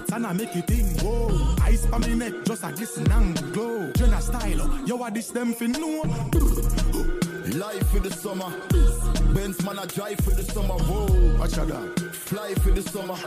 Them in a shots and I make it ting. Whoa. Ice pa me neck, just a glisten and glow. Jenna style, yo, what this them fin know?
Life for the summer. Benz man, I drive for the summer. Whoa.
Watch out, dog.
Fly for the summer.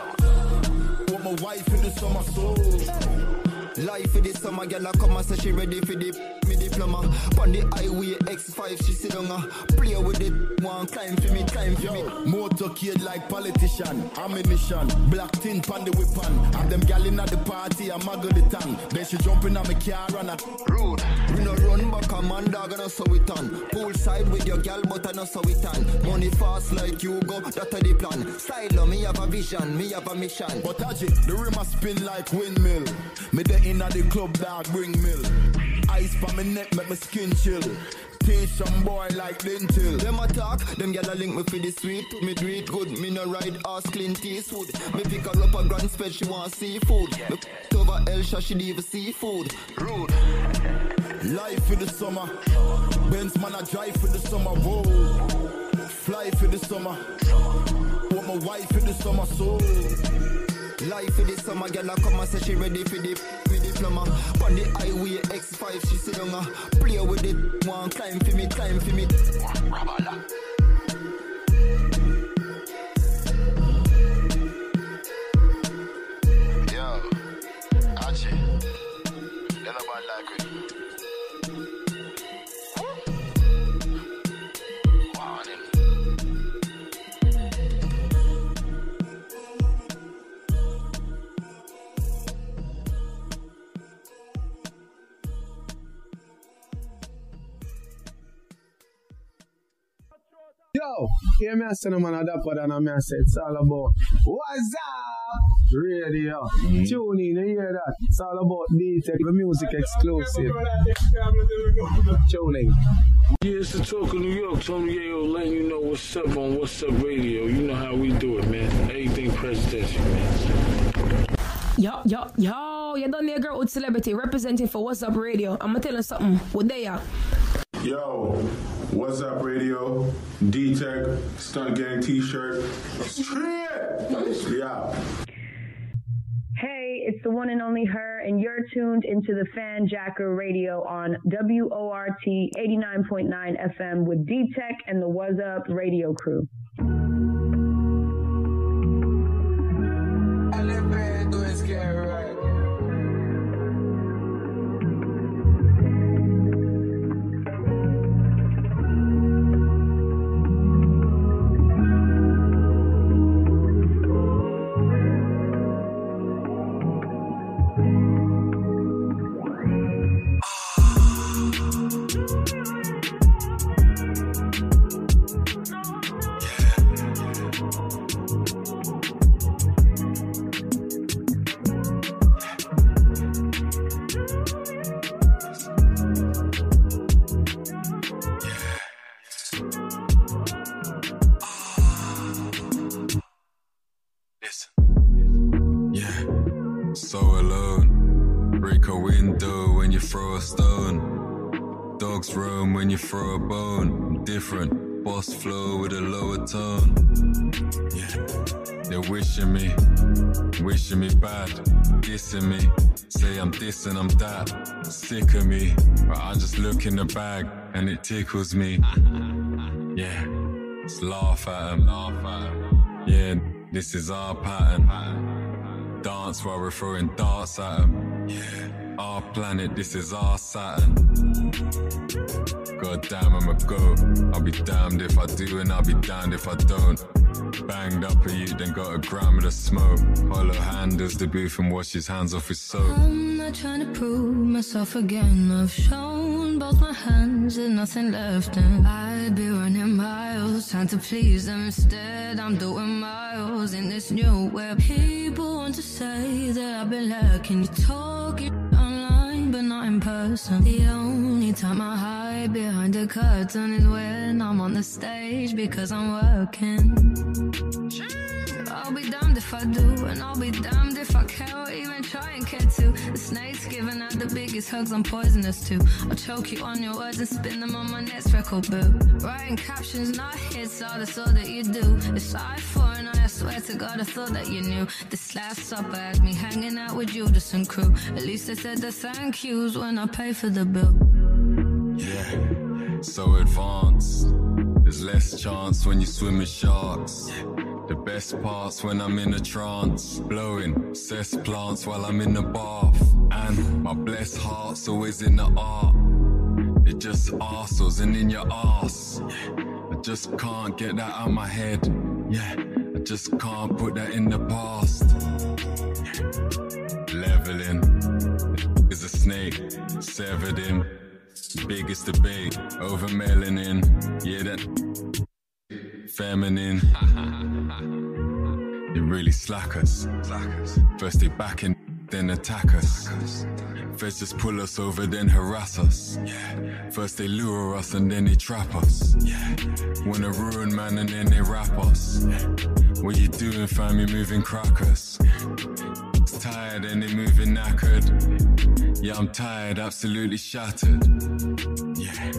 Want my wife in the summer, so.
Life for the summer, girl a come and say she ready for the me diploma. On the highway X5, she sit on her. Play with it, one climb for me, climb for me.
Motorcade like politician, ammunition, black tin pan the weapon. And them gal in at the party, I'm muggle the tongue. Then she jumping on my car and I
Rude. We no run back a man dog and I saw it on. Poolside with your gal but I no saw it on. Money fast like you go, that a the plan. Style me have a vision, me have a mission.
But Aji, the rim a spin like windmill. Me the inna the club dog bring mill. Ice pa my neck make me skin chill. Teach some boy like dental.
Them attack, them gyal a link me for the sweet. Me it good, me no ride ass clean Eastwood. Me pick her up a grand spread, she want seafood. Me p- over Elsha, she even seafood. Rude.
Life in the summer. Benz man I drive for the summer. Whoa. Fly for the summer. Want
my wife for the summer, so. Life for the summer, girl, I come and say she ready for the with the plumber. On the highway X5, she sit on. Play with it, one climb for me, climb for me.
Yo,
Hear me I say no man a dapper than a me I say it's all about What's up? Radio. Mm-hmm. Tune in, you hear that? It's all about the music exclusive. Tuning.
Yeah, it's the talk of New York. Tony Yayo letting you know what's up on What's Up Radio. You know how we do it, man. Everything presidential, man.
Yo, yo, yo, you done there, girl with celebrity representing for What's Up Radio. I'm gonna tell you something. What they are?
Yo, what's up, radio? D Tech, Stunt Gang t shirt. Yeah.
Hey, it's the one and only her, and you're tuned into the Fanjacker Radio on WORT 89.9 FM with D Tech and the Was Up Radio crew.
Yeah, Boss flow with a lower tone. Yeah, they're wishing me, wishing me bad, dissing me. Say I'm this and I'm that. Sick of me, but I just look in the bag and it tickles me. Yeah, just laugh at 'em, laugh at 'em. Yeah, this is our pattern. Dance while we're throwing darts at 'em. Yeah, our planet, this is our Saturn. God damn, I'm a goat. I'll be damned if I do, and I'll be damned if I don't. Banged up a you, then got a gram of the smoke. Hollow handles the booth and wash his hands off his soap.
I'm not trying to prove myself again. I've shown both my hands and nothing left, and I'd be running miles trying to please them. Instead, I'm doing miles in this new web. People want to say that I've been lacking. You talking but not in person. The only time I hide behind the curtain is when I'm on the stage because I'm working. I'll be damned if I do, and I'll be damned if I care or even try and care to. The snake's giving out the biggest hugs, I'm poisonous too. I'll choke you on your words and spin them on my next record boot. Writing captions, not hits, all that's all that you do. It's eye for an I swear to God, I thought that you knew. This last supper had me hanging out with Judas and crew. At least I said the thank yous when I pay for the bill.
Yeah, so advanced. There's less chance when you swim with sharks. The best parts when I'm in a trance. Blowing cess plants while I'm in the bath. And my blessed heart's always in the art. It just arseholes and in your ass. I just can't get that out of my head. Yeah, I just can't put that in the past. Leveling is a snake, severed Biggest debate over melanin. Yeah, that feminine. They really slack us. First they back in, then attack us. First just pull us over, then harass us. Yeah. First they lure us and then they trap us. Wanna ruin man and then they rap us. What you doing, fam? You moving crackers. Tired and they moving knackered. Yeah, I'm tired, absolutely shattered. Yeah,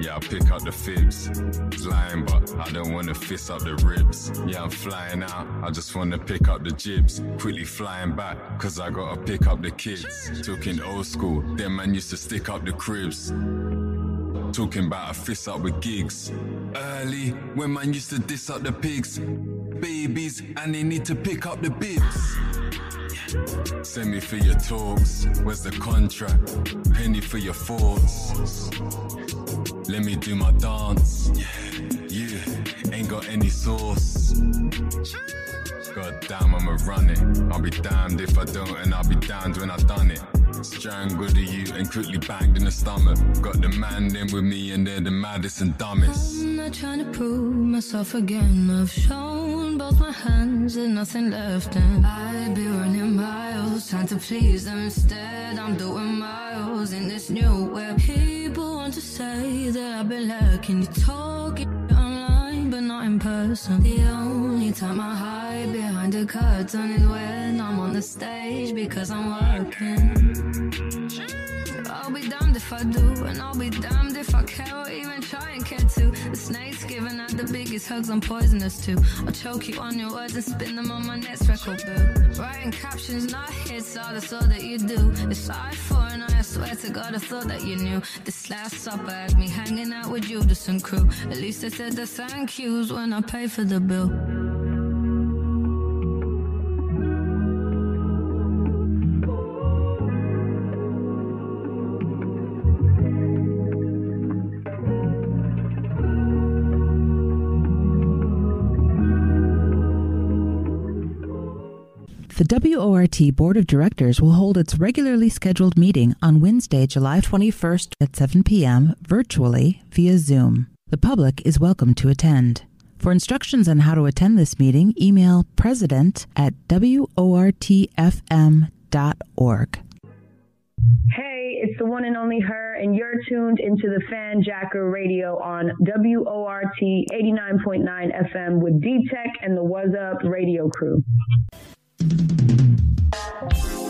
yeah, I pick up the fibs. Flying, but I don't wanna fist up the ribs. Yeah, I'm flying out, I just wanna pick up the jibs. Quickly flying back, cause I gotta pick up the kids. Took Talking old school, them man used to stick up the cribs. Talking about a fist up with gigs. Early, when man used to diss up the pigs. Babies, and they need to pick up the bibs. Send me for your talks. Where's the contract? Penny for your thoughts. Let me do my dance. Yeah, yeah. Ain't got any sauce. God damn, I'ma run it. I'll be damned if I don't, and I'll be damned when I've done it. Strangled the you and quickly banged in the stomach. Got the man in with me, and they're the maddest and dumbest.
I'm not trying to prove myself again. I've shown both my hands and nothing left, and I'd be running miles trying to please them. Instead, I'm doing miles in this new web. People want to say that I've been lacking. You talking not in person. The only time I hide behind a curtain is when I'm on the stage because I'm working. I'll be damned if I do, and I'll be damned if I care or even try and care the biggest hugs, I'm poisonous too. I'll choke you on your words and spin them on my next record bill. Writing captions, not hits, all that's all that you do. It's I for and I swear to God, I thought that you knew. This last supper had me hanging out with Judas and crew. At least I said the thank yous when I pay for the bill.
The WORT Board of Directors will hold its regularly scheduled meeting on Wednesday, July 21st at 7 p.m. virtually via Zoom. The public is welcome to attend. For instructions on how to attend this meeting, email president at wortfm.org.
Hey, it's the one and only her, and you're tuned into the Fanjacker Radio on WORT 89.9 FM with D Tech and the Was Up radio crew.
Searching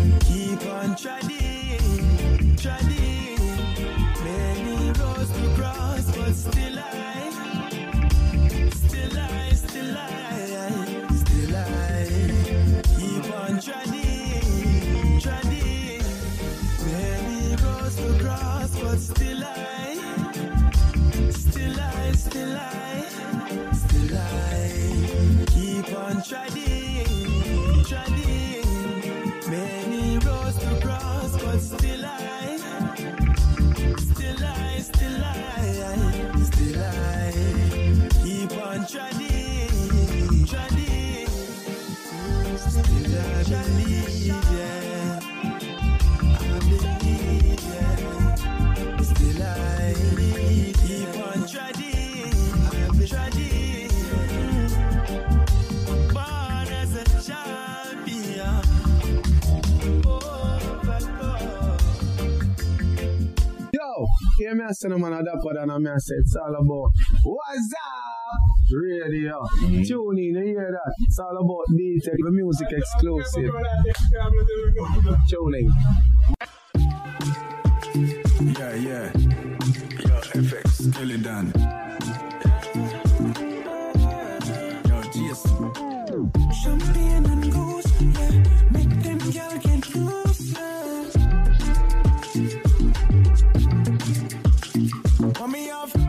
You.
Today, me send a man a dapper than me say it's all about what's up radio. Mm-hmm. Tune in, you hear that? It's all about detail, the music exclusive. Tune in.
Yeah, yeah. Yo, FX Skeleton. Yo, Jason.
Champagne and goose, yeah. Make them girl me off. Girl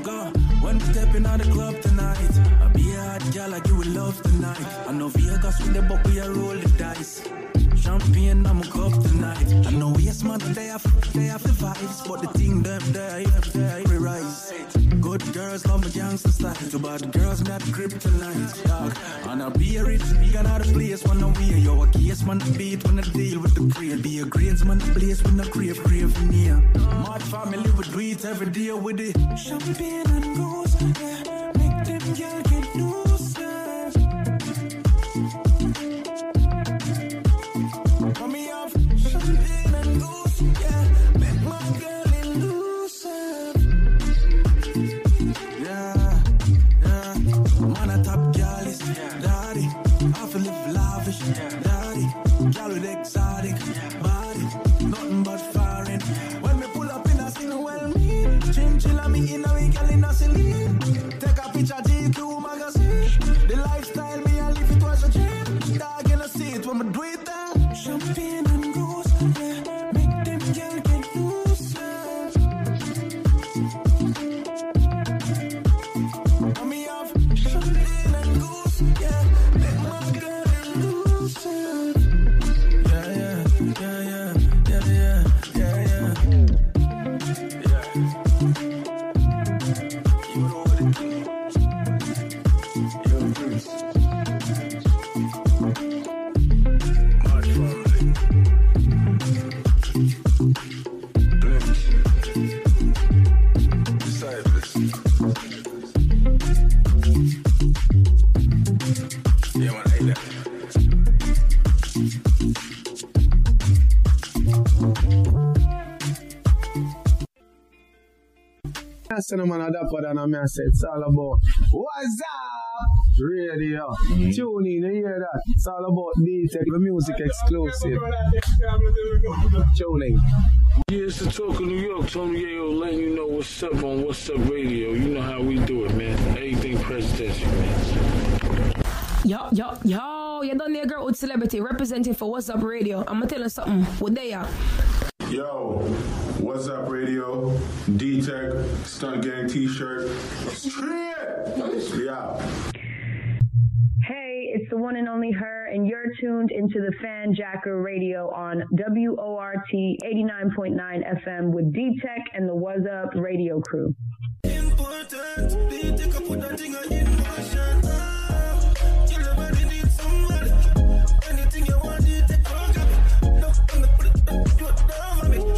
know. When we stepping out the club tonight, I be a hot girl, like you you love tonight. I know Vegas with the book we roll the dice champagne, I'ma tonight.
I know yes, man, they have, they have the vibes, but the thing them there, yeah, there, we rise. Good girls love my gangster style, too bad girls not kryptonite, dog. And I be a rich, be another place when I wear yo, a case man to beat when I deal with the crate. Be a grades man place when I crave, crave near. My family would do it every day with it. Champagne and rose, yeah. make them girl get loose. Picture, GQ magazine. The lifestyle I
say no man a dapper than a me I say it's all about What's up? Radio. Mm. Tune in, you hear that? It's all about D-Tech, the music exclusive. Tune in.
Yeah, it's the talk of New York. Tony Yayo letting you know what's up on What's Up Radio. You know how we do it, man. Everything presidential, man.
Yo, yo, yo, you're done there, girl with celebrity representing for What's Up Radio. I'm gonna tell you something. What they are?
Yo, what's up, radio? D Tech, Stunt Gang t shirt. Straight! Yeah.
Hey, it's the one and only her, and you're tuned into the Fanjacker Radio on WORT 89.9 FM with D Tech and the What's Up Radio crew.
Important,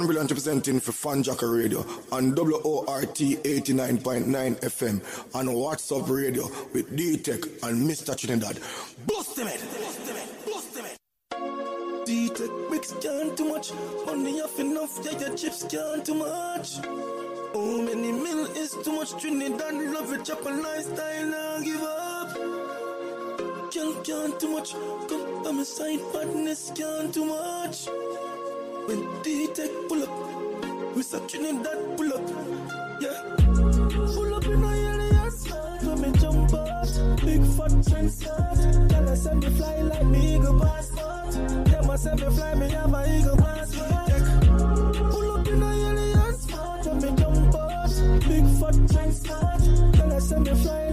One Brilliant representing for Fanjacker Radio on WORT 89.9 FM and What's Up Radio with D-Tech and Mr. Trinidad. Bust him it!
D-Tech mix can't too much. Money off enough, yeah, your chips can't too much. Oh, many mil is too much. Trinidad love it, chop a lifestyle, now give up. Can't too much. Come by my side, badness can't too much. When D-Tech pull up, Mr. Trinidad pull up, yeah. Pull up in a alias, when me jump out, big fat trend start. Girl, I send me fly like me eagle bastard. Them a send me fly, me have a eagle bastard. Pull up in a alias, when me jump out, big fat
transport. Tell us send me fly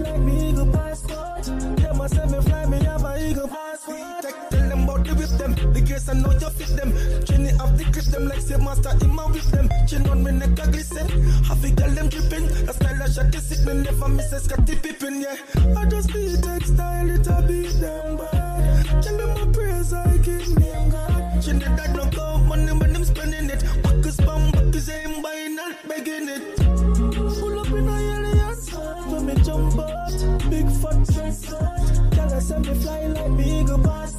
I know you fit them. Chinny off the clip them like say master in my whip them. Chin on me neck a glisten. Half a girl them dripping. The style of shot is. Me never miss a Scottie Pippen, yeah. I just need textile, it a beat them bad. Tell them my praise, I give name God. Chinny that don't count money when them spending it. Back is bomb, back is aim, buying not begging it. Pull up in a aliens, when me jump out. Big fat transport. Tell us send me fly like me eagle passport.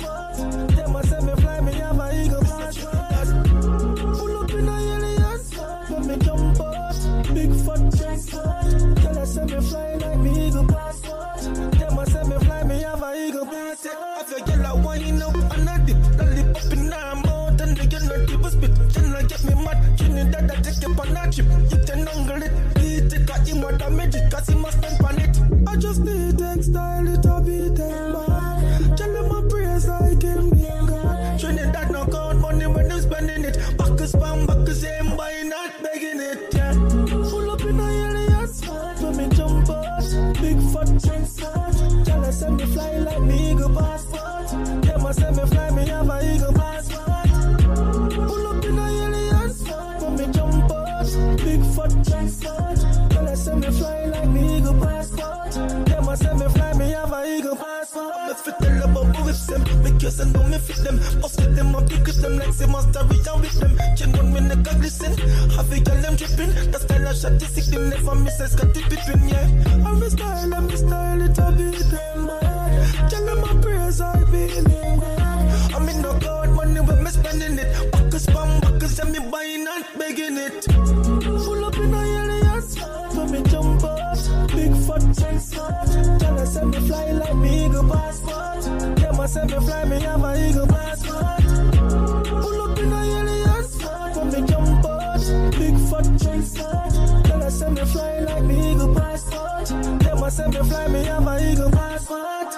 I know me fit them. Bust with them up, grip them like say master we with them. Chin on me neck a glisten, have a girl them dripping. The style of shot is sick, them never miss a Scottie Pippen, yeah. I'm a style, I'm a style, it a beat them mad. Tell them my praise, I feel them. I'm in no God money when me spending it. Back is spam, back is me buying and begging it. Full up in a aliens, when me jump out. Big fat transport. Tell us me fly like eagle passport. Them a fly, me have a eagle passport. Pull up in a aliens, when me jump out. Big fat transport. Tell us send me fly like me eagle passport. Them a send me fly, me have a eagle passport.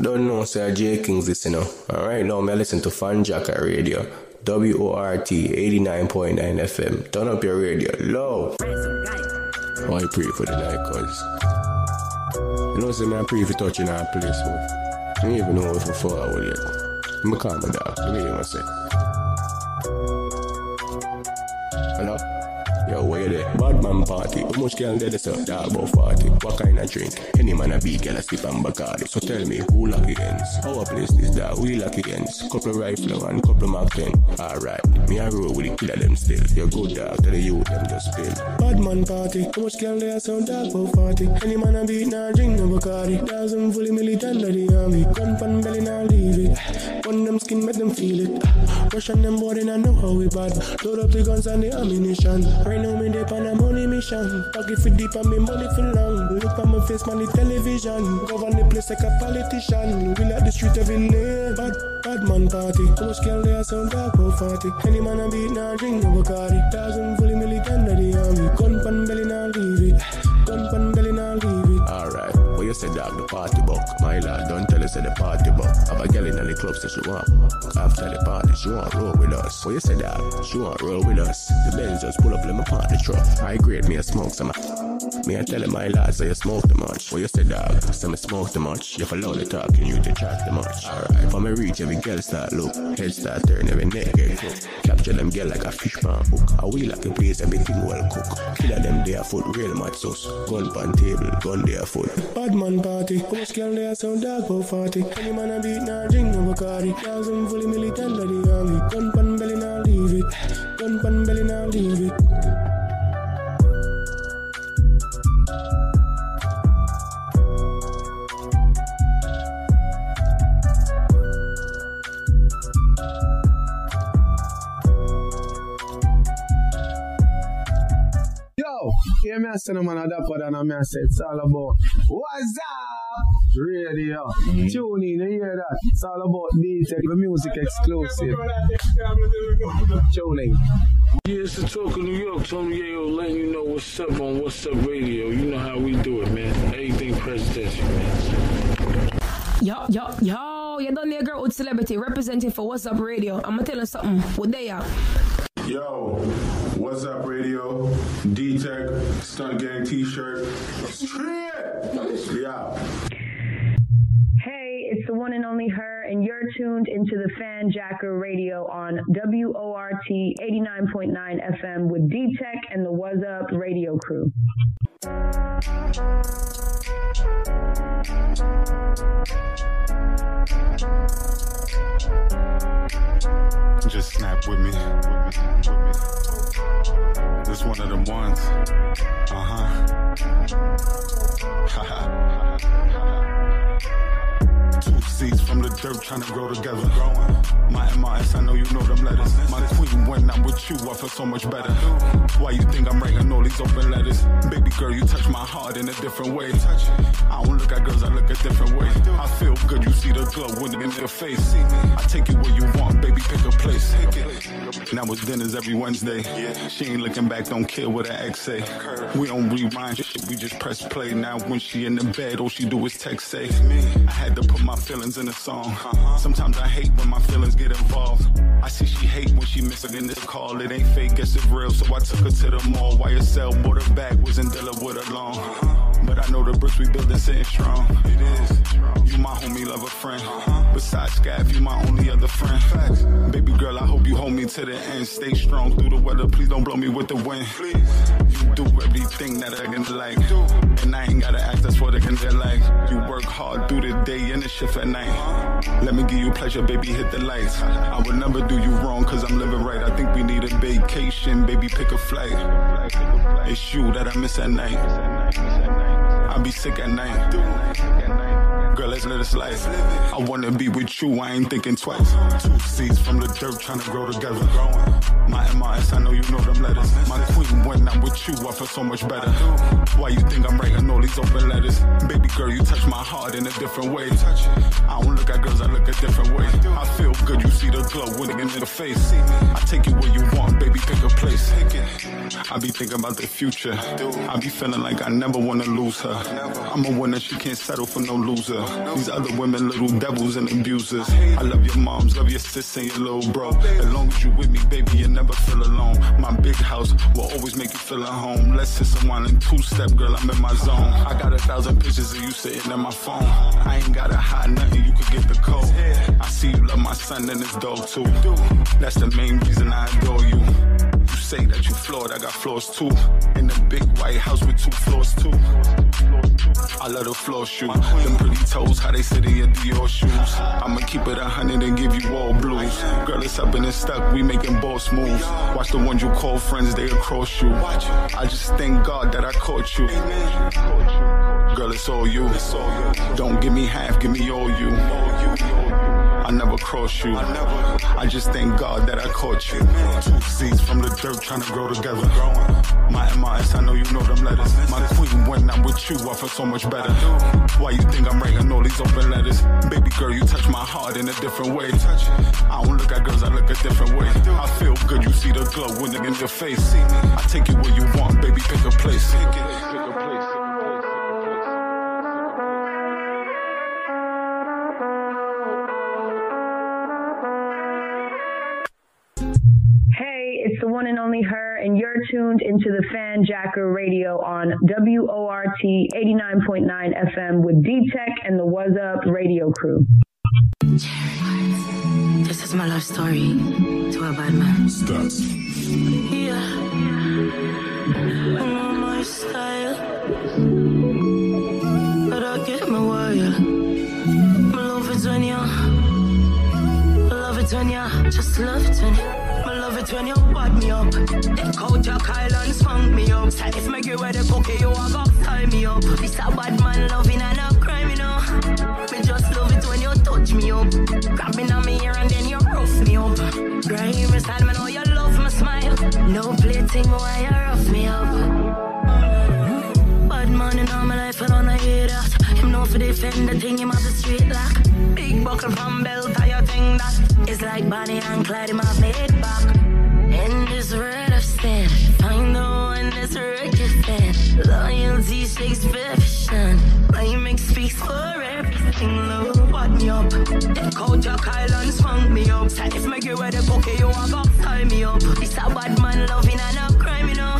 Don't know, sir. J Kings this, you know. Alright, now me listen to Fanjacker Radio. WORT 89.9 FM. Turn up your radio low. Oh, Why you pray for the night, cause you know, say me I pray for touching our place, man. I don't even know if I forward yet. I'm calm my dog. Let me hear what say. Hello? You there? Bad man party. How much girl this up? Dog about 40. What kind of drink? Any man a big girl a sip and Bacardi. So tell me, who lucky ends? Our place this dog, we lucky ends. Couple rifle and couple Mark 10. Alright, me a roll with the killer them still. You're good dog, tell the youth them just spill.
Bad man party. How much girl there sound dog about 40. Any man a beat nah drink no Bacardi. Thousand fully militant of the army. Gun pan belly nah leave it. On them skin make them feel it. Russian them boy they nah know how we bad. Load up the guns and the ammunition. Right now me dey on a money mission. Pocket for deep and me money for long. Look at my face man the television. Govern the place like a politician. We like the street every day. Bad, bad man party. How much girl there sound dog about 40. Any man a beat nah drink no Bacardi. Thousand fully militant of the army. Gun pan belly nah leave
You said dog the party book. My lad, don't tell us the party book. Have a girl in the club so she want. After the party, she want roll with us. Well you said dog, she want roll with us. The Benz just pull up, let me party truck. High grade, me a smoke some. Me I tell him my lad, say you smoke too much. Well you said dog, say me smoke too much. You follow the talk and you to chat too much. Alright, for me reach every girl start look. Head start turn, every neck get cooked. Capture them girl like a fish pan hook. I wheel like a place, everything well cook. Killer them there foot, real mad sauce. Gun pan table, gun there foot.
Bad man party. How much girl there sound dog about 40. Any man a beat nah drink no Bacardi. Thousand fully militant the army. Gun pan belly nah leave it. Gun pan belly nah leave it.
Hear me a say no man a dapper than a me say it's all about what's up radio. Mm. Tune in, you hear that? It's all about D-Tech, the music exclusive. Tune in.
Yeah, it's the talk of New York. Tony Yayo letting you know what's up on What's Up Radio. You know how we do it, man. Everything presidential, man.
Yo, yo, yo, you done there, girl with celebrity representing for What's Up Radio. I'ma tell you something. What they are?
Yo, what's up, radio? D Tech, Stunt Gang t shirt. Yeah.
Hey, it's the one and only her, and you're tuned into the Fanjacker Radio on WORT 89.9 FM with D Tech and the What's Up Radio crew.
Just snap with me. This one of them ones. Uh huh. Two seeds from the dirt trying to grow together. Growing. My MIS, I know you know them letters. My queen, when I'm with you, I feel so much better. Why you think I'm writing all these open letters? Baby girl, you touch my heart in a different way. I don't look at girls, I look a different way. I feel good, you see the glow when it in your face. I take you where you want, baby, pick a place. Now it's dinners every Wednesday. She ain't looking back, don't care what her ex say. We don't rewind shit, we just press play. Now when she in the bed, all she do is text say. I had to put my feelings in a song. Sometimes I hate when my feelings get involved. I see she hate when she miss in this call. It ain't fake, guess it's real. So I took her to the mall. YSL bought her back, wasn't dealing with her long. But I know the bricks we building sitting strong. It is. You my homie, love a friend. Besides Scav, you my only other friend. Baby girl, I hope you hold me to the end. Stay strong through the weather. Please don't blow me with the wind. You do everything that I can like. And I ain't gotta act, that's what I can like. You work hard through the day and the shift at night. Let me give you pleasure, baby, hit the lights. I would never do you wrong, cause I'm living right. I think we need a vacation, baby, pick a flight. It's you that I miss at night. I be sick at night. Girl, let's let us life. I wanna be with you, I ain't thinking twice. Two seeds from the dirt trying to grow together. My MIS, I know you know them letters. My queen, when I'm with you, I feel so much better. Why you think I'm writing all these open letters? Baby girl, you touch my heart in a different way. I don't look at girls, I look a different way. I feel good, you see the glow when it in the face. I take you where you want, baby, pick a place. I be thinking about the future. I be feeling like I never wanna lose her. I'm a winner, she can't settle for no loser. These other women, little devils and abusers. I love your moms, love your sis and your little bro. As long as you with me, baby, you never feel alone. My big house will always make you feel at home. Let's sit some wine and two step, girl, I'm in my zone. I got a thousand pictures of you sitting in my phone. I ain't gotta hide nothing, you could get the code. I see you love my son and his dog too. That's the main reason I adore you. Say that you flawed, I got flaws too. In the big white house with two floors too. I love the floor shoe. Them pretty toes, how they sit in your Dior shoes. I'ma keep it a hundred and give you all blues. Girl, it's up and it's stuck, we making boss moves. Watch the ones you call friends, they across you. I just thank God that I caught you. Girl, it's all you. Don't give me half, give me all you. I never cross you. I just thank God that I caught you. Two seeds from the dirt trying to grow together. My MIS, I know you know them letters. My queen, when I'm with you, I feel so much better. Why you think I'm writing all these open letters? Baby girl, you touch my heart in a different way. I don't look at girls, I look a different way. I feel good, you see the glow when it in your face. I take you where you want, baby, pick a place.
Hey, it's the one and only her, and you're tuned into the Fanjacker Radio on WORT 89.9 FM with D Tech and the What's Up Radio crew.
This is my love story to a bad man. Stats. Yeah. I know my style. But I get my wire. My love it when you. I love it when you. Just love it when you. It when you bad me up. Out your Kyle and spunk me up. Say if me give away the cookie, you a go tie me up. This a bad man loving and a crime, you know. Me just love it when you touch me up. Grab Grabbing on me ear and then you rough me up. Grimy style, me know you love my smile. No plating, why you rough me up. Bad man in all my life, I don't hear that. Him know for defend the thing, him have the street lock. Big buckle from belt, I you think that. It's like Bonnie and Clyde, him have made back. In this world of sin, find the one record fan. Loyalty shakes perfection. Climax speaks for everything. Love, what up. Out your Kyle swung me up. Say if me give away the cookie, you want tie me up. It's a bad man loving and a crime, you know.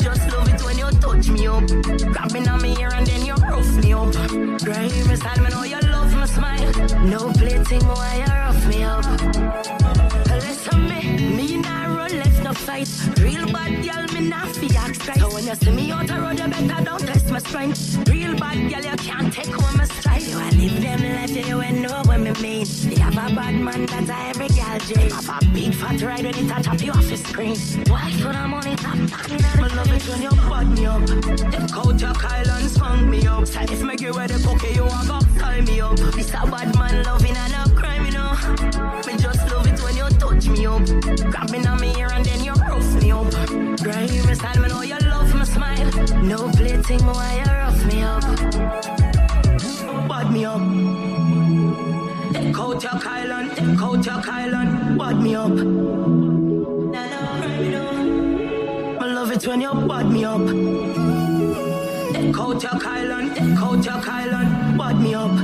Just love it when you touch me up. Grabbing on me ear and then you rough me up. Grime me me know you love my smile. No plating, you rough me up. Left. Real bad girl, me not fi ask price. So when you see me out the road, you better don't test my strength. Real bad girl, you can't take home my stride. You a live them life, you ain't know what me mean. You have a bad man, that's a every girl dream. Have a big fat ride when it a top you off his screen. Wife for the money, top man. Me love it when you bud me up. Take out your Kyle and swung me up. Say if me give away the cookie, you want to tie me up. This a bad man loving and a crime, you know. Me just love it touch me up. Grabbing on me ear and then you rough me up. Grime me style, me know you love my smile. No plating, why you rough me up. Bad me up. Take out your Kyle and take out your Kyle and bad me up. I love it when you bad me up. Take out your Kyle and take out your Kyle and bad me up.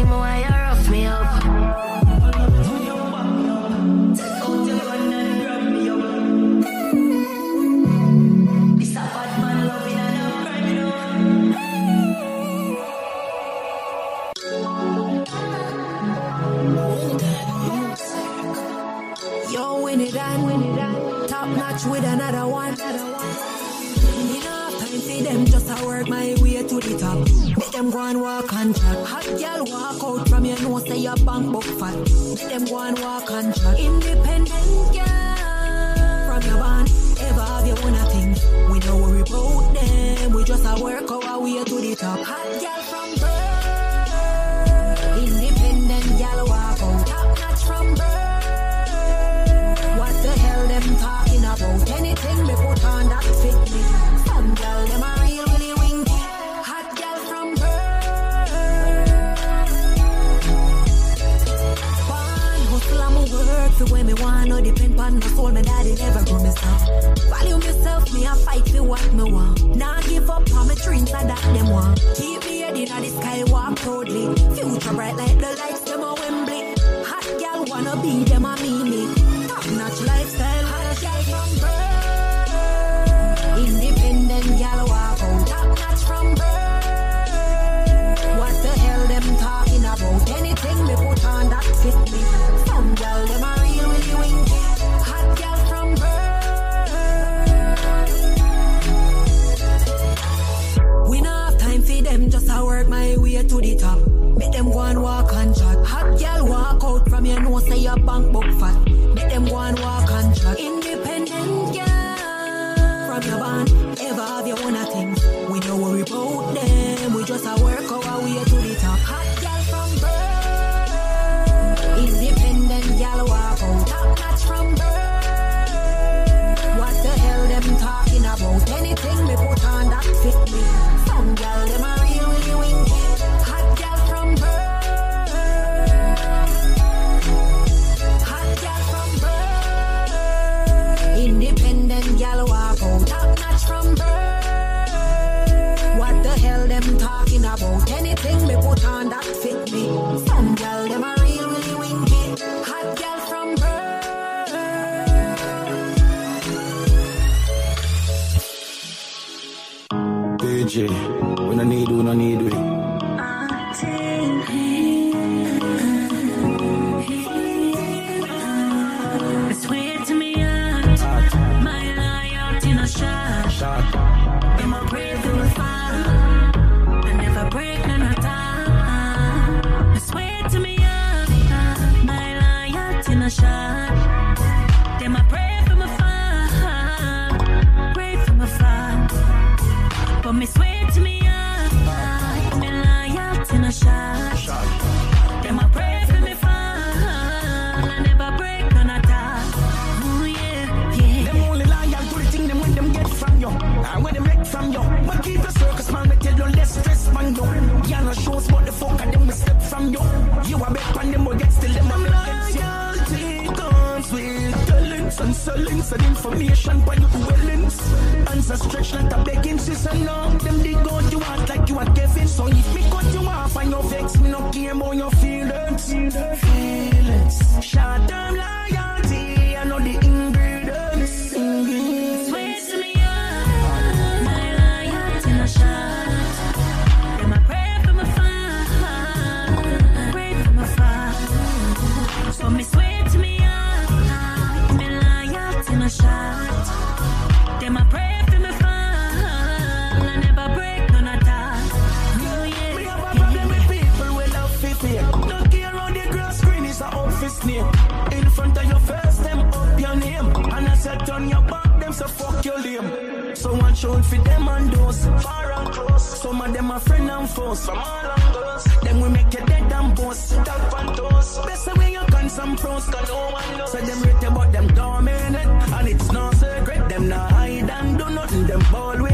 No plating, why Blasted information by your dwellings. Are stretched like a begging sister. No, them dig out you out like you are Kevin. So if me cut you off and you vex, me no care about your. Feelings. And those far and close. Some of them are friend and foes from all angles. Then we make you dead and boast. Tap and toast. Best way you can some pros, cause no one knows. So them rate but them dominate. And it's no secret, them not hide and do nothing, them ball with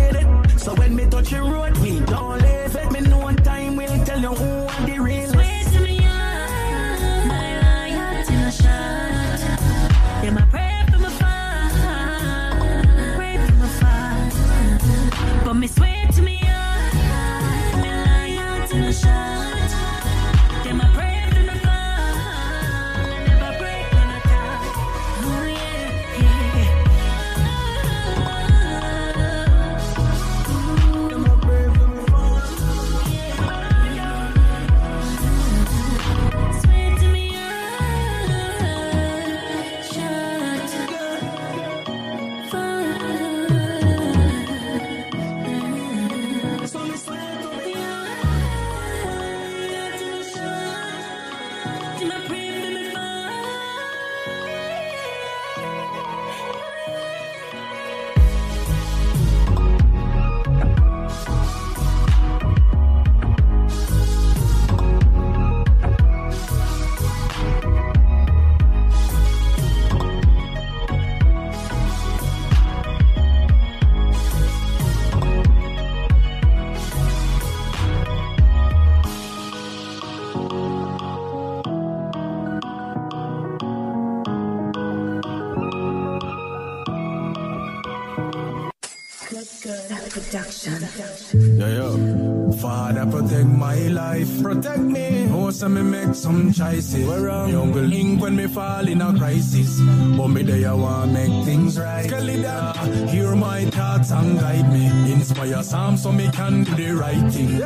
some me make some choices. Me uncle link when me fall in a crisis. But me there, I want make things right. Skeleton, hear my thoughts and guide me. Inspire some so me can do the right thing.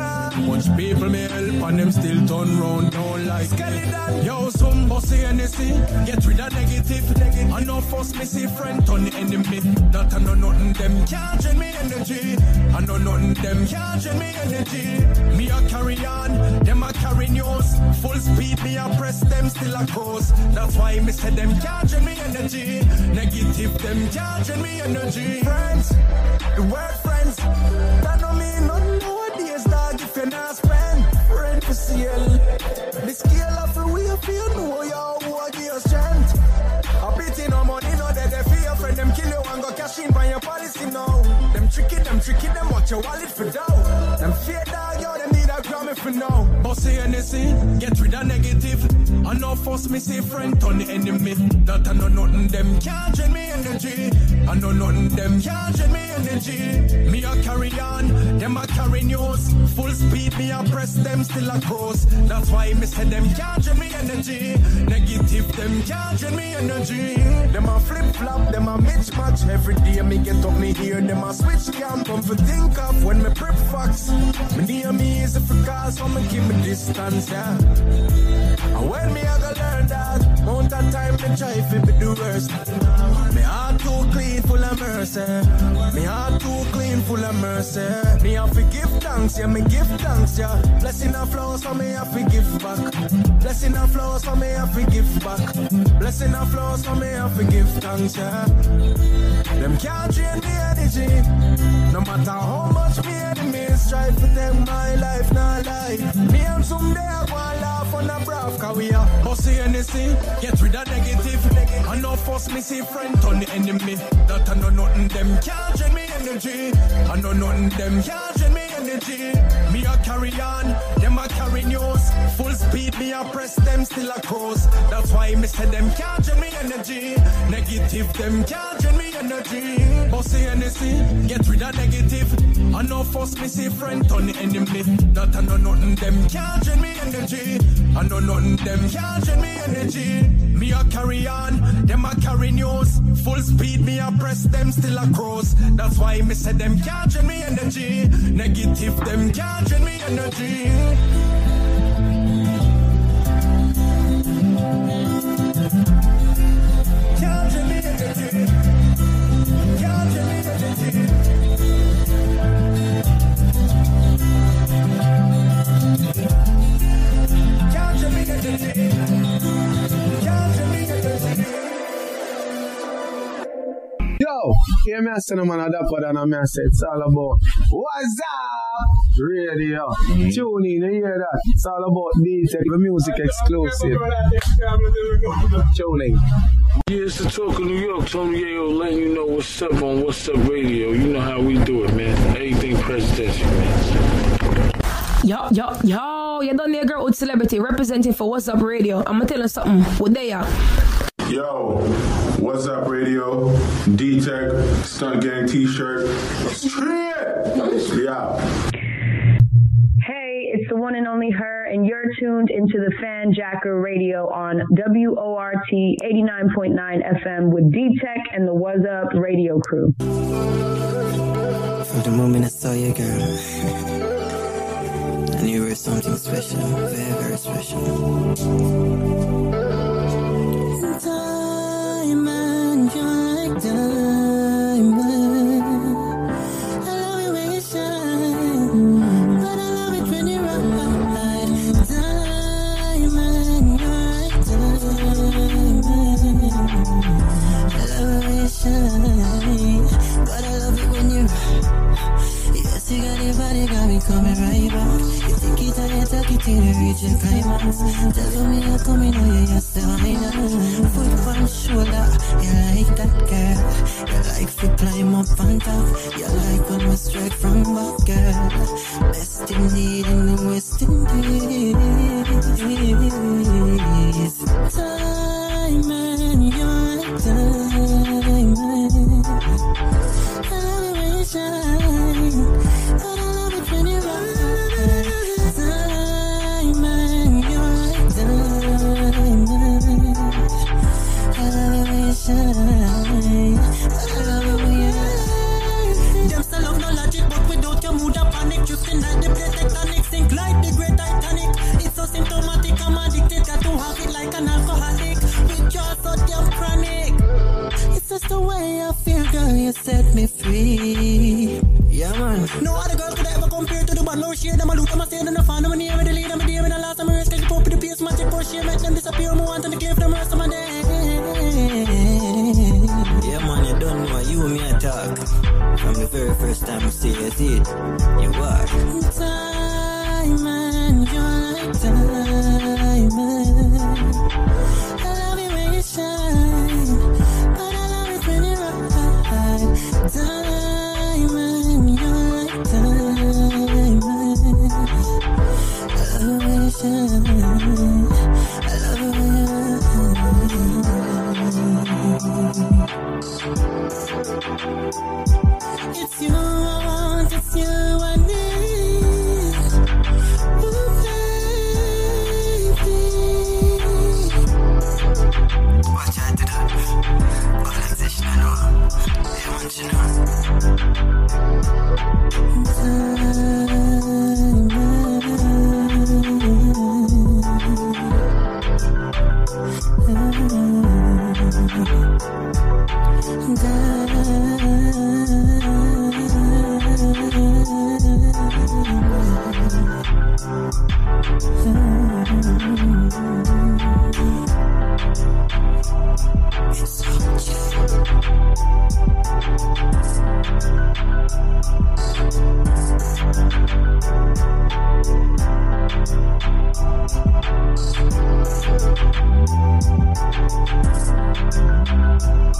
Much people me help and them still turn round, don't like Skeleton, yo, bossy NSC. Get rid of negative. negative. I know first me see friend turn the enemy. That I know nothing them can't drain me energy. I know nothing them can't drain me energy. Me a carry on, them a carry news. Full speed, me a press them still a course. That's why me say them can't drain me energy. Negative them can't drain me energy. Friends, the word friends, that don't mean nothing nowadays, dog. If you're not spend, friend for sale. The scale of the way you feel, know in by your policy now. Them tricky, them tricky, them watch your wallet for dough. Them fear dog, yo, them need a Grammy for now. Bossy anything, get rid of negative. I know force me say friend turn the enemy. That I know nothing, them can't drain me energy. I know nothing, them can't drain me energy. Me a carry on, them a carry news. Full speed, me a press them still a cross. That's why me say them can't drain me energy. Negative, them can't drain me energy. Them a flip flop, them a mismatch. Every day me get up, me hear them a switch camp. Come for think of when me prep facts. Me near me is a for cause, so me keep me distance, yeah. And when me I go learn that, mount of time me try fi be the worst. Me heart too clean, full of mercy. Me heart too clean, full of mercy. Me have to give thanks, yeah, me give thanks, yeah. Blessing and flowers, so me have to give back. Blessing and flowers, so me have to give back. Blessing and flowers, so me have to give thanks, yeah. Them can't drain the energy. No matter how much me enemies try to take my life, not life. Me and someday I go and on a brav, cause we are Bossy anything, get rid of negative. I know first me see friend turn the enemy. That I know nothing them can't drain me energy. I know nothing them can't drain me energy. Me a carry on, them a carry news. Full speed, me a press them still a cruise. That's why me say them can't drain me energy. Negative them can't drain me energy. Bossy anything, get rid of negative. I know first me see friend turn the enemy. That I know nothing them can't drain me energy. I know nothing them can't drain me energy. Me a carry on, them a carry news. Full speed, me a press them still a cruise. That's why me say them can't drain me energy. Negative them can't drain me energy.
Hear me say no man a than I say it's all about What's up? Radio. Tune in, you hear that? It's all about the music exclusive. Tune in.
Yeah, it's the talk of New York. Tony Yayo letting you know what's up on What's Up Radio. You know how we do it, man. Everything presidential, man.
Yo, yo, yo, you done there, girl with celebrity representing for What's Up Radio. I'm gonna tell you something. What they are?
Yo, what's up, radio? D Tech, Stunt Gang t shirt. Yeah.
Hey, it's the one and only her, and you're tuned into the Fanjacker Radio on WORT 89.9 FM with D Tech and the What's Up Radio crew.
From the moment I saw you, girl, I knew you were something special, very, very special.
Diamond, you're like diamond. I love it we shine, but I love it when you shine, you got your body, got me coming right back. You take it and you take it till you reach your climax. Tell me you're coming, oh yeah, you're still mine. Foot on shoulder, you like that girl. You like to climb up on top. You like when we strike from back, girl. Best indeed in the West Indies. Diamond, you're like diamond. I
Them still love no logic, but without your mood panic, drifting like the plate tectonic, sink like the great Titanic. It's so symptomatic, I'm addicted, got to have it like an alcoholic. With your so damn chronic.
It's just the way I feel, girl. You set me free.
Yeah, man.
No other girl could ever compare to the bad Lord shade. I'm a loot, I'm a stand in the fan, I'm a name, I'm the lead, I'm a day, I'm I'm a risk, I pop with the pace, magic for shit, make them disappear, I'm want to clear for the rest of my day.
Very first time I see see it. You are.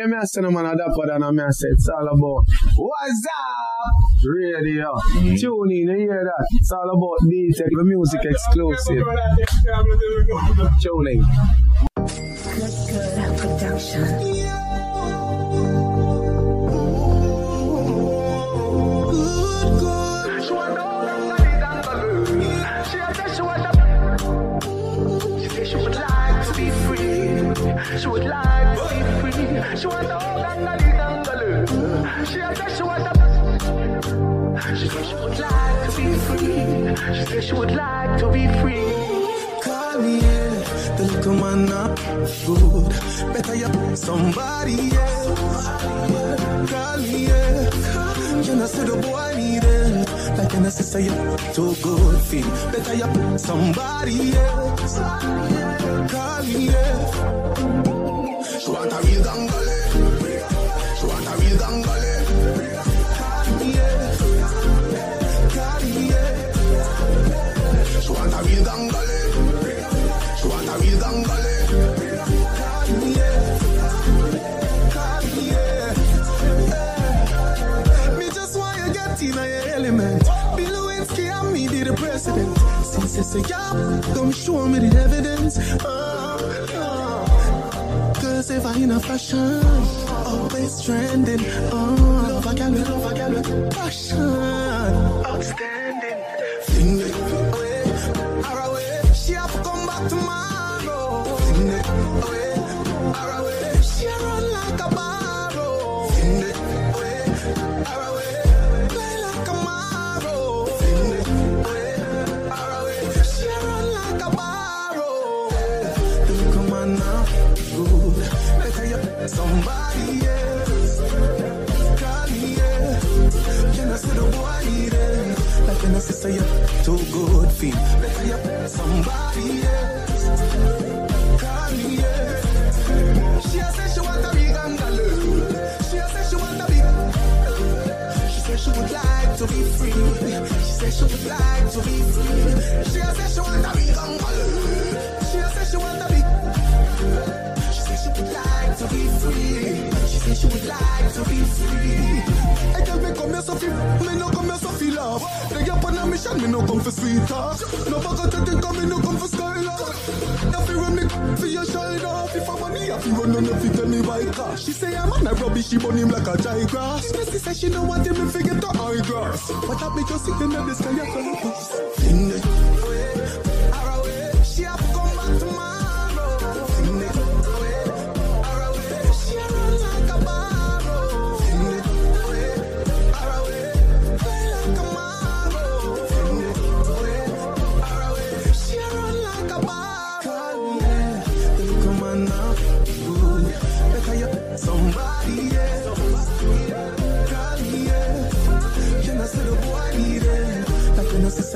Yo, hear me a say no man a dapper than a say it's all about What's up? Radio. Mm. Tune in, you hear that? It's all about D-Tech, the music exclusive. Tuning.
Production.
Free. She would like to be free.
Call me, yeah. The little man not good. Better you somebody else. Yeah. You know, see the boy need it. Like an sister, you too good feel. Better you somebody else. Call say yeah, come show me the evidence. Uh, uh. Cause if I in a fashion, always trending. Uh, love a gal, love gal with passion. Outstanding. Like you're too good feel. Better you somebody else. Call me, yeah. She say she want a big angle. She say she want big. She said she would like to be free. She said she would like to be free. She say she want a big angle. She say she want a big. She said she would like to be free. She said she would like to be free. I tell me come here so feel, me no come here so feel love. Up on a mission, me no come for sweet talk. No bugger to think me no come for skylark. If you run me for your shoulder, if I money, if you run on if you tell me why car. She say I'm on a rubbish, she burn him like a dry grass. Missy say she don't want him to forget the high grass. But that make you sitting in the sky,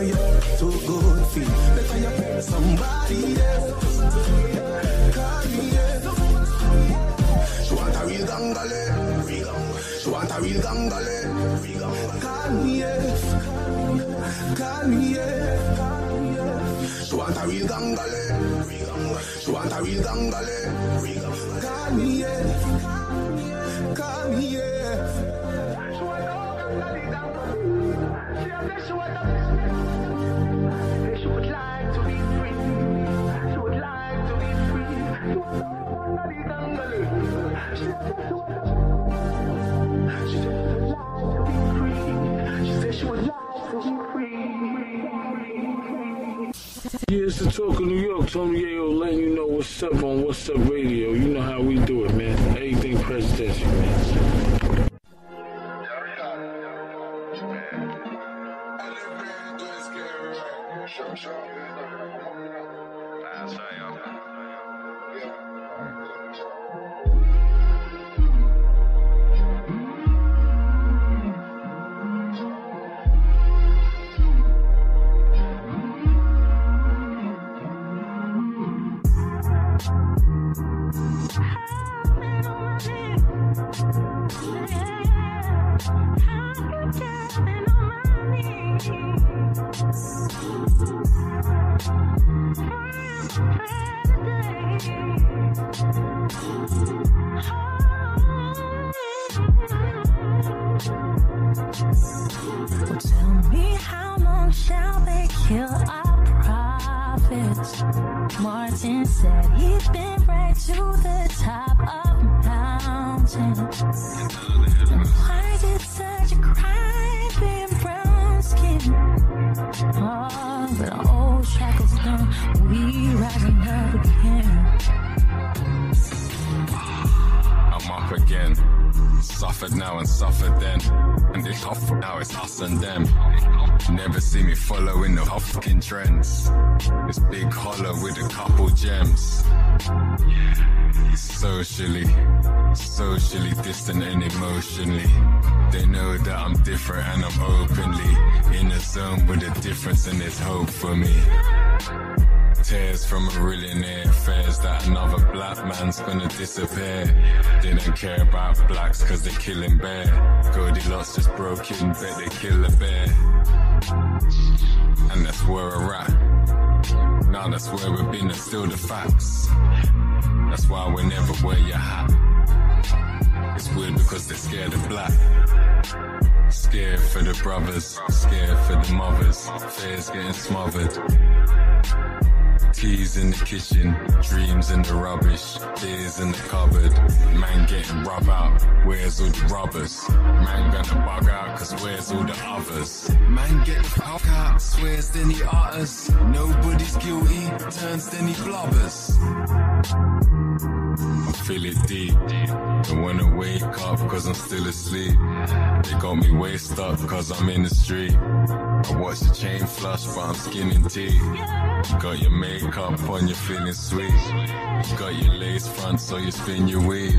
Like you too good feel. Better you somebody else. Call me, yeah. She want a real gangale. She want a real gangale. Call me, yeah. Call me, yeah. She want a real gangale. She want a real gangale. Call me, yeah. Call me, yeah.
Yeah, it's the
talk of New York. Tony Yayo letting you know what's up on What's Up
socially distant and emotionally. They know that I'm different and I'm openly in a zone with a difference and there's hope for me. Tears from a millionaire fears that another black man's gonna disappear. They don't care about blacks cause they're killing bear. Goldilocks just broke in, bet they kill a bear. And that's where we're at. Now that's where we've been and still the facts. That's why we never wear your hat. It's weird because they're scared of black. Scared for the brothers, scared for the mothers. Fears getting smothered. Teas in the kitchen, dreams in the rubbish, tears in the cupboard. Man getting rub out, where's all the rubbers? Man gonna bug out, cause where's all the others? Man get the fuck out, swears then he utters. Nobody's guilty, turns then he blubbers. I feel it deep. Don't wanna wake up cause I'm still asleep. They got me way stuck cause I'm in the street. I watch the chain flush but I'm skinning teeth. You got your makeup on, you're feeling sweet. Got your lace front so you spin your weave.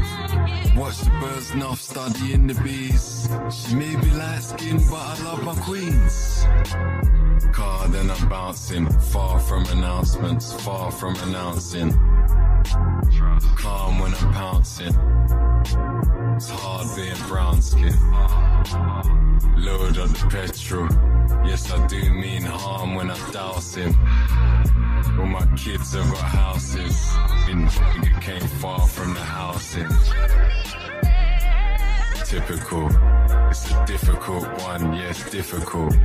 Watch the birds enough studying the bees. She may be light skinned but I love my queens. Car then I'm bouncing, far from announcements, far from announcing. Calm when I'm pouncing. It's hard being brown skin. Load on the petrol. Yes, I do mean harm when I douse him. All my kids have got houses. In it came far from the housing. Typical. It's a difficult one, yes, difficult.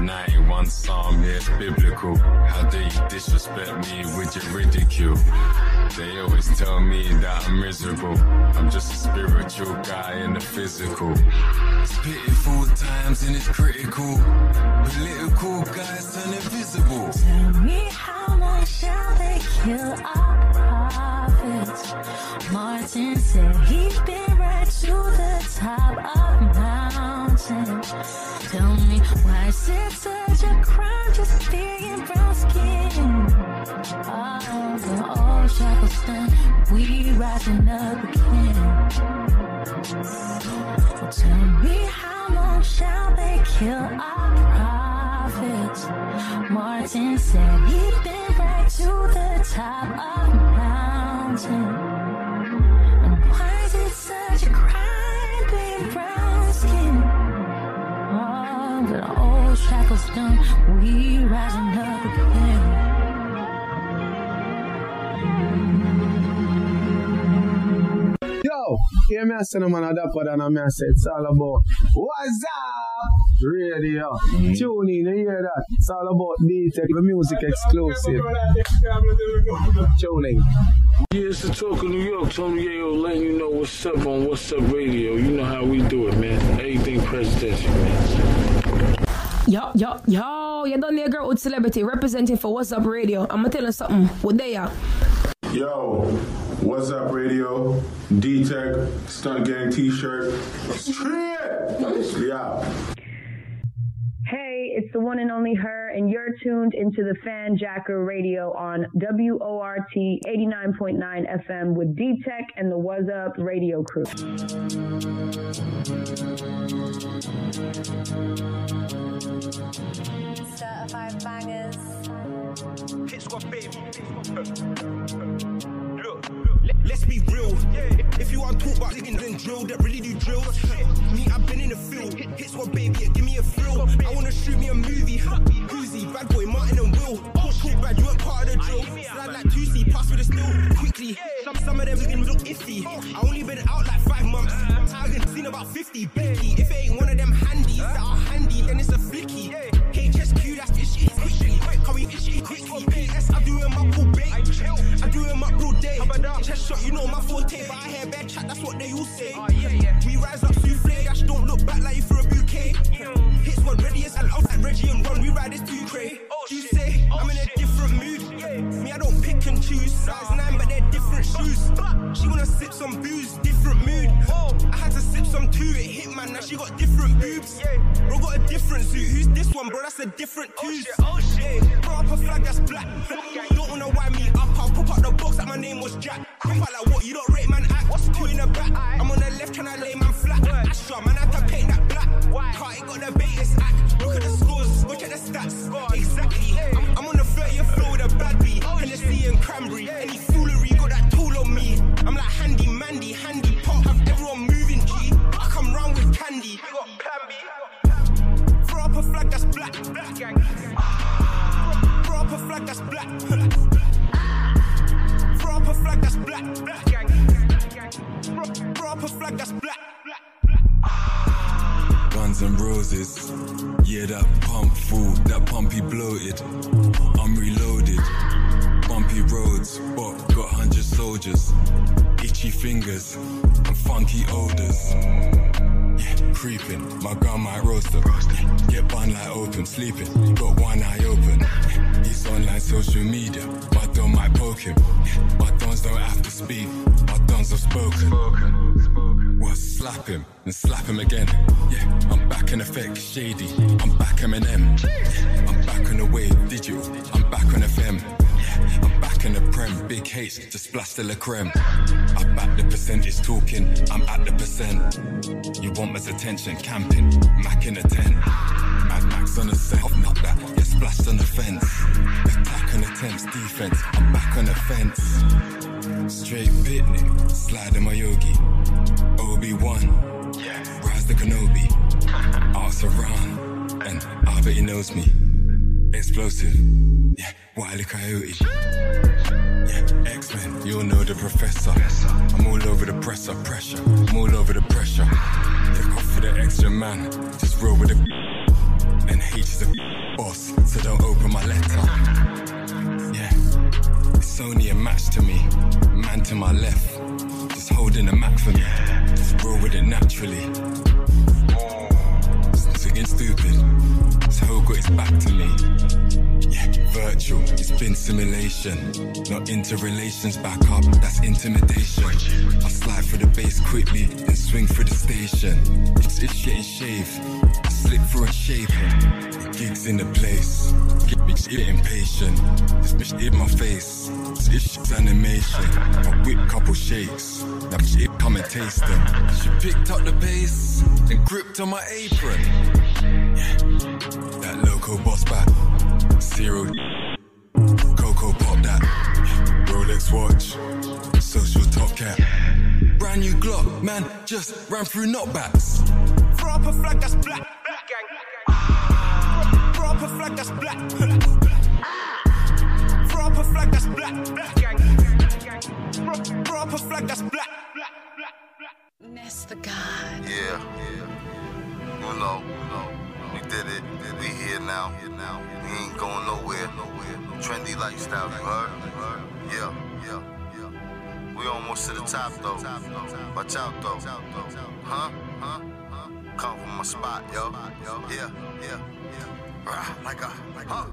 91 Psalm, yes, biblical. How do you disrespect me with your ridicule? They always tell me that I'm miserable. I'm just a spiritual guy in the physical. It's pitiful times and it's critical. Political guys turn invisible.
Tell me how long shall they kill our prophets? Martin said he'd been to the top of the mountain. Tell me why is it such a crime just being brown skin? Oh, the old shackles done, we rising up again. Well, tell me how long shall they kill our prophets? Martin said he'd been right to the top of the shackles done, we rising up again.
Yo, hear me I say no man a dapper than a me I say it's all about What's up? Radio. Mm-hmm. Tune in, you hear that? It's all about D-Tech, the music exclusive. Tune in.
Yeah, it's the talk of New York. Tony Yayo letting you know what's up on What's Up Radio. You know how we do it, man. Everything presidential, man.
Yo, yo, yo, you done there, girl with celebrity representing for What's Up Radio. I'm gonna tell you something. What they are?
Yo, what's up, radio? D Tech, Stunt Gang t shirt. Straight! Yeah.
Hey, it's the one and only her, and you're tuned into the Fanjacker Radio on WORT 89.9 FM with D Tech and the What's Up Radio crew.
Certified bangers.
Hits what, baby? Let's be real. If you want to talk about digging then drill, that really do drills. Me, I've been in the field. Hits what, baby? Give me a thrill. I wanna shoot me a movie. Uzi, bad boy, Martin and Will. Talk talk bad, you weren't part of the drill. Slide like 2C, pass with a still. Quickly, some, some of them even look iffy. I only been out like five months. Target seen about 50. Becky, if it ain't one of them handies that are handy, then it's a Chest shot, you know my forte, but I hear bad chat, that's what they all say. Oh, yeah yeah We rise up souffle, dash, don't look back like you threw a bouquet. Hits one ready as hell, out like Reggie and Ron, we ride this too cray. You say, I'm in a different mood. Me, I don't pick and choose. Size 9, but they're different shoes. She wanna sip some booze, different mood. I had to sip some too, it hit man, now she got different boobs. Bro got a different suit, who's this one, bro? That's a different twos. Oh shit, Throw up a flag that's black. Don't wanna wind me up, I'll pop up the box like my name was Jack. Pop out like what, you don't rate man act. What's two in the back? I'm on the left, can I lay man flat? Astra, man, I had to paint that black. Car, it got the baitest act. Look at the scores, look at the stats. Exactly. I'm, on the 30th floor with a bad beat. Hennessy and cranberry. Any foolery, got that tool on me. I'm like handy, mandy, handy pop. Have everyone moving, G. I come round with candy. We got plan. Throw up a flag that's black. black. Throw up a flag that's black. Throw up a flag that's black. black. Throw- up a flag that's black.
Guns and roses. Yeah, that pump full, that pumpy bloated. I'm reloaded. Bumpy roads, but got hundred soldiers. Itchy fingers and funky odors. Yeah, creeping. My gun might roaster. Yeah, get bun like open, sleeping. Got one eye open. He's on like social media. My don might poke him. My dons don't have to speak. My dons have spoken. Well, slap him and slap him again. Yeah, I'm back in effect, shady. I'm back Eminem. Yeah, I'm back on the wave, digital. I'm back on FM. Yeah, I'm back in the prem, big H, just splash the la creme. I back the percentage talking, I'm at the percent. You want my attention, camping, Mac in a tent. Mad Max on the set, not that, yeah, splashed on the fence. Attack on attempts, defense, I'm back on the fence. Straight pitney, slide in my yogi. Obi-Wan, rise the Kenobi. Ask around, and I bet knows me. Explosive, yeah, Wile E. Coyote. Yeah, X-Men, you'll know the professor. I'm all over the presser, pressure. I'm all over the pressure. Yeah, off for the extra man, just roll with the. And H is a boss, so don't open my letter. Yeah, it's only a match to me. Man to my left, just holding a Mac for me. Just roll with it naturally. Singing stupid, so got his back to me? Yeah, virtual, it's been simulation. Not interrelations back up, that's intimidation. I slide through the base quickly, and swing through the station. It's, it's getting shaved, I slip through a shave him. Gigs in the place, get me impatient. This bitch in my face, shit's animation. I whip couple shakes, that shit come and taste them. She picked up the pace and gripped on my apron. Yeah, that local boss back, zero. Coco pop that, Rolex watch, social top cap. Brand new Glock, man, just ran through knockbacks.
Throw up a flag that's black. black gang. Throw up a flag that's black. Throw up a flag that's black. black gang. Throw- Throw up a flag that's black.
Ness the God.
Yeah, yeah. You know, you know. We did it. We here now. We ain't going nowhere. Nowhere. Trendy lifestyle. You heard? Yeah, yeah, yeah. We almost to the top though. Watch out though. Huh? Huh? come from my spot, yo. Yeah, yeah, yeah. Like a, like a.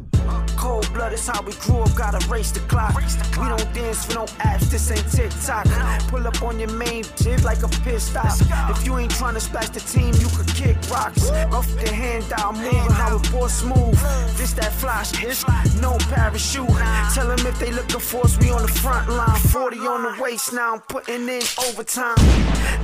Cold blood is how we grew up, gotta race the clock. We don't dance for no apps, this ain't TikTok. Pull up on your main jib like a pit stop. If you ain't tryna splash the team, you could kick rocks. Off the handout, moving how it boy smooth. This that flash, hit, no parachute. Tell them if they looking for us, we on the front line. 40 on the waist, now I'm putting in overtime.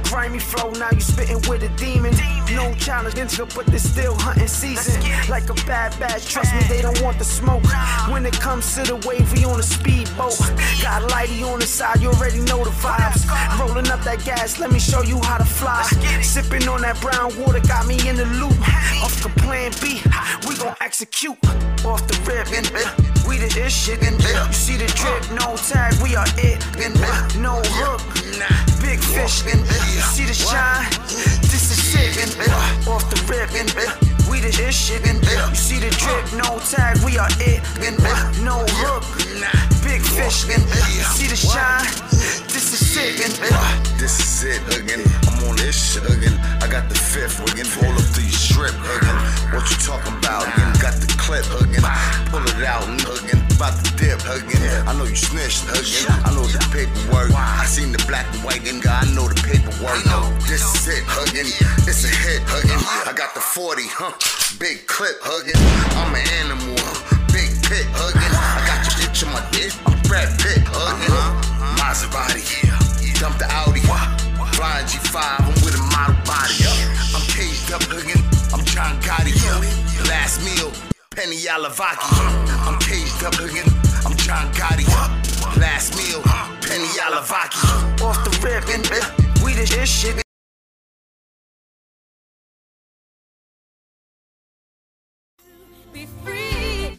Grimy flow, now you spitting with a demon. No challenge, into but they still hunting season. Like a bad batch, trust me, they don't want the smoke. When it comes to the wave, we on a speedboat. Got lighty on the side, you already know the vibes. Rolling up that gas, let me show you how to fly. Sipping on that brown water, got me in the loop. Off the plan B, we gon' execute. Off the rip, and we the ish shit. You see the drip, no tag, we are it. No hook, big fish. You see the shine, this is it. Off the rip, the ish. And you see the drip, no tag, we are it. And no hook, big fish. And you see the shine, this is it. And
This is it, again. I'm on this shit again. I got the fifth again. Roll up to your strip again. What you talking about? Again, got the clip again. Pull it out and again. About to dip again. I know you snitched again. I know the paperwork. I seen the black and white and I know the paperwork. This is it again. It's a hit again. I got the 40, huh? Big clip hugging. I'm an animal? Big pit hugging. I got your bitch on my dick. I'm Brad Pitt hugging. Maserati, dump the Audi. Flying G5, I'm with a model body. I'm caged up hugging. I'm John Gotti. Meal, Penny Yalavaki. I'm caged up hugging. I'm John Gotti. Last meal, Penny Yalavaki.
Off the rip, and we the shit.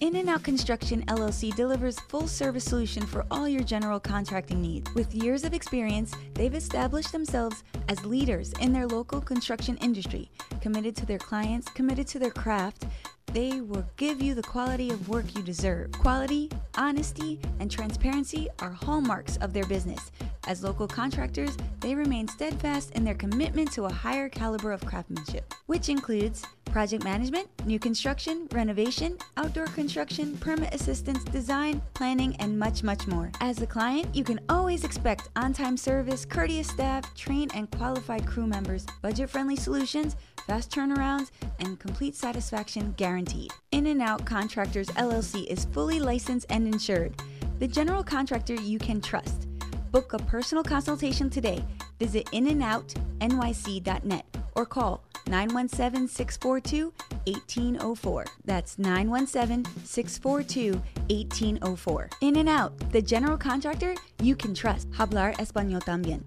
In and Out Construction LLC delivers full service solution for all your general contracting needs. With years of experience, they've established themselves as leaders in their local construction industry, committed to their clients, committed to their craft. They will give you the quality of work you deserve. Quality, honesty, and transparency are hallmarks of their business. As local contractors, they remain steadfast in their commitment to a higher caliber of craftsmanship, which includes project management, new construction, renovation, outdoor construction, permit assistance, design, planning, and much, much more. As a client, you can always expect on time service, courteous staff, trained and qualified crew members, budget friendly solutions, fast turnarounds, and complete satisfaction guaranteed. In and Out Contractors LLC is fully licensed and insured. The general contractor you can trust. Book a personal consultation today. Visit inandoutnyc.net or call 917 642 1804. That's 917 642 1804. In and Out, the general contractor you can trust. Hablar Español también.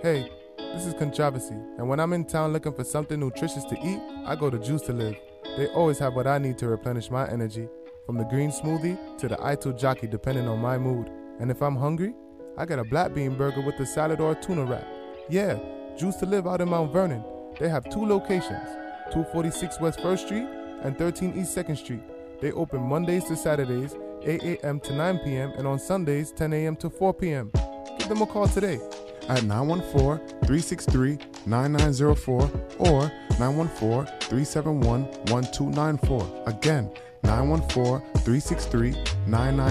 Hey, this is Controversy, and when I'm in town looking for something nutritious to eat, I go to Juice to Live. They always have what I need to replenish my energy, from the green smoothie to the Ito jockey, depending on my mood. And if I'm hungry, I get a black bean burger with a salad or a tuna wrap. Yeah, Juice to Live out in Mount Vernon. They have two locations 246 West 1st Street and 13 East 2nd Street. They open Mondays to Saturdays, 8 a.m. to 9 p.m., and on Sundays, 10 a.m. to 4 p.m. Give them a call today.
at 914-363-9904 or 914-371-1294. Again, 914-363-9904.